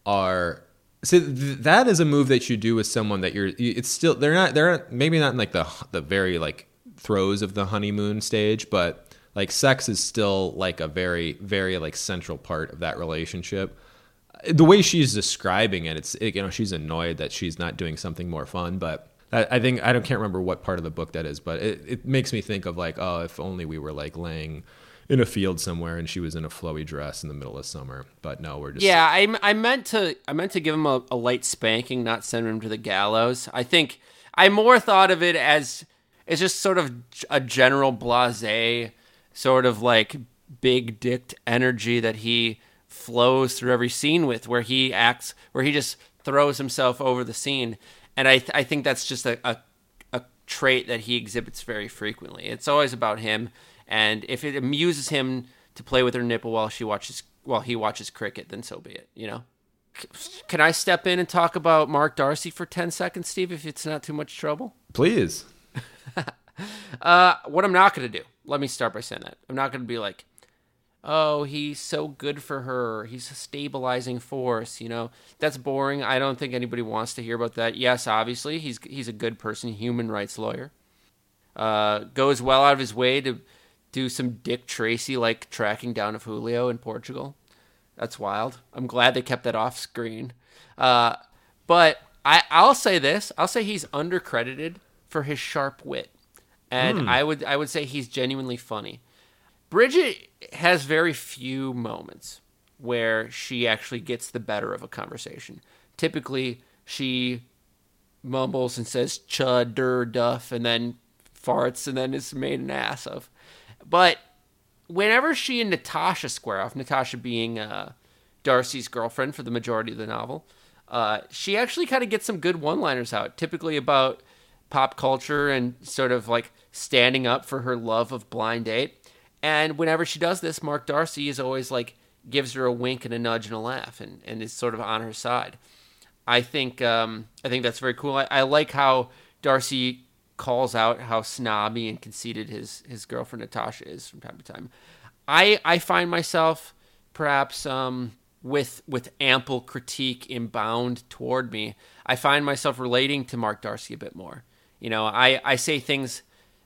are so th- that is a move that you do with someone that you're it's still they're not they're maybe not in like the the very like throes of the honeymoon stage, but like sex is still like a very very like central part of that relationship the way she's describing it, it's you know she's annoyed that she's not doing something more fun. But I, I think I don't can't remember what part of the book that is, but it, it makes me think of like oh if only we were like laying in a field somewhere and she was in a flowy dress in the middle of summer. But no, we're just Yeah, I, I meant to I meant to give him a, a light spanking, not send him to the gallows. I think I more thought of it as it's just sort of a general blase, sort of like big dicked energy that he flows through every scene with, where he acts, where he just throws himself over the scene, and I th- I think that's just a, a a trait that he exhibits very frequently. It's always about him, and if it amuses him to play with her nipple while she watches while he watches cricket, then so be it. You know. C- Can I step in and talk about Mark Darcy for ten seconds, Steve? If it's not too much trouble. please. [laughs] Uh, what I'm not going to do. Let me start by saying that I'm not going to be like, oh, he's so good for her. He's a stabilizing force. You know, that's boring. I don't think anybody wants to hear about that. Yes, obviously, he's he's a good person, human rights lawyer. Uh, goes well out of his way to do some Dick Tracy like tracking down of Julio in Portugal. That's wild. I'm glad they kept that off screen. Uh, but I, I'll say this: I'll say he's undercredited for his sharp wit, and I would I would say he's genuinely funny. Bridget has very few moments where she actually gets the better of a conversation. Typically, she mumbles and says chud, dur, duff, and then farts and then is made an ass of. But whenever she and Natasha square off, Natasha being uh, Darcy's girlfriend for the majority of the novel, uh, she actually kind of gets some good one liners out, typically about pop culture and sort of like standing up for her love of blind date. And whenever she does this, Mark Darcy is always like gives her a wink and a nudge and a laugh and, and is sort of on her side. I think um, I think that's very cool. I, I like how Darcy calls out how snobby and conceited his his girlfriend Natasha is from time to time. I I find myself perhaps um, with with ample critique inbound toward me. I find myself relating to Mark Darcy a bit more. You know, I, I say things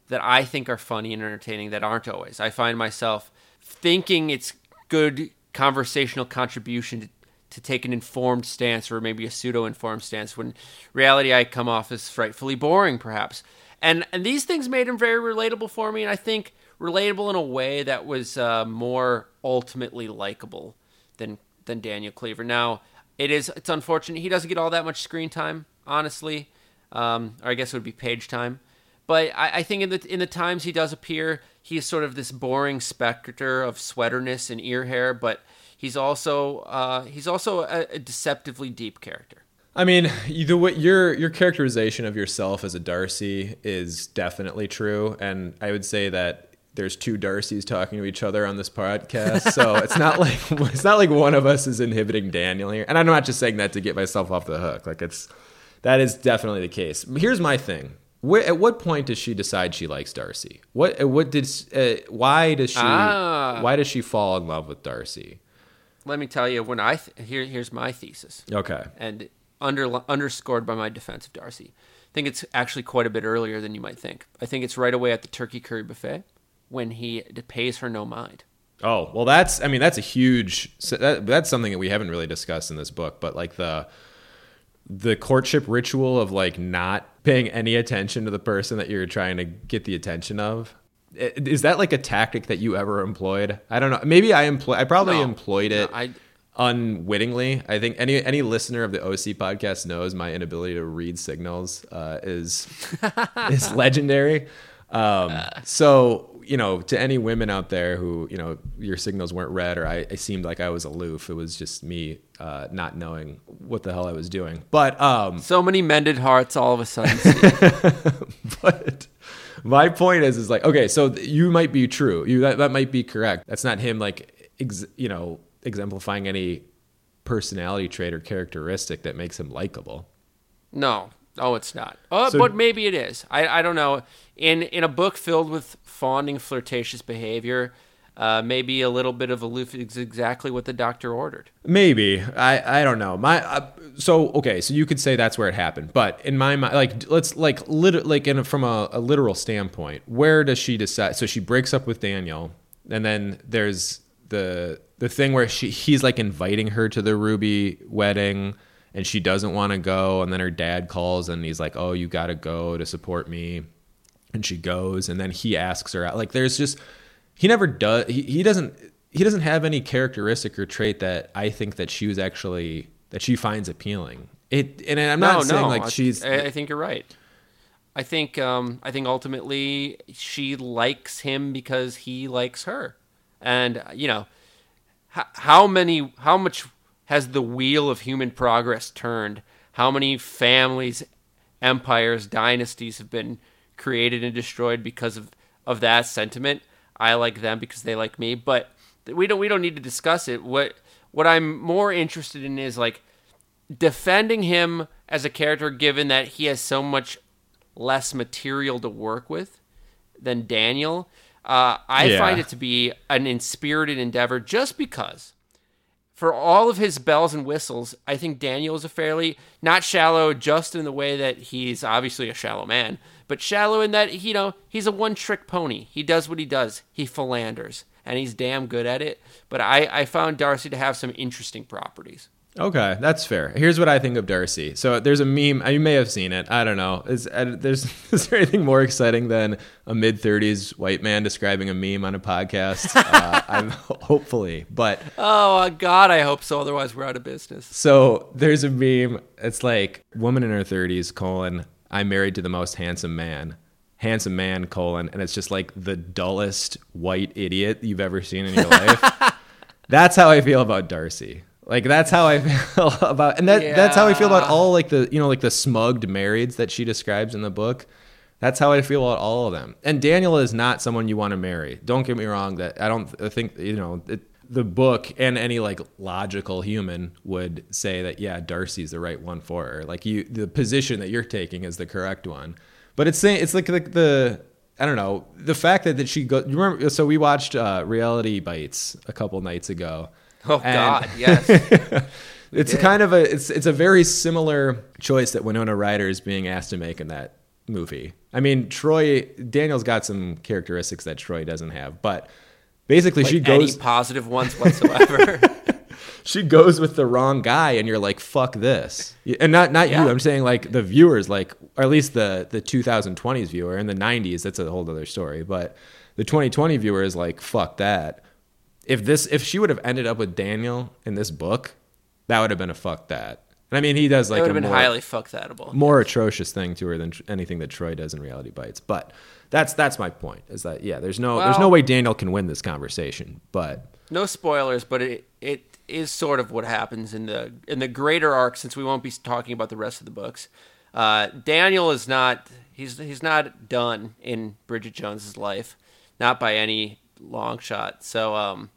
that I think are funny and entertaining that aren't always. I find myself thinking it's good conversational contribution to, to take an informed stance or maybe a pseudo informed stance when reality I come off as frightfully boring perhaps. And and these things made him very relatable for me and I think relatable in a way that was uh, more ultimately likable than than Daniel Cleaver. Now, it is it's unfortunate he doesn't get all that much screen time, honestly. Um, or I guess it would be page time. But I, I, think in the in the times he does appear, he is sort of this boring specter of sweaterness and ear hair, but he's also uh, he's also a, a, deceptively deep character. I mean, the way your your characterization of yourself as a Darcy is definitely true, and I would say that there's two Darcys talking to each other on this podcast, so [laughs] it's not like it's not like one of us is inhibiting Daniel here, and I'm not just saying that to get myself off the hook. Like it's that is definitely the case. Here's my thing at what point does she decide she likes Darcy? What what did uh, why does she ah. why does she fall in love with Darcy? Let me tell you when I th- here here's my thesis. Okay. And under underscored by my defense of Darcy. I think it's actually quite a bit earlier than you might think. I think it's right away at the turkey curry buffet when he pays her no mind. Oh, well that's I mean that's a huge that, that's something that we haven't really discussed in this book, but like the the courtship ritual of like not paying any attention to the person that you're trying to get the attention of is that like a tactic that you ever employed i don't know maybe i employ i probably no, employed it no, I, unwittingly i think any any listener of the oc podcast knows my inability to read signals uh, is [laughs] is legendary um, so you know, to any women out there who, you know, your signals weren't read or I, I seemed like I was aloof. It was just me uh, not knowing what the hell I was doing. But um, so many mended hearts all of a sudden. [laughs] but my point is, is like, okay, so you might be true. You that, that might be correct. That's not him like, ex, you know, exemplifying any personality trait or characteristic that makes him likable. No, Oh, it's not. Oh, so, but maybe it is. I, I don't know. In in a book filled with fawning, flirtatious behavior, uh, maybe a little bit of aloof is exactly what the doctor ordered. Maybe I I don't know. My uh, so okay, so you could say that's where it happened, but in my mind, like let's like lit- like in a, from a, a literal standpoint, where does she decide? So she breaks up with Daniel, and then there's the the thing where she he's like inviting her to the Ruby wedding and she doesn't want to go and then her dad calls and he's like oh you got to go to support me and she goes and then he asks her out like there's just he never does he, he doesn't he doesn't have any characteristic or trait that i think that she was actually that she finds appealing it and i'm not no, saying no, like she's I, I think you're right i think um i think ultimately she likes him because he likes her and you know how many how much has the wheel of human progress turned? How many families, empires, dynasties have been created and destroyed because of, of that sentiment? I like them because they like me, but we don't we don't need to discuss it. What what I'm more interested in is like defending him as a character given that he has so much less material to work with than Daniel. Uh, I yeah. find it to be an inspirited endeavor just because for all of his bells and whistles, I think Daniel is a fairly not shallow just in the way that he's obviously a shallow man, but shallow in that you know he's a one-trick pony. He does what he does. He philanders, and he's damn good at it. But I, I found Darcy to have some interesting properties. Okay, that's fair. Here's what I think of Darcy. So there's a meme. You may have seen it. I don't know. Is uh, there's [laughs] is there anything more exciting than a mid 30s white man describing a meme on a podcast? [laughs] uh, I'm hopefully, but oh uh, God, I hope so. Otherwise, we're out of business. So there's a meme. It's like woman in her 30s colon. I'm married to the most handsome man. Handsome man colon, and it's just like the dullest white idiot you've ever seen in your life. [laughs] That's how I feel about Darcy. Like that's how I [laughs] feel about, and that yeah. that's how I feel about all like the you know like the smugged marrieds that she describes in the book. That's how I feel about all of them. And Daniel is not someone you want to marry. Don't get me wrong. That I don't I think you know it, the book and any like logical human would say that yeah Darcy's the right one for her. Like you, the position that you're taking is the correct one. But it's saying it's like the, the I don't know the fact that that she go. You remember? So we watched uh, Reality Bites a couple nights ago Oh God, yes. [laughs] it's did. kind of a it's it's a very similar choice that Winona Ryder is being asked to make in that movie. I mean, Troy Daniel's got some characteristics that Troy doesn't have, but basically like she goes any positive ones whatsoever. [laughs] she goes with the wrong guy, and you're like, "Fuck this," and not not yeah. you. I'm saying like the viewers, like or at least the the 2020s viewer. In the 90s, that's a whole other story, but the 2020 viewer is like, "Fuck that." if this if she would have ended up with Daniel in this book, that would have been a fuck that. And I mean, he does like would have been more, highly fuck thatable, more atrocious thing to her than anything that Troy does in Reality Bites. But that's that's my point. Is that yeah? There's no well, there's no way Daniel can win this conversation. But no spoilers, but it it is sort of what happens in the in the greater arc. Since we won't be talking about the rest of the books, uh, Daniel is not he's he's not done in Bridget Jones's life, not by any long shot. So um,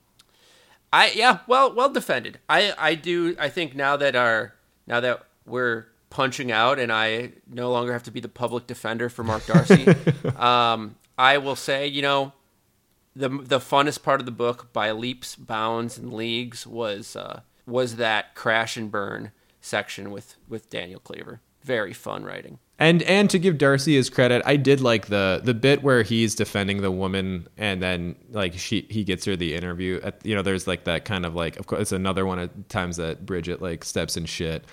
I yeah, well well defended. I I do I think now that our now that we're punching out and I no longer have to be the public defender for Mark Darcy, [laughs] um, I will say, you know, the the funnest part of the book by leaps, bounds, and leagues was uh, was that crash and burn section with with Daniel Cleaver. Very fun writing. And and to give Darcy his credit, I did like the the bit where he's defending the woman, and then like she he gets her the interview. At, you know, there's like that kind of like of course it's another one of times that Bridget like steps in shit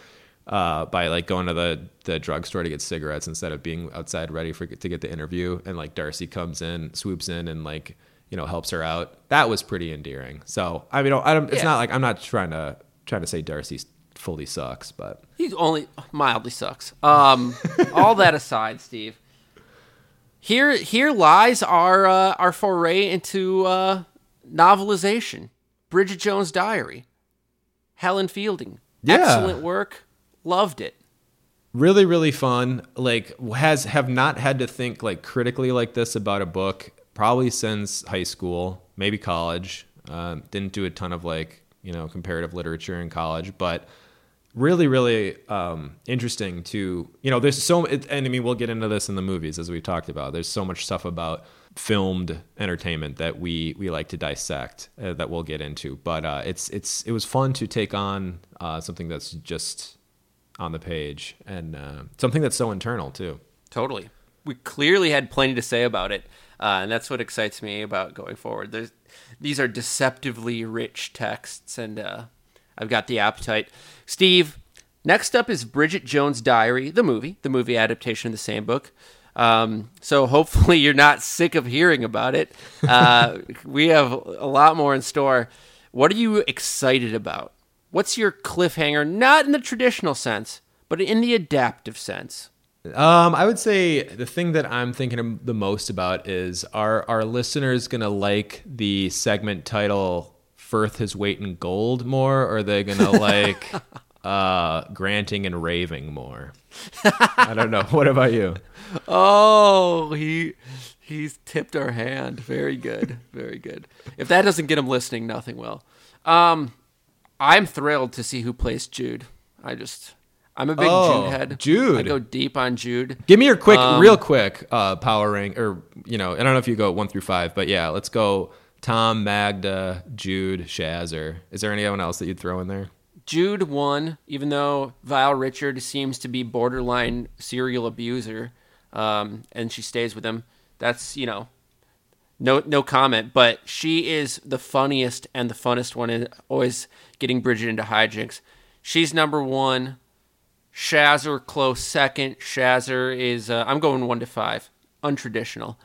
uh, by like going to the the drugstore to get cigarettes instead of being outside ready for to get the interview, and like Darcy comes in, swoops in, and like you know helps her out. That was pretty endearing. So I mean, I don't, it's yeah. not like I'm not trying to trying to say Darcy's fully sucks, but he only mildly sucks. Um, [laughs] all that aside, Steve. Here, here lies our uh, our foray into uh, novelization. Bridget Jones' Diary. Helen Fielding. Yeah. Excellent work. Loved it. Really, really fun. Like has have not had to think like critically like this about a book probably since high school, maybe college. Uh, didn't do a ton of like you know comparative literature in college, but really really um, interesting to you know there's so and i mean we'll get into this in the movies as we talked about there's so much stuff about filmed entertainment that we we like to dissect uh, that we'll get into but uh, it's it's it was fun to take on uh, something that's just on the page and uh, something that's so internal too totally we clearly had plenty to say about it uh, and that's what excites me about going forward there's these are deceptively rich texts and uh, I've got the appetite. Steve, next up is Bridget Jones' Diary, the movie, the movie adaptation of the same book. Um, so hopefully you're not sick of hearing about it. Uh, [laughs] we have a lot more in store. What are you excited about? What's your cliffhanger? Not in the traditional sense, but in the adaptive sense. Um, I would say the thing that I'm thinking the most about is are our listeners gonna like the segment title Firth his weight in gold more, or are they gonna [laughs] like uh, granting and raving more? I don't know. [laughs] What about you? Oh, he he's tipped our hand. Very good, very good. If that doesn't get him listening, nothing will. Um, I'm thrilled to see who plays Jude. I just I'm a big oh, Jude head. Jude. I go deep on Jude. Give me your quick, um, real quick, uh, power rank, or you know, I don't know if you go one through five, but yeah, let's go Tom, Magda, Jude, Shazzer. Is there anyone else that you'd throw in there? Jude won, even though Vile Richard seems to be borderline serial abuser, um, and she stays with him. That's you know, no no comment. But she is the funniest and the funnest one, and always getting Bridget into hijinks. She's number one. Shazzer close second. Shazzer is uh, I'm going one to five. Untraditional.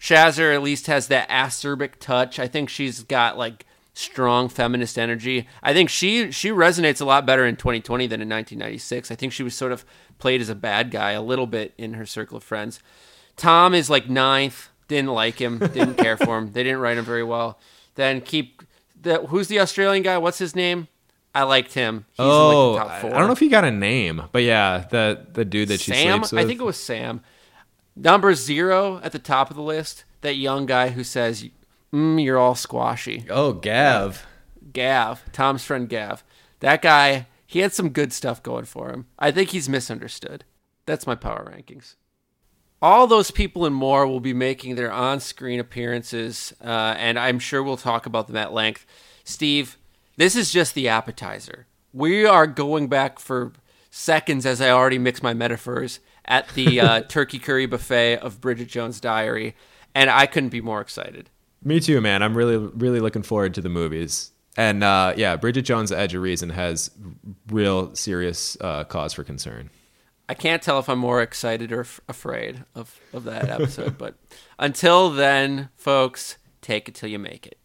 Shazzer at least has that acerbic touch. I think she's got like strong feminist energy. I think she she resonates a lot better in 2020 than in 1996. I think she was sort of played as a bad guy a little bit in her circle of friends. Tom is like ninth. Didn't like him. Didn't care for him. They didn't write him very well. Then keep the who's the Australian guy? What's his name? I liked him. He's oh, like I don't know if he got a name, but yeah, the the dude that she Sam? sleeps with. I think it was Sam. Number zero at the top of the list. That young guy who says, mm, "You're all squashy." Oh, Gav. Gav, Tom's friend Gav. That guy, he had some good stuff going for him. I think he's misunderstood. That's my power rankings. All those people and more will be making their on-screen appearances, uh, and I'm sure we'll talk about them at length. Steve, this is just the appetizer. We are going back for seconds as I already mix my metaphors at the uh, [laughs] turkey curry buffet of Bridget Jones' Diary, and I couldn't be more excited. Me too, man. I'm really, really looking forward to the movies. And uh, yeah, Bridget Jones' Edge of Reason has real serious uh, cause for concern. I can't tell if I'm more excited or f- afraid of, of that episode. [laughs] but until then, folks, take it till you make it.